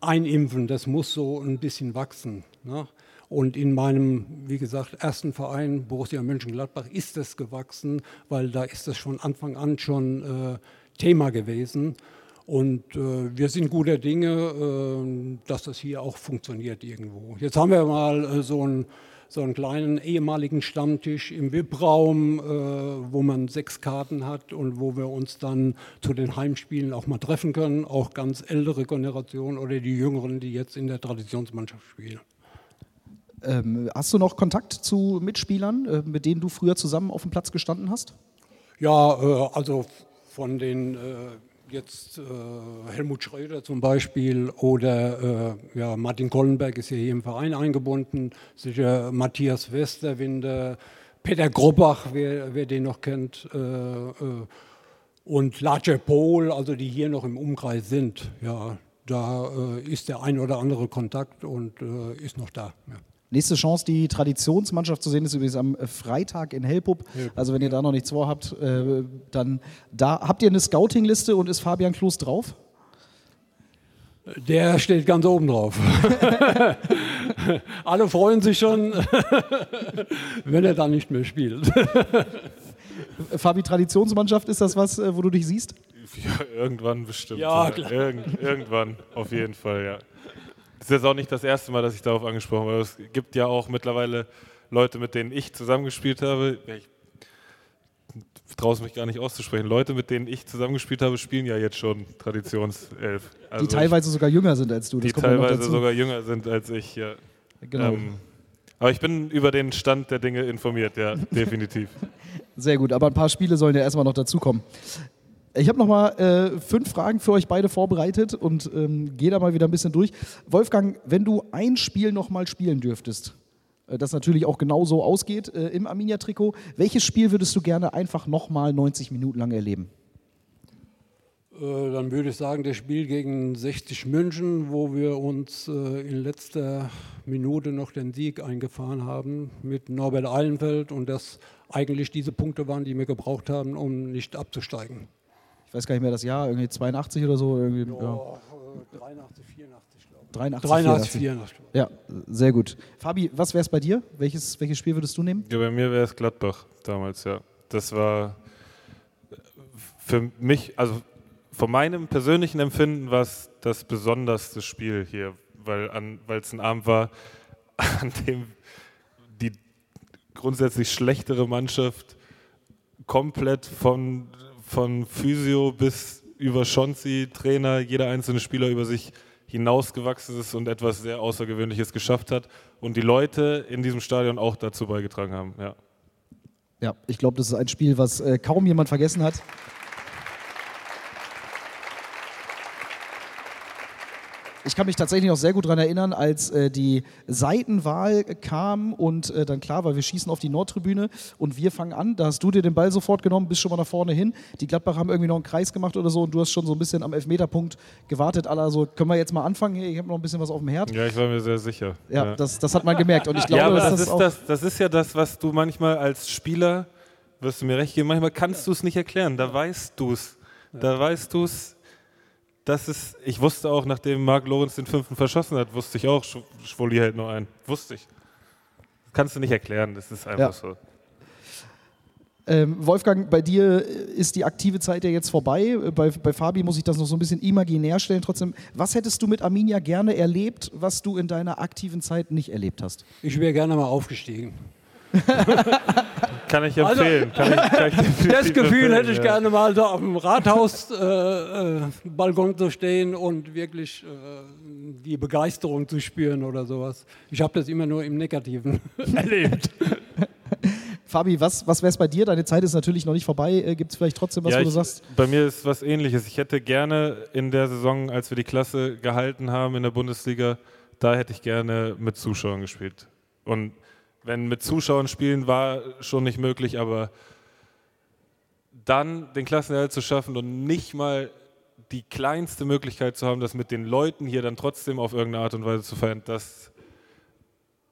einimpfen. Das muss so ein bisschen wachsen. Ne? Und in meinem, wie gesagt, ersten Verein, Borussia Mönchengladbach, ist es gewachsen, weil da ist es von Anfang an schon äh, Thema gewesen. Und äh, wir sind guter Dinge, äh, dass das hier auch funktioniert irgendwo. Jetzt haben wir mal äh, so, einen, so einen kleinen ehemaligen Stammtisch im VIP-Raum, äh, wo man sechs Karten hat und wo wir uns dann zu den Heimspielen auch mal treffen können. Auch ganz ältere Generationen oder die Jüngeren, die jetzt in der Traditionsmannschaft spielen. Ähm, hast du noch Kontakt zu Mitspielern, äh, mit denen du früher zusammen auf dem Platz gestanden hast? Ja, äh, also von den äh, jetzt äh, Helmut Schröder zum Beispiel oder äh, ja, Martin Kollenberg ist ja hier im Verein eingebunden, sicher Matthias Westerwinde, Peter Grobach, wer, wer den noch kennt, äh, und Lace Pohl, also die hier noch im Umkreis sind. Ja, da ist der ein oder andere Kontakt und ist noch da. Ja. Nächste Chance, die Traditionsmannschaft zu sehen, ist übrigens am Freitag in Hellpup. Also wenn ihr da noch nichts vorhabt, äh, dann da habt ihr eine Scouting-Liste und ist Fabian Klos drauf? Der steht ganz oben drauf. Alle freuen sich schon, wenn er dann nicht mehr spielt. Fabi, Traditionsmannschaft, ist das was, äh, wo du dich siehst? Ja, irgendwann bestimmt. Ja, klar. Irgend, irgendwann, auf jeden Fall, ja. Das ist jetzt auch nicht das erste Mal, dass ich darauf angesprochen habe. Es gibt ja auch mittlerweile Leute, mit denen ich zusammengespielt habe. Ich traue es mich gar nicht auszusprechen. Leute, mit denen ich zusammengespielt habe, spielen ja jetzt schon Traditionself. Also die teilweise sogar jünger sind als du. Das die teilweise sogar jünger sind als ich, ja. Genau. Ähm, aber ich bin über den Stand der Dinge informiert, ja, definitiv. Sehr gut, aber ein paar Spiele sollen ja erstmal noch dazukommen. Ich habe nochmal äh, fünf Fragen für euch beide vorbereitet und ähm, gehe da mal wieder ein bisschen durch. Wolfgang, wenn du ein Spiel nochmal spielen dürftest, äh, das natürlich auch genau so ausgeht äh, im Arminia-Trikot, welches Spiel würdest du gerne einfach nochmal 90 Minuten lang erleben? Äh, dann würde ich sagen, das Spiel gegen 60 München, wo wir uns äh, in letzter Minute noch den Sieg eingefahren haben mit Norbert Eilenfeld und das eigentlich diese Punkte waren, die wir gebraucht haben, um nicht abzusteigen. Ich weiß gar nicht mehr das Jahr, irgendwie 82 oder so. Irgendwie, ja. Oh, 83, 84, glaube ich. 83, 83, 84. 84. Ja, sehr gut. Fabi, was wäre es bei dir? Welches, welches Spiel würdest du nehmen? Ja, bei mir wäre es Gladbach damals, ja. Das war für mich, also von meinem persönlichen Empfinden war es das besonderste Spiel hier, weil es ein Abend war, an dem die grundsätzlich schlechtere Mannschaft komplett von, von Physio bis über Schonzi, Trainer, jeder einzelne Spieler über sich hinausgewachsen ist und etwas sehr Außergewöhnliches geschafft hat und die Leute in diesem Stadion auch dazu beigetragen haben. Ja. Ja, ich glaube, das ist ein Spiel, was äh, kaum jemand vergessen hat. Ich kann mich tatsächlich noch sehr gut daran erinnern, als äh, die Seitenwahl kam und äh, dann klar war, wir schießen auf die Nordtribüne und wir fangen an. Da hast du dir den Ball sofort genommen, bist schon mal nach vorne hin. Die Gladbacher haben irgendwie noch einen Kreis gemacht oder so und du hast schon so ein bisschen am Elfmeterpunkt gewartet. Also können wir jetzt mal anfangen? Hier, ich habe noch ein bisschen was auf dem Herd. Ja, ich war mir sehr sicher. Ja, ja. Das, das hat man gemerkt. Und ich glaube, ja, aber das, das, ist das, das ist ja das, was du manchmal als Spieler, wirst du mir recht geben, manchmal kannst du es nicht erklären. Da weißt du es. Da weißt du es das ist, ich wusste auch, nachdem Marc Lorenz den fünften verschossen hat, wusste ich auch, Schwoli hält nur einen. Wusste ich. Das kannst du nicht erklären, das ist einfach ja. so. Ähm, Wolfgang, bei dir ist die aktive Zeit ja jetzt vorbei. Bei, bei Fabi muss ich das noch so ein bisschen imaginär stellen. Trotzdem, was hättest du mit Arminia gerne erlebt, was du in deiner aktiven Zeit nicht erlebt hast? Ich wäre gerne mal aufgestiegen. kann ich empfehlen. Also, kann ich, kann ich das Gefühl hätte ich ja. gerne mal da auf dem Rathausbalkon äh, äh, zu stehen und wirklich äh, die Begeisterung zu spüren oder sowas. Ich habe das immer nur im Negativen erlebt. Fabi, was, was wäre es bei dir? Deine Zeit ist natürlich noch nicht vorbei. Äh, Gibt es vielleicht trotzdem was, ja, wo du ich, sagst? Bei mir ist was ähnliches. Ich hätte gerne in der Saison, als wir die Klasse gehalten haben in der Bundesliga, da hätte ich gerne mit Zuschauern gespielt. Und wenn mit Zuschauern spielen war schon nicht möglich, aber dann den Klassenerhalt zu schaffen und nicht mal die kleinste Möglichkeit zu haben, das mit den Leuten hier dann trotzdem auf irgendeine Art und Weise zu feiern, das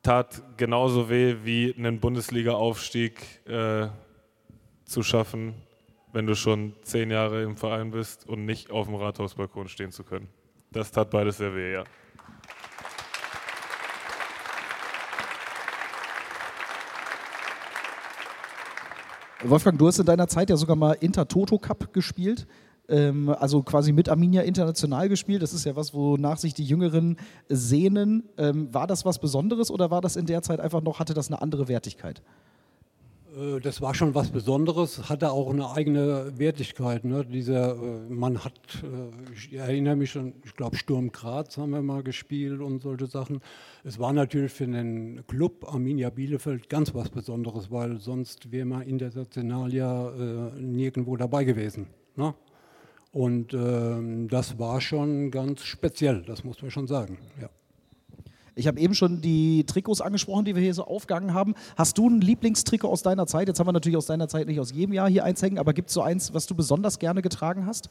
tat genauso weh wie einen Bundesliga-Aufstieg äh, zu schaffen, wenn du schon zehn Jahre im Verein bist und nicht auf dem Rathausbalkon stehen zu können. Das tat beides sehr weh, ja. Wolfgang, du hast in deiner Zeit ja sogar mal Inter-Toto Cup gespielt. Ähm, also quasi mit Arminia international gespielt. Das ist ja was, wonach sich die Jüngeren sehnen. Ähm, war das was Besonderes oder war das in der Zeit einfach noch, hatte das eine andere Wertigkeit? Äh, das war schon was Besonderes, hatte auch eine eigene Wertigkeit. Ne? Dieser, äh, man hat, äh, ich erinnere mich schon, ich glaube Sturm Graz haben wir mal gespielt und solche Sachen. Es war natürlich für den Club Arminia Bielefeld ganz was Besonderes, weil sonst wäre man international ja äh, nirgendwo dabei gewesen. Ne? Und ähm, das war schon ganz speziell, das muss man schon sagen. Ja. Ich habe eben schon die Trikots angesprochen, die wir hier so aufgegangen haben. Hast du ein Lieblingstrikot aus deiner Zeit? Jetzt haben wir natürlich aus deiner Zeit nicht aus jedem Jahr hier eins hängen, aber gibt es so eins, was du besonders gerne getragen hast?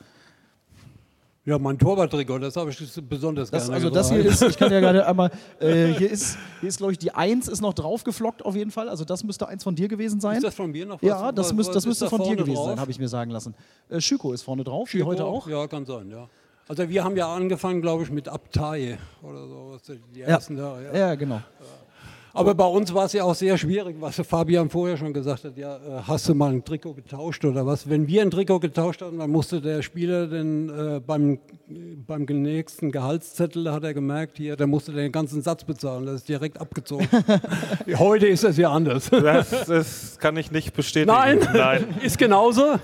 Ja, mein Torwarttrikot, das habe ich besonders das, gerne Also das hier ist, ich kann ja gerade einmal, äh, hier ist, hier ist glaube ich die 1 ist noch draufgeflockt auf jeden Fall, also das müsste eins von dir gewesen sein. Ist das von mir noch? Was, ja, das, müsst, das müsste von dir gewesen drauf? sein, habe ich mir sagen lassen. Äh, Schüko ist vorne drauf, Schüko, wie heute auch. Ja, kann sein, ja. Also wir haben ja angefangen, glaube ich, mit Abtei oder so. Die ersten ja. Da, ja. ja, genau. Aber bei uns war es ja auch sehr schwierig, was Fabian vorher schon gesagt hat. Ja, äh, hast du mal ein Trikot getauscht oder was? Wenn wir ein Trikot getauscht haben, dann musste der Spieler den, äh, beim, beim nächsten Gehaltszettel, hat er gemerkt, hier, der musste den ganzen Satz bezahlen. Das ist direkt abgezogen. Heute ist es ja anders. Das, das, kann ich nicht bestätigen. Nein, Nein. ist genauso.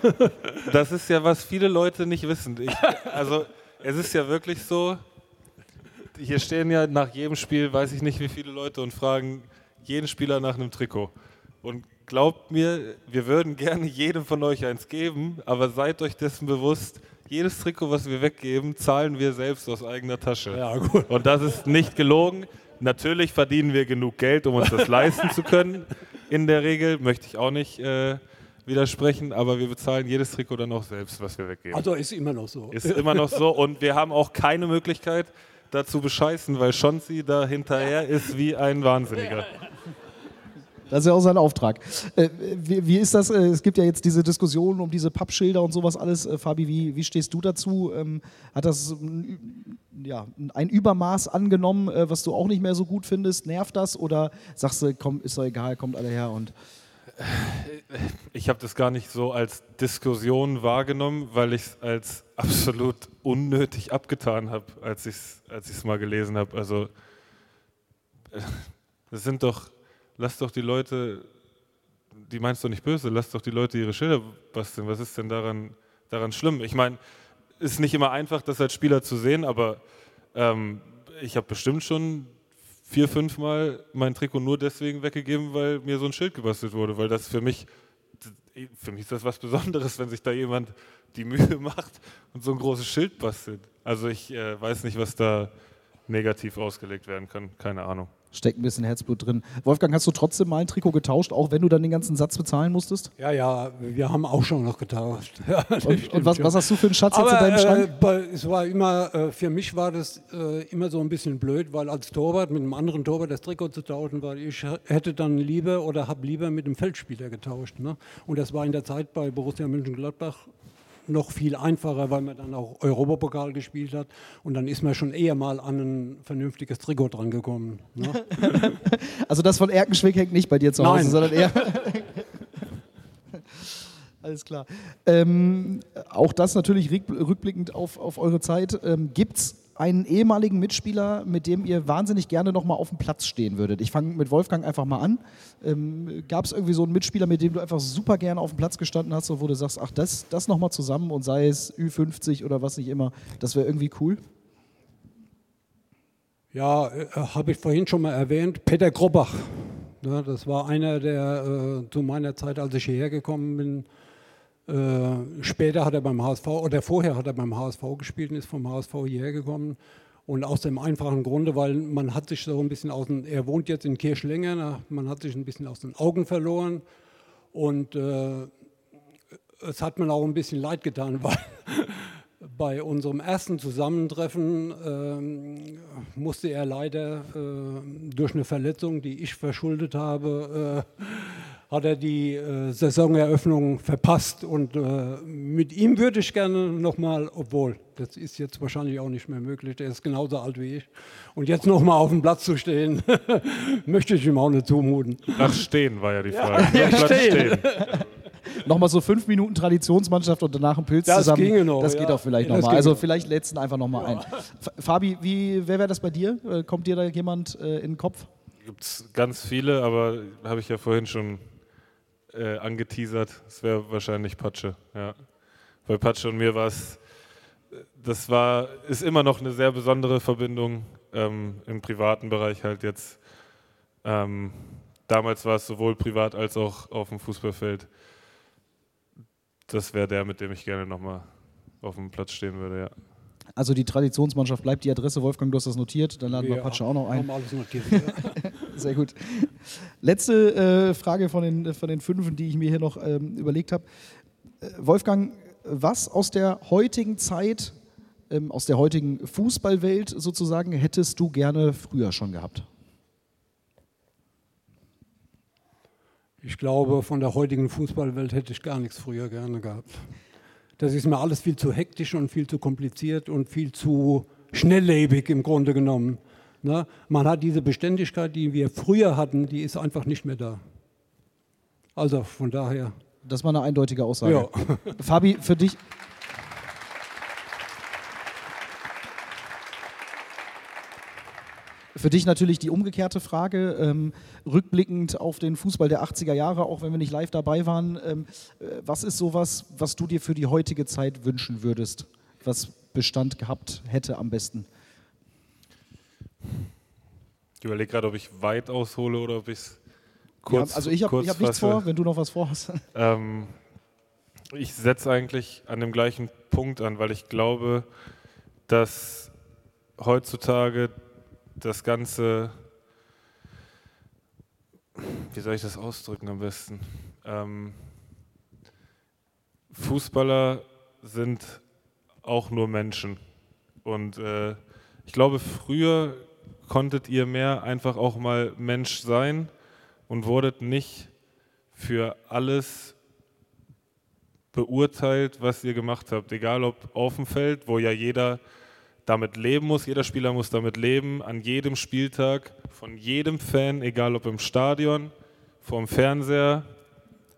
Das ist ja, was viele Leute nicht wissen. Ich, also es ist ja wirklich so, hier stehen ja nach jedem Spiel, weiß ich nicht wie viele Leute und fragen jeden Spieler nach einem Trikot. Und glaubt mir, wir würden gerne jedem von euch eins geben, aber seid euch dessen bewusst, jedes Trikot, was wir weggeben, zahlen wir selbst aus eigener Tasche. Ja, gut. Und das ist nicht gelogen. Natürlich verdienen wir genug Geld, um uns das leisten zu können. In der Regel möchte ich auch nicht äh, widersprechen, aber wir bezahlen jedes Trikot dann auch selbst, was wir weggeben. Also ist immer noch so. Ist immer noch so und wir haben auch keine Möglichkeit dazu bescheißen, weil Schonzi da hinterher ist wie ein Wahnsinniger. Das ist ja auch sein Auftrag. Äh, wie, wie, ist das? Äh, es gibt ja jetzt diese Diskussion um diese Pappschilder und sowas alles. Äh, Fabi, wie, wie stehst du dazu? Ähm, hat das ja, ein Übermaß angenommen, was du auch nicht mehr so gut findest? Nervt das? Oder sagst du, komm, ist doch egal, kommt alle her und. Ich habe das gar nicht so als Diskussion wahrgenommen, weil ich es als absolut unnötig abgetan habe, als ich es als mal gelesen habe. Also, das sind doch, lass doch die Leute, die meinst du nicht böse, lass doch die Leute ihre Schilder basteln. Was ist denn daran, daran schlimm? Ich meine, ist nicht immer einfach, das als Spieler zu sehen, aber ähm, ich habe bestimmt schon vier, fünf Mal mein Trikot nur deswegen weggegeben, weil mir so ein Schild gebastelt wurde, weil das für mich, für mich ist das was Besonderes, wenn sich da jemand die Mühe macht und so ein großes Schild bastelt. Also ich äh, weiß nicht, was da negativ ausgelegt werden kann, keine Ahnung steckt ein bisschen Herzblut drin. Wolfgang, hast du trotzdem mal ein Trikot getauscht, auch wenn du dann den ganzen Satz bezahlen musstest? Ja, ja, wir haben auch schon noch getauscht. Ja, und, und was, was, hast du für einen Schatz Aber, jetzt in deinem Schrank? Äh, es war immer, äh, für mich war das äh, immer so ein bisschen blöd, weil als Torwart mit einem anderen Torwart das Trikot zu tauschen, weil ich hätte dann lieber oder habe lieber mit einem Feldspieler getauscht. Ne? Und das war in der Zeit bei Borussia Mönchengladbach noch viel einfacher, weil man dann auch Europapokal gespielt hat. Und dann ist man schon eher mal an ein vernünftiges Trikot drangekommen. Ne? also das von Erkenschwick hängt nicht bei dir zu Hause, Nein. sondern eher... Alles klar. Ähm, auch das natürlich rückblickend auf, auf eure Zeit. Ähm, Gibt es einen ehemaligen Mitspieler, mit dem ihr wahnsinnig gerne nochmal auf dem Platz stehen würdet? Ich fange mit Wolfgang einfach mal an. Ähm, Gab es irgendwie so einen Mitspieler, mit dem du einfach super gerne auf dem Platz gestanden hast, wo du sagst, ach, das, das nochmal zusammen und sei es Ü50 oder was nicht immer, das wäre irgendwie cool? Ja, äh, habe ich vorhin schon mal erwähnt, Peter Grobach. Ja, das war einer, der äh, zu meiner Zeit, als ich hierher gekommen bin, später hat er beim HSV oder vorher hat er beim HSV gespielt und ist vom HSV hierher gekommen. Und aus dem einfachen Grunde, weil man hat sich so ein bisschen aus dem, er wohnt jetzt in Kirchlenge, man hat sich ein bisschen aus den Augen verloren. Und äh, es hat mir auch ein bisschen leid getan, weil bei unserem ersten Zusammentreffen äh, musste er leider äh, durch eine Verletzung, die ich verschuldet habe, äh, hat er die äh, Saisoneröffnung verpasst. Und äh, mit ihm würde ich gerne nochmal, obwohl das ist jetzt wahrscheinlich auch nicht mehr möglich, der ist genauso alt wie ich. Und jetzt nochmal auf dem Platz zu stehen, möchte ich ihm auch nicht zumuten. Ach, stehen war ja die Frage. Ja, ja stehen. stehen. nochmal so fünf Minuten Traditionsmannschaft und danach ein Pilz das zusammen. Ginge noch, das geht ja. auch vielleicht nochmal. Also vielleicht letzten einfach nochmal ja. ein. Fabi, wie, wer wäre das bei dir? Äh, kommt dir da jemand äh, in den Kopf? Gibt es ganz viele, aber habe ich ja vorhin schon äh, angeteasert. Es wäre wahrscheinlich Patsche. Ja. Bei Patsche und mir war es, das war, ist immer noch eine sehr besondere Verbindung ähm, im privaten Bereich halt jetzt. Ähm, damals war es sowohl privat als auch auf dem Fußballfeld. Das wäre der, mit dem ich gerne nochmal auf dem Platz stehen würde, ja. Also die Traditionsmannschaft bleibt die Adresse. Wolfgang, du hast das notiert. Dann laden wir Patsche auch noch ein. Haben alles notiert. Sehr gut. Letzte äh, Frage von den, von den fünf, die ich mir hier noch ähm, überlegt habe. Äh, Wolfgang, was aus der heutigen Zeit, ähm, aus der heutigen Fußballwelt sozusagen, hättest du gerne früher schon gehabt? Ich glaube, von der heutigen Fußballwelt hätte ich gar nichts früher gerne gehabt. Das ist mir alles viel zu hektisch und viel zu kompliziert und viel zu schnelllebig im Grunde genommen. Ne? Man hat diese Beständigkeit, die wir früher hatten, die ist einfach nicht mehr da. Also von daher. Das war eine eindeutige Aussage. Ja. Fabi, für dich. Für dich natürlich die umgekehrte Frage, ähm, rückblickend auf den Fußball der 80er Jahre, auch wenn wir nicht live dabei waren, ähm, äh, was ist sowas, was du dir für die heutige Zeit wünschen würdest, was Bestand gehabt hätte am besten? Ich überlege gerade, ob ich weit aushole oder ob ich es kurz ja, Also ich habe hab nichts vor, wenn du noch was vorhast. Ähm, ich setze eigentlich an dem gleichen Punkt an, weil ich glaube, dass heutzutage das Ganze, wie soll ich das ausdrücken am besten? Ähm, Fußballer sind auch nur Menschen. Und äh, ich glaube, früher konntet ihr mehr einfach auch mal Mensch sein und wurdet nicht für alles beurteilt, was ihr gemacht habt. Egal ob auf dem Feld, wo ja jeder damit leben muss, jeder Spieler muss damit leben, an jedem Spieltag, von jedem Fan, egal ob im Stadion, vorm Fernseher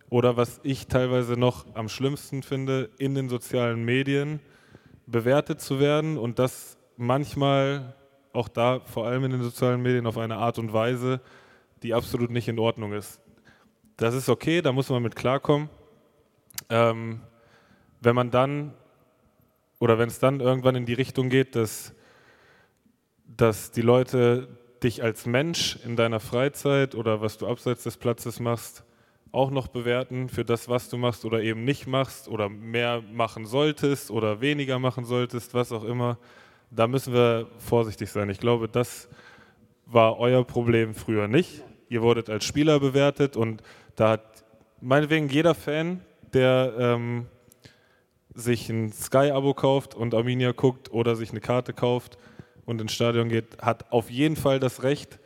oder was ich teilweise noch am schlimmsten finde, in den sozialen Medien bewertet zu werden und das manchmal auch da, vor allem in den sozialen Medien, auf eine Art und Weise, die absolut nicht in Ordnung ist. Das ist okay, da muss man mit klarkommen. Ähm, wenn man dann oder wenn es dann irgendwann in die Richtung geht, dass, dass die Leute dich als Mensch in deiner Freizeit oder was du abseits des Platzes machst, auch noch bewerten für das, was du machst oder eben nicht machst oder mehr machen solltest oder weniger machen solltest, was auch immer, da müssen wir vorsichtig sein. Ich glaube, das war euer Problem früher nicht. Ihr wurdet als Spieler bewertet und da hat meinetwegen jeder Fan, der ähm, sich ein Sky-Abo kauft und Arminia guckt oder sich eine Karte kauft und ins Stadion geht, hat auf jeden Fall das Recht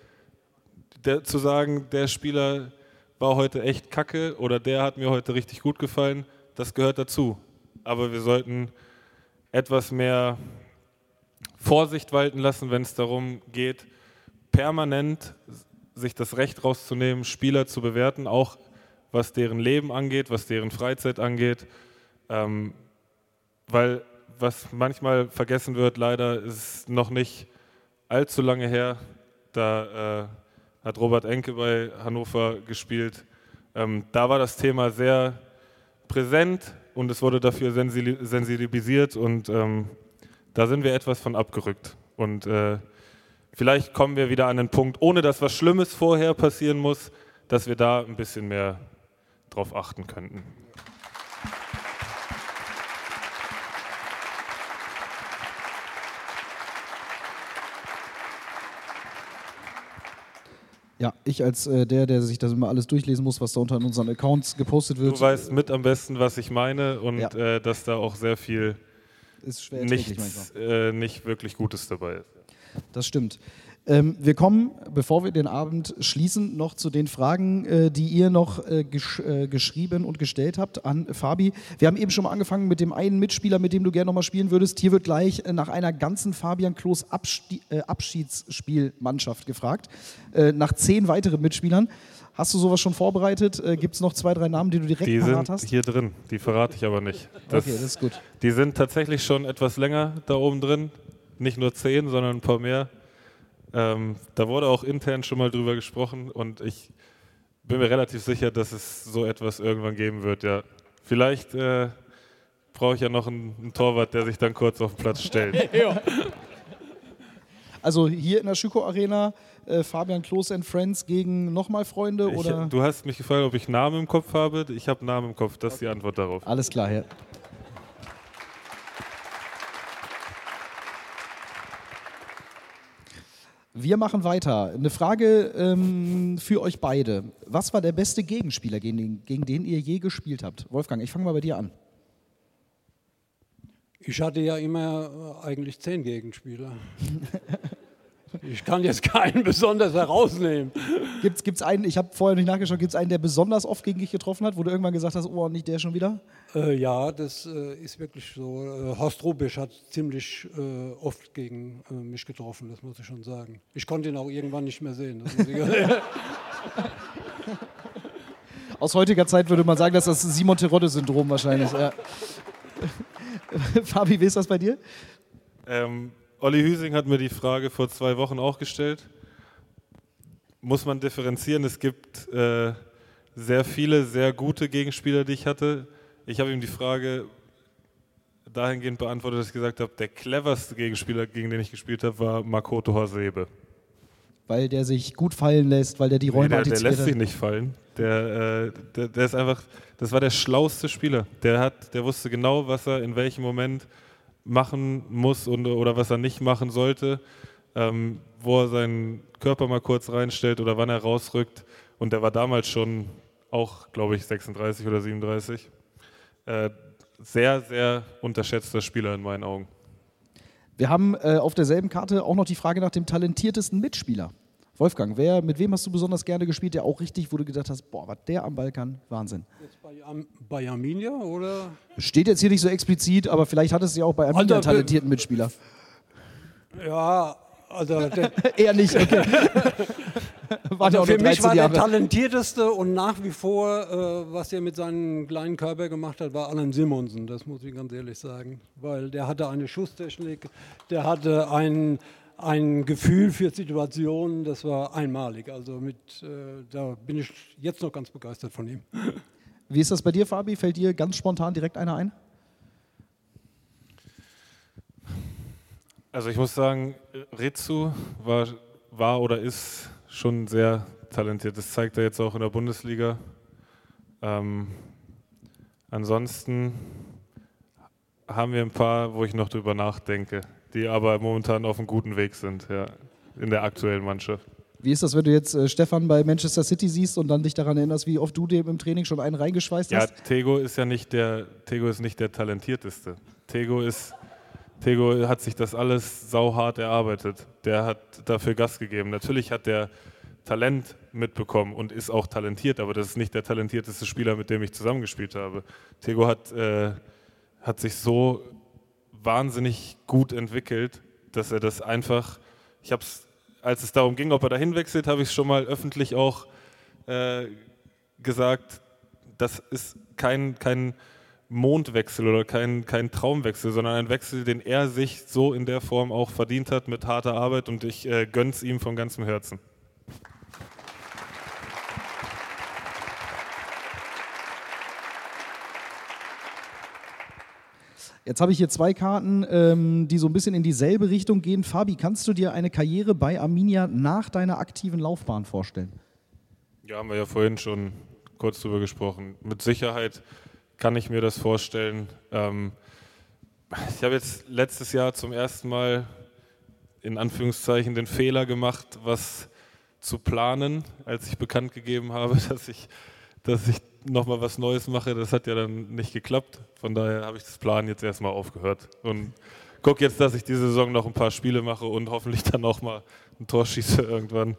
der, zu sagen, der Spieler war heute echt kacke oder der hat mir heute richtig gut gefallen. Das gehört dazu. Aber wir sollten etwas mehr Vorsicht walten lassen, wenn es darum geht, permanent sich das Recht rauszunehmen, Spieler zu bewerten, auch was deren Leben angeht, was deren Freizeit angeht. Ähm, weil was manchmal vergessen wird, leider ist noch nicht allzu lange her, da äh, hat Robert Enke bei Hannover gespielt. Ähm, da war das Thema sehr präsent und es wurde dafür sensibilisiert und ähm, da sind wir etwas von abgerückt. Und äh, vielleicht kommen wir wieder an den Punkt, ohne dass was Schlimmes vorher passieren muss, dass wir da ein bisschen mehr drauf achten könnten. Ja, ich als äh, der, der sich das immer alles durchlesen muss, was da unter unseren Accounts gepostet wird. Du weißt mit am besten, was ich meine und ja. äh, dass da auch sehr viel nichts, äh, nicht wirklich Gutes dabei ist. Das stimmt. Ähm, wir kommen, bevor wir den Abend schließen, noch zu den Fragen, äh, die ihr noch äh, gesch äh, geschrieben und gestellt habt an Fabi. Wir haben eben schon mal angefangen mit dem einen Mitspieler, mit dem du gerne noch mal spielen würdest. Hier wird gleich nach einer ganzen Fabian Klos Abschiedsspielmannschaft gefragt, nach zehn weiteren Mitspielern. Hast du sowas schon vorbereitet? Gibt es noch zwei, drei Namen, die du direkt die parat hast? Die sind hier drin, die verrate ich aber nicht. Das, okay, das ist gut. Die sind tatsächlich schon etwas länger da oben drin. Nicht nur zehn, sondern ein paar mehr. Ähm, da wurde auch intern schon mal drüber gesprochen und ich bin mir relativ sicher, dass es so etwas irgendwann geben wird. Ja, vielleicht äh, brauche ich ja noch einen, einen, Torwart, der sich dann kurz auf den Platz stellt. also hier in der Schüko Arena äh, Fabian Klos and Friends gegen nochmal Freunde? Ich, oder? Du hast mich gefragt, ob ich Namen im Kopf habe. Ich habe Namen im Kopf. Das ist die Antwort darauf. Alles klar, ja. Wir machen weiter. Eine Frage ähm, für euch beide. Was war der beste Gegenspieler, gegen den, gegen den ihr je gespielt habt? Wolfgang, ich fange mal bei dir an. Ich hatte ja immer äh, eigentlich zehn Gegenspieler. Ich kann jetzt keinen besonders herausnehmen. Gibt es einen, ich habe vorher nicht nachgeschaut, gibt es einen, der besonders oft gegen dich getroffen hat, wo du irgendwann gesagt hast, oh, nicht der schon wieder? Äh, ja, das äh, ist wirklich so. Äh, Horst Rubisch hat ziemlich äh, oft gegen äh, mich getroffen, das muss ich schon sagen. Ich konnte ihn auch irgendwann nicht mehr sehen. Aus heutiger Zeit würde man sagen, dass das Simon Terodde-Syndrom wahrscheinlich. Ja. Fabi, wie ist das bei dir? Ähm, Olli Hüsing hat mir die Frage vor zwei Wochen auch gestellt. Muss man differenzieren? Es gibt äh, sehr viele, sehr gute Gegenspieler, die ich hatte. Ich habe ihm die Frage dahingehend beantwortet, dass ich gesagt habe, der cleverste Gegenspieler, gegen den ich gespielt habe, war Makoto Hasebe. Weil der sich gut fallen lässt, weil der die Räume nee, der, der lässt sich nicht fallen. Der, äh, der, der, ist einfach, das war der schlauste Spieler. Der, hat, der wusste genau, was er in welchem Moment machen muss und, oder was er nicht machen sollte, ähm, wo er seinen Körper mal kurz reinstellt oder wann er rausrückt. Und der war damals schon auch, glaube ich, 36 oder 37. Äh, sehr, sehr unterschätzter Spieler in meinen Augen. Wir haben äh, auf derselben Karte auch noch die Frage nach dem talentiertesten Mitspieler. Wolfgang, wer, mit wem hast du besonders gerne gespielt, der auch richtig, wo du gedacht hast, boah, was der am Ball kann, Wahnsinn. Jetzt bei, Am bei Arminia oder? Steht jetzt hier nicht so explizit, aber vielleicht hattest du ja auch bei Arminia einen talentierten Mitspieler. Ja, also eher nicht. Okay. also für mich war Jahre. der talentierteste und nach wie vor, äh, was er mit seinem kleinen Körper gemacht hat, war Alan Simonsen. Das muss ich ganz ehrlich sagen, weil der hatte eine Schusstechnik, der hatte ein ein Gefühl für Situationen, das war einmalig. Also mit, äh, da bin ich jetzt noch ganz begeistert von ihm. Wie ist das bei dir, Fabi? Fällt dir ganz spontan direkt einer ein? Also ich muss sagen, Ritsu war, war oder ist schon sehr talentiert. Das zeigt er jetzt auch in der Bundesliga. Ähm, ansonsten haben wir ein paar, wo ich noch drüber nachdenke die aber momentan auf einem guten Weg sind, ja, in der aktuellen Mannschaft. Wie ist das, wenn du jetzt äh, Stefan bei Manchester City siehst und dann dich daran erinnerst, wie oft du dem im Training schon einen reingeschweißt hast? Ja, Tego ist ja nicht der, Tego ist nicht der talentierteste. Tego ist, Tego hat sich das alles sauhart erarbeitet. Der hat dafür Gas gegeben. Natürlich hat der Talent mitbekommen und ist auch talentiert, aber das ist nicht der talentierteste Spieler, mit dem ich zusammengespielt habe. Tego hat, äh, hat sich so wahnsinnig gut entwickelt, dass er das einfach, ich habe es, als es darum ging, ob er dahin wechselt, habe ich es schon mal öffentlich auch äh, gesagt, das ist kein, kein Mondwechsel oder kein, kein Traumwechsel, sondern ein Wechsel, den er sich so in der Form auch verdient hat mit harter Arbeit und ich äh, es ihm von ganzem Herzen. Jetzt habe ich hier zwei Karten, ähm, die so ein bisschen in dieselbe Richtung gehen. Fabi, kannst du dir eine Karriere bei Arminia nach deiner aktiven Laufbahn vorstellen? Ja, haben wir ja vorhin schon kurz drüber gesprochen. Mit Sicherheit kann ich mir das vorstellen. Ähm, ich habe jetzt letztes Jahr zum ersten Mal in Anführungszeichen den Fehler gemacht, was zu planen, als ich bekannt gegeben habe, dass ich, dass ich nochmal was Neues mache. Das hat ja dann nicht geklappt. Von daher habe ich das Plan jetzt erstmal aufgehört. Und gucke jetzt, dass ich diese Saison noch ein paar Spiele mache und hoffentlich dann auch mal ein Tor schieße irgendwann.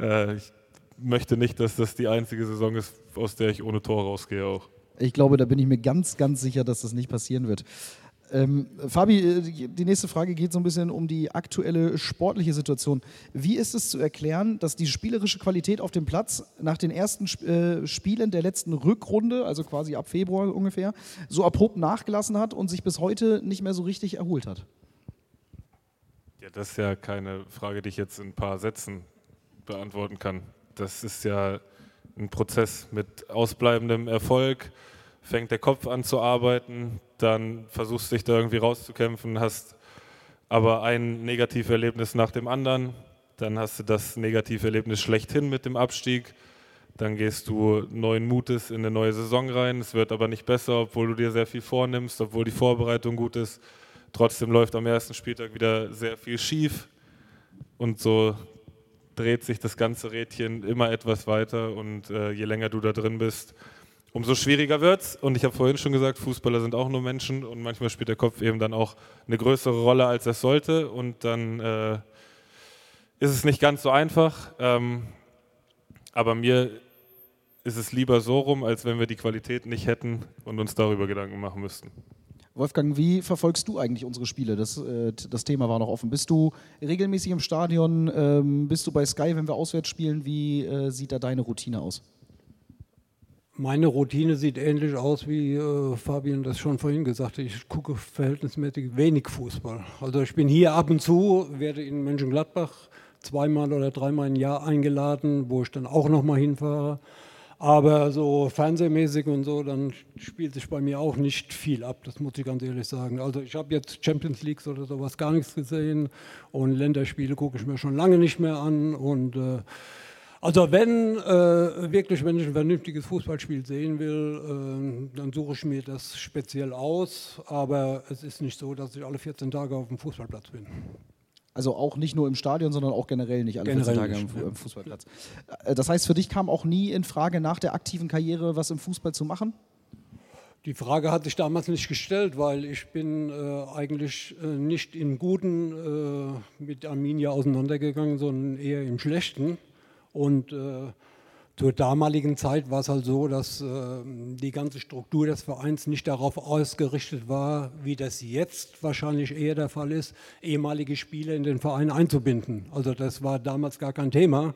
Äh, ich möchte nicht, dass das die einzige Saison ist, aus der ich ohne Tor rausgehe auch. Ich glaube, da bin ich mir ganz, ganz sicher, dass das nicht passieren wird. Ähm, Fabi, äh, die nächste Frage geht so ein bisschen um die aktuelle sportliche Situation. Wie ist es zu erklären, dass die spielerische Qualität auf dem Platz nach den ersten äh, Spielen der letzten Rückrunde, also quasi ab Februar ungefähr, so abrupt nachgelassen hat und sich bis heute nicht mehr so richtig erholt hat? Ja, das ist ja keine Frage, die ich jetzt in ein paar Sätzen beantworten kann. Das ist ja ein Prozess mit ausbleibendem Erfolg fängt der Kopf an zu arbeiten, dann versuchst du dich da irgendwie rauszukämpfen, hast aber ein Negativerlebnis nach dem anderen, dann hast du das Negativerlebnis schlechthin mit dem Abstieg, dann gehst du neuen Mutes in eine neue Saison rein, es wird aber nicht besser, obwohl du dir sehr viel vornimmst, obwohl die Vorbereitung gut ist. Trotzdem läuft am ersten Spieltag wieder sehr viel schief und so dreht sich das ganze Rädchen immer etwas weiter und äh, je länger du da drin bist, umso schwieriger wird es. Und ich habe vorhin schon gesagt, Fußballer sind auch nur Menschen und manchmal spielt der Kopf eben dann auch eine größere Rolle, als er sollte. Und dann äh, ist es nicht ganz so einfach. Ähm, aber mir ist es lieber so rum, als wenn wir die Qualität nicht hätten und uns darüber Gedanken machen müssten. Wolfgang, wie verfolgst du eigentlich unsere Spiele? Das, äh, das Thema war noch offen. Bist du regelmäßig im Stadion? Ähm, bist du bei Sky, wenn wir auswärts spielen? Wie äh, sieht da deine Routine aus? Meine Routine sieht ähnlich aus, wie äh, Fabian das schon vorhin gesagt hat. Ich gucke verhältnismäßig wenig Fußball. Also ich bin hier ab und zu, werde in Mönchengladbach zweimal oder dreimal im Jahr eingeladen, wo ich dann auch nochmal hinfahre. Aber so fernsehmäßig und so, dann spielt sich bei mir auch nicht viel ab, das muss ich ganz ehrlich sagen. Also ich habe jetzt Champions Leagues oder sowas gar nichts gesehen und Länderspiele gucke ich mir schon lange nicht mehr an und äh, also wenn äh, wirklich, wenn ich ein vernünftiges Fußballspiel sehen will, äh, dann suche ich mir das speziell aus. Aber es ist nicht so, dass ich alle 14 Tage auf dem Fußballplatz bin. Also auch nicht nur im Stadion, sondern auch generell nicht alle generell 14 Tage nicht, am, Fußballplatz. Äh, das heißt, für dich kam auch nie in Frage, nach der aktiven Karriere was im Fußball zu machen? Die Frage hat sich damals nicht gestellt, weil ich bin äh, eigentlich äh, nicht im Guten äh, mit Arminia auseinandergegangen, sondern eher im Schlechten. Und äh, zur damaligen Zeit war es halt so, dass äh, die ganze Struktur des Vereins nicht darauf ausgerichtet war, wie das jetzt wahrscheinlich eher der Fall ist, ehemalige Spieler in den Verein einzubinden. Also das war damals gar kein Thema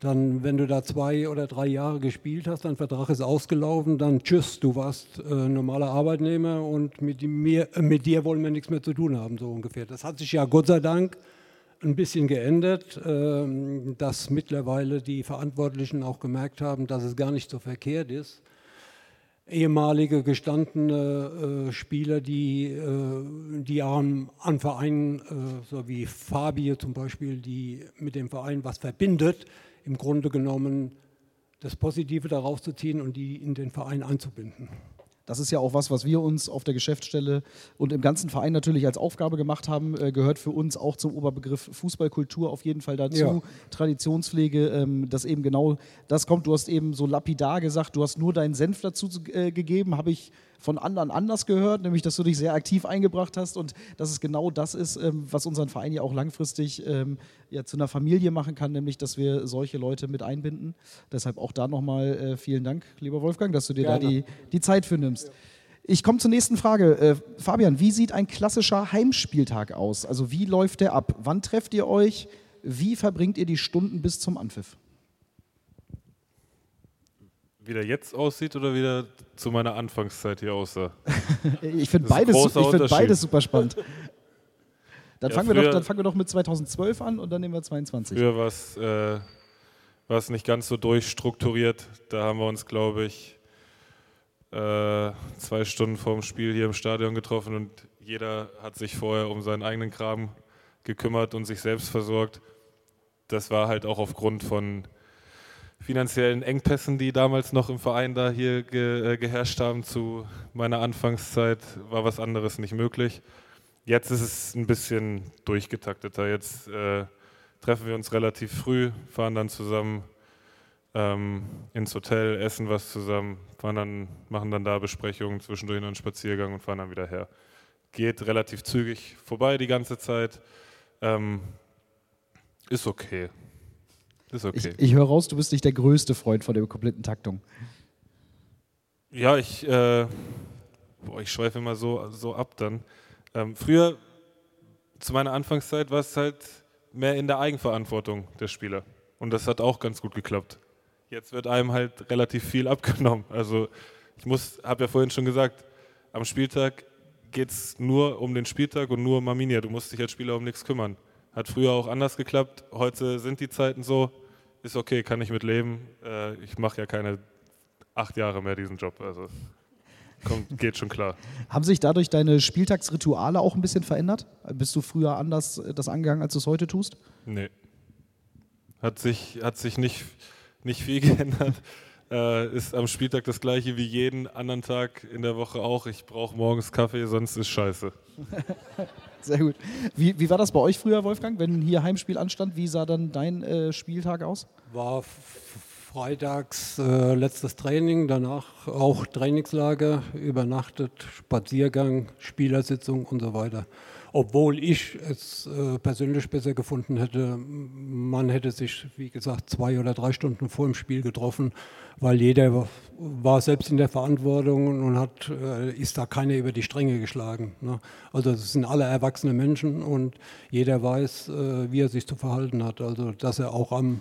dann, wenn du da zwei oder drei Jahre gespielt hast, dein Vertrag ist ausgelaufen, dann tschüss, du warst äh, normaler Arbeitnehmer und mit, mir, äh, mit dir wollen wir nichts mehr zu tun haben, so ungefähr. Das hat sich ja Gott sei Dank ein bisschen geändert, äh, dass mittlerweile die Verantwortlichen auch gemerkt haben, dass es gar nicht so verkehrt ist. Ehemalige gestandene äh, Spieler, die, äh, die an, an Vereinen, äh, so wie Fabio zum Beispiel, die mit dem Verein was verbindet, im Grunde genommen das Positive daraus zu ziehen und die in den Verein einzubinden. Das ist ja auch was, was wir uns auf der Geschäftsstelle und im ganzen Verein natürlich als Aufgabe gemacht haben. Äh, gehört für uns auch zum Oberbegriff Fußballkultur auf jeden Fall dazu. Ja. Traditionspflege, ähm, dass eben genau das kommt. Du hast eben so lapidar gesagt, du hast nur deinen Senf dazu äh, gegeben. Habe ich von anderen anders gehört, nämlich dass du dich sehr aktiv eingebracht hast und dass es genau das ist, ähm, was unseren Verein ja auch langfristig ähm, ja, zu einer Familie machen kann, nämlich dass wir solche Leute mit einbinden. Deshalb auch da nochmal äh, vielen Dank, lieber Wolfgang, dass du dir Gerne. da die, die Zeit für nimmst. Ich komme zur nächsten Frage. Äh, Fabian, wie sieht ein klassischer Heimspieltag aus? Also wie läuft der ab? Wann trefft ihr euch? Wie verbringt ihr die Stunden bis zum Anpfiff? Wie der jetzt aussieht oder wie der zu meiner Anfangszeit hier aussah? ich finde beides, find beides super spannend. Dann, ja, fangen wir doch, dann fangen wir doch mit 2012 an und dann nehmen wir 22. Früher war es äh, nicht ganz so durchstrukturiert. Da haben wir uns, glaube ich, äh, zwei Stunden vor dem Spiel hier im Stadion getroffen und jeder hat sich vorher um seinen eigenen Kram gekümmert und sich selbst versorgt. Das war halt auch aufgrund von finanziellen Engpässen, die damals noch im Verein da hier ge, äh, geherrscht haben zu meiner Anfangszeit, war was anderes nicht möglich. Jetzt ist es ein bisschen durchgetakteter. Jetzt äh, treffen wir uns relativ früh, fahren dann zusammen ähm, ins Hotel, essen was zusammen, fahren dann, machen dann da Besprechungen, zwischendurch einen Spaziergang und fahren dann wieder her. Geht relativ zügig vorbei die ganze Zeit. Ähm, ist okay. Ist okay. Ich, ich höre raus, du bist nicht der größte Freund von der kompletten Taktung. Ja, ich, äh, boah, ich schweife immer so, so ab dann. Ähm, früher, zu meiner Anfangszeit, war es halt mehr in der Eigenverantwortung der Spieler. Und das hat auch ganz gut geklappt. Jetzt wird einem halt relativ viel abgenommen. Also ich muss, habe ja vorhin schon gesagt, am Spieltag geht es nur um den Spieltag und nur um Arminia. Du musst dich als Spieler um nichts kümmern. Hat früher auch anders geklappt. Heute sind die Zeiten so. Ist okay, kann ich mit leben. Äh, ich mache ja keine acht Jahre mehr diesen Job. Also kommt, geht schon klar. Haben sich dadurch deine Spieltagsrituale auch ein bisschen verändert? Bist du früher anders äh, das angegangen, als du es heute tust? Nee. Hat sich, hat sich nicht, nicht viel geändert. Äh, ist am Spieltag das gleiche wie jeden anderen Tag in der Woche auch. Ich brauche morgens Kaffee, sonst ist scheiße. Sehr gut. Wie, wie war das bei euch früher, Wolfgang, wenn hier Heimspiel anstand? Wie sah dann dein äh, Spieltag aus? War freitags äh, letztes Training, danach auch Trainingslager, übernachtet, Spaziergang, Spielersitzung und so weiter obwohl ich es äh, persönlich besser gefunden hätte, man hätte sich, wie gesagt, zwei oder drei Stunden vor dem Spiel getroffen, weil jeder war selbst in der Verantwortung und hat, äh, ist da keiner über die Stränge geschlagen. Ne? Also es sind alle erwachsene Menschen und jeder weiß, äh, wie er sich zu verhalten hat. Also dass er auch am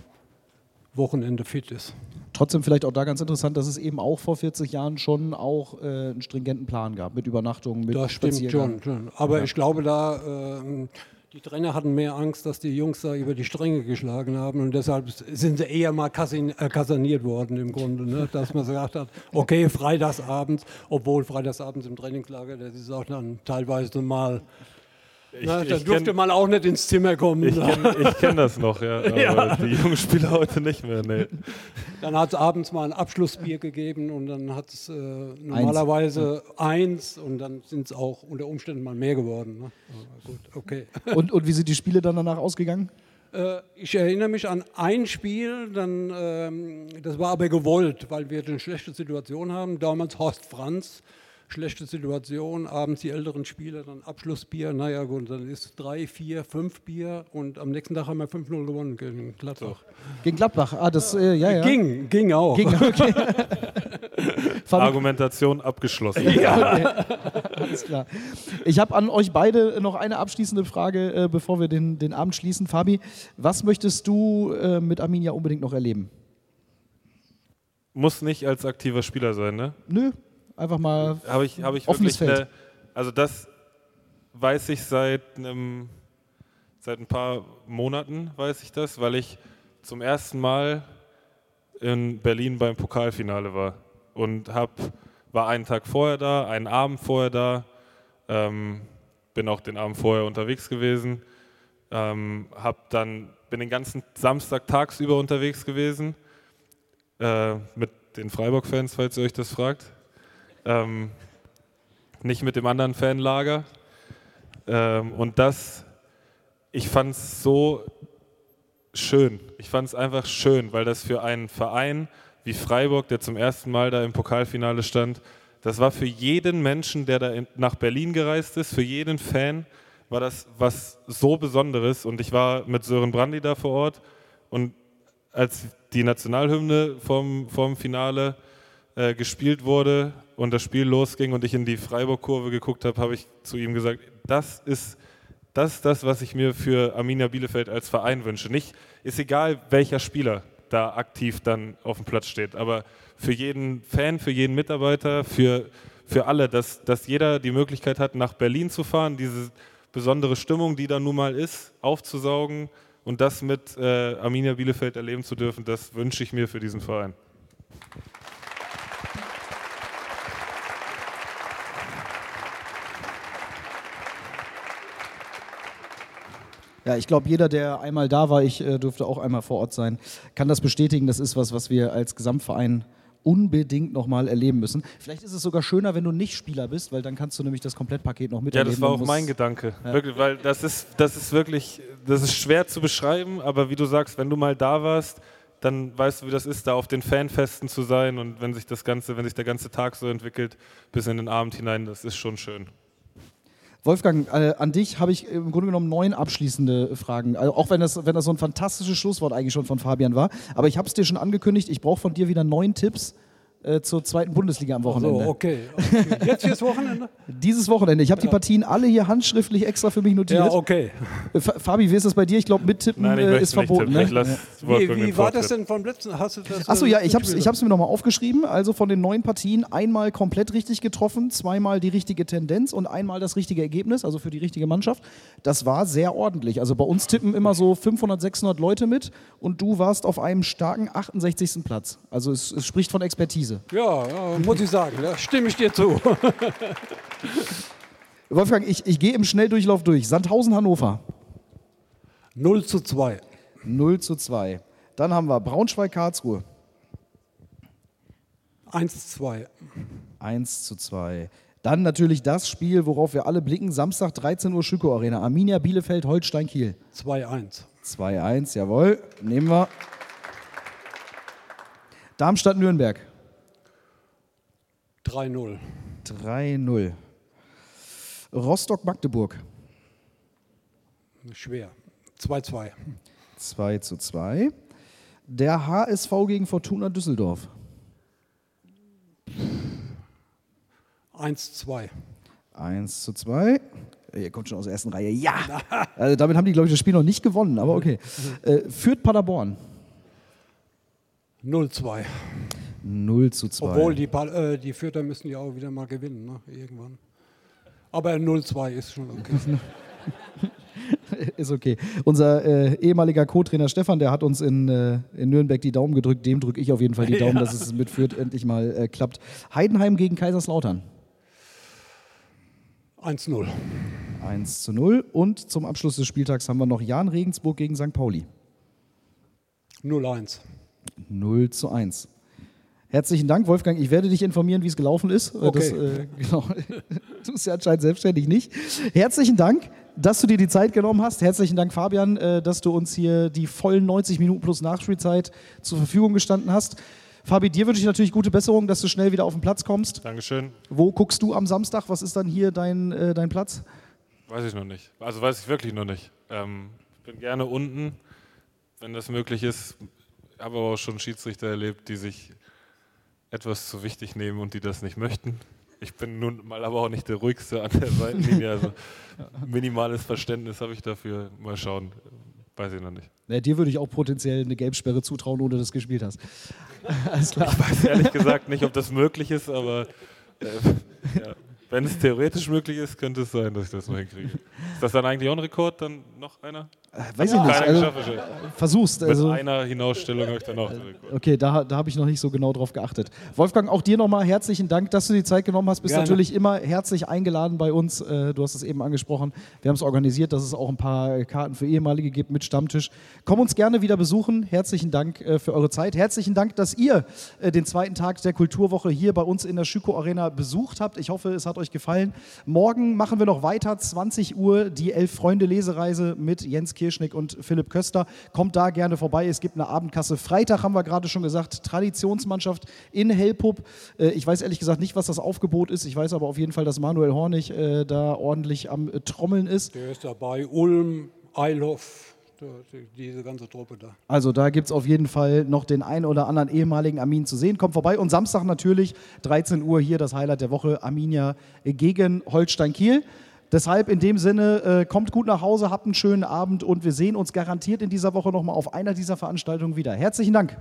Wochenende fit ist. Trotzdem vielleicht auch da ganz interessant, dass es eben auch vor 40 Jahren schon auch äh, einen stringenten Plan gab mit Übernachtungen, mit Das stimmt schon, schon. Aber ja. ich glaube, da äh, die Trainer hatten mehr Angst, dass die Jungs da über die Stränge geschlagen haben und deshalb sind sie eher mal äh, kaserniert worden im Grunde, ne? dass man gesagt hat, okay, freitagsabends, obwohl freitagsabends im Trainingslager, das ist auch dann teilweise mal ich, Na, da durfte kenn, man auch nicht ins Zimmer kommen. Ich kenne kenn das noch, ja. Aber ja. die jungen Spieler heute nicht mehr, nee. Dann hat es abends mal ein Abschlussbier gegeben und dann hat es äh, normalerweise eins. eins. und dann sind es auch unter Umständen mal mehr geworden. Ne? gut, okay. Und, und wie sind die Spiele dann danach ausgegangen? Äh, ich erinnere mich an ein Spiel, dann, ähm, das war aber gewollt, weil wir eine schlechte Situation haben. Damals Horst Franz schlechte Situation, abends die älteren Spieler, dann Abschlussbier, naja gut, dann ist drei, vier, fünf Bier und am nächsten Tag haben wir 5-0 gewonnen gegen Gladbach. Gegen Gladbach, ah, das, äh, ja, ja. Ging, ging auch. Ging, okay. Argumentation abgeschlossen. Ja, okay. Alles klar. Ich habe an euch beide noch eine abschließende Frage, äh, bevor wir den, den Abend schließen. Fabi, was möchtest du äh, mit Arminia unbedingt noch erleben? Muss nicht als aktiver Spieler sein, ne? Nö, einfach mal. Habe ich, hab ich offenes wirklich. Feld. Eine, also, das weiß ich seit einem. Seit ein paar Monaten weiß ich das, weil ich zum ersten Mal in Berlin beim Pokalfinale war und hab, war einen Tag vorher da, einen Abend vorher da, ähm, bin auch den Abend vorher unterwegs gewesen, ähm, hab dann, bin den ganzen Samstag tagsüber unterwegs gewesen äh, mit den Freiburg-Fans, falls ihr euch das fragt. Ähm, nicht mit dem anderen Fanlager. Ähm, und das, ich fand es so schön. Ich fand es einfach schön, weil das für einen Verein wie Freiburg, der zum ersten Mal da im Pokalfinale stand, das war für jeden Menschen, der da in, nach Berlin gereist ist, für jeden Fan, war das was so Besonderes. Und ich war mit Sören Brandy da vor Ort und als die Nationalhymne vom, vom Finale äh, gespielt wurde und das Spiel losging und ich in die Freiburg-Kurve geguckt habe, habe ich zu ihm gesagt, das ist, das ist das, was ich mir für Arminia Bielefeld als Verein wünsche. Nicht, ist egal, welcher Spieler da aktiv dann auf dem Platz steht, aber für jeden Fan, für jeden Mitarbeiter, für, für alle, dass, dass jeder die Möglichkeit hat, nach Berlin zu fahren, diese besondere Stimmung, die da nun mal ist, aufzusaugen und das mit äh, Arminia Bielefeld erleben zu dürfen, das wünsche ich mir für diesen Verein. Ja, ich glaube, jeder, der einmal da war, ich äh, durfte auch einmal vor Ort sein, kann das bestätigen. Das ist was, was wir als Gesamtverein unbedingt nochmal erleben müssen. Vielleicht ist es sogar schöner, wenn du nicht Spieler bist, weil dann kannst du nämlich das Komplettpaket noch Ja, miterleben. das war auch mein Gedanke. Wirklich, weil das ist, das ist wirklich, das ist schwer zu beschreiben, aber wie du sagst, wenn du mal da warst, dann weißt du, wie das ist, da auf den Fanfesten zu sein und wenn sich das Ganze, wenn sich der ganze Tag so entwickelt, bis in den Abend hinein, das ist schon schön. Wolfgang, äh, an dich habe ich im Grunde genommen neun abschließende Fragen. Also auch wenn das, wenn das so ein fantastisches Schlusswort eigentlich schon von Fabian war. Aber ich habe es dir schon angekündigt, ich brauche von dir wieder neun Tipps äh, zur zweiten Bundesliga am So, Wochenende. okay. okay. Jetzt fürs Wochenende? Dieses Wochenende. Ich habe die Partien alle hier handschriftlich extra für mich notiert. Ja, okay. Äh, Fa- Fabi, wie ist das bei dir? Ich glaube, mittippen Nein, ich äh, ist verboten. Ne? Wie, wie war das denn vom letzten? Hast du das? Achso, ja, ich habe es gespielt? ich hab's mir nochmal aufgeschrieben. Also von den neun Partien einmal komplett richtig getroffen, zweimal die richtige Tendenz und einmal das richtige Ergebnis, also für die richtige Mannschaft. Das war sehr ordentlich. Also bei uns tippen immer so 500, 600 Leute mit und du warst auf einem starken 68. Platz. Also es, es spricht von Expertise. Ja, ja, muss ich sagen, da stimme ich dir zu. Wolfgang, ich, ich gehe im Schnelldurchlauf durch. Sandhausen, Hannover 0 zu 2. 0 zu 2. Dann haben wir Braunschweig, Karlsruhe 1 zu 2. 1 zu 2. Dann natürlich das Spiel, worauf wir alle blicken. Samstag 13 Uhr Schüko Arena. Arminia Bielefeld, Holstein Kiel. 2-1. 2-1, jawohl. Nehmen wir. Darmstadt Nürnberg. 3-0. 3-0. Rostock Magdeburg. Schwer. 2-2. 2 zu 2. Der HSV gegen Fortuna Düsseldorf. 1-2. 1 zu 2. Ihr kommt schon aus der ersten Reihe. Ja! Also damit haben die, glaube ich, das Spiel noch nicht gewonnen, aber okay. Äh, führt Paderborn. 0-2. 0 zu 2. Obwohl die, Pal- äh, die Fürther müssen ja auch wieder mal gewinnen, ne? irgendwann. Aber 0-2 ist schon okay. Ist okay. Unser äh, ehemaliger Co-Trainer Stefan, der hat uns in, äh, in Nürnberg die Daumen gedrückt. Dem drücke ich auf jeden Fall die Daumen, dass es mit Fürth endlich mal äh, klappt. Heidenheim gegen Kaiserslautern. 1-0. 1 zu 0. Und zum Abschluss des Spieltags haben wir noch Jan Regensburg gegen St. Pauli. 0-1. 0 zu 1. Herzlichen Dank, Wolfgang. Ich werde dich informieren, wie es gelaufen ist. Äh, Okay. Das, äh, genau. Du bist ja anscheinend selbstständig nicht. Herzlichen Dank, dass du dir die Zeit genommen hast. Herzlichen Dank, Fabian, äh, dass du uns hier die vollen 90 Minuten plus Nachspielzeit zur Verfügung gestanden hast. Fabi, dir wünsche ich natürlich gute Besserung, dass du schnell wieder auf den Platz kommst. Dankeschön. Wo guckst du am Samstag? Was ist dann hier dein, äh, dein Platz? Weiß ich noch nicht. Also weiß ich wirklich noch nicht. Ähm, ich bin gerne unten, wenn das möglich ist. Ich habe aber auch schon Schiedsrichter erlebt, die sich etwas zu wichtig nehmen und die das nicht möchten. Ich bin nun mal aber auch nicht der ruhigste an der Seitenlinie. Also minimales Verständnis habe ich dafür. Mal schauen. Weiß ich noch nicht. Ja, dir würde ich auch potenziell eine Gelbsperre zutrauen, ohne dass du gespielt hast. Alles klar. Ich weiß ehrlich gesagt nicht, ob das möglich ist, aber äh, ja. Wenn es theoretisch möglich ist, könnte es sein, dass ich das mal hinkriege. Ist das dann eigentlich auch ein Rekord? Dann noch einer? Äh, weiß ich nicht. Also, versuchst. Also, Mit einer Hinausstellung habe ich dann Rekord. Okay, da, da habe ich noch nicht so genau drauf geachtet. Wolfgang, auch dir nochmal herzlichen Dank, dass du die Zeit genommen hast. Bist Gerne. natürlich immer herzlich eingeladen bei uns. Äh, du hast es eben angesprochen. Wir haben es organisiert, dass es auch ein paar Karten für ehemalige gibt mit Stammtisch. Komm uns gerne wieder besuchen. Herzlichen Dank äh, für eure Zeit. Herzlichen Dank, dass ihr den zweiten Tag der Kulturwoche hier bei uns in der Schüko Arena besucht habt. Ich hoffe, es hat euch gefallen. Morgen machen wir noch weiter, 20 Uhr, die Elf-Freunde-Lesereise mit Jens Kirch Kirschnick und Philipp Köster. Kommt da gerne vorbei. Es gibt eine Abendkasse. Freitag haben wir gerade schon gesagt, Traditionsmannschaft in Hellpup. Äh, ich weiß ehrlich gesagt nicht, was das Aufgebot ist. Ich weiß aber auf jeden Fall, dass Manuel Hornig äh, da ordentlich am äh, Trommeln ist. Der ist dabei. Ulm, Eilhoff, diese ganze Truppe da. Also da gibt es auf jeden Fall noch den einen oder anderen ehemaligen Armin zu sehen. Kommt vorbei. Und Samstag natürlich, 13 Uhr hier das Highlight der Woche, Arminia gegen Holstein Kiel. Deshalb in dem Sinne, äh, kommt gut nach Hause, habt einen schönen Abend und wir sehen uns garantiert in dieser Woche nochmal auf einer dieser Veranstaltungen wieder. Herzlichen Dank.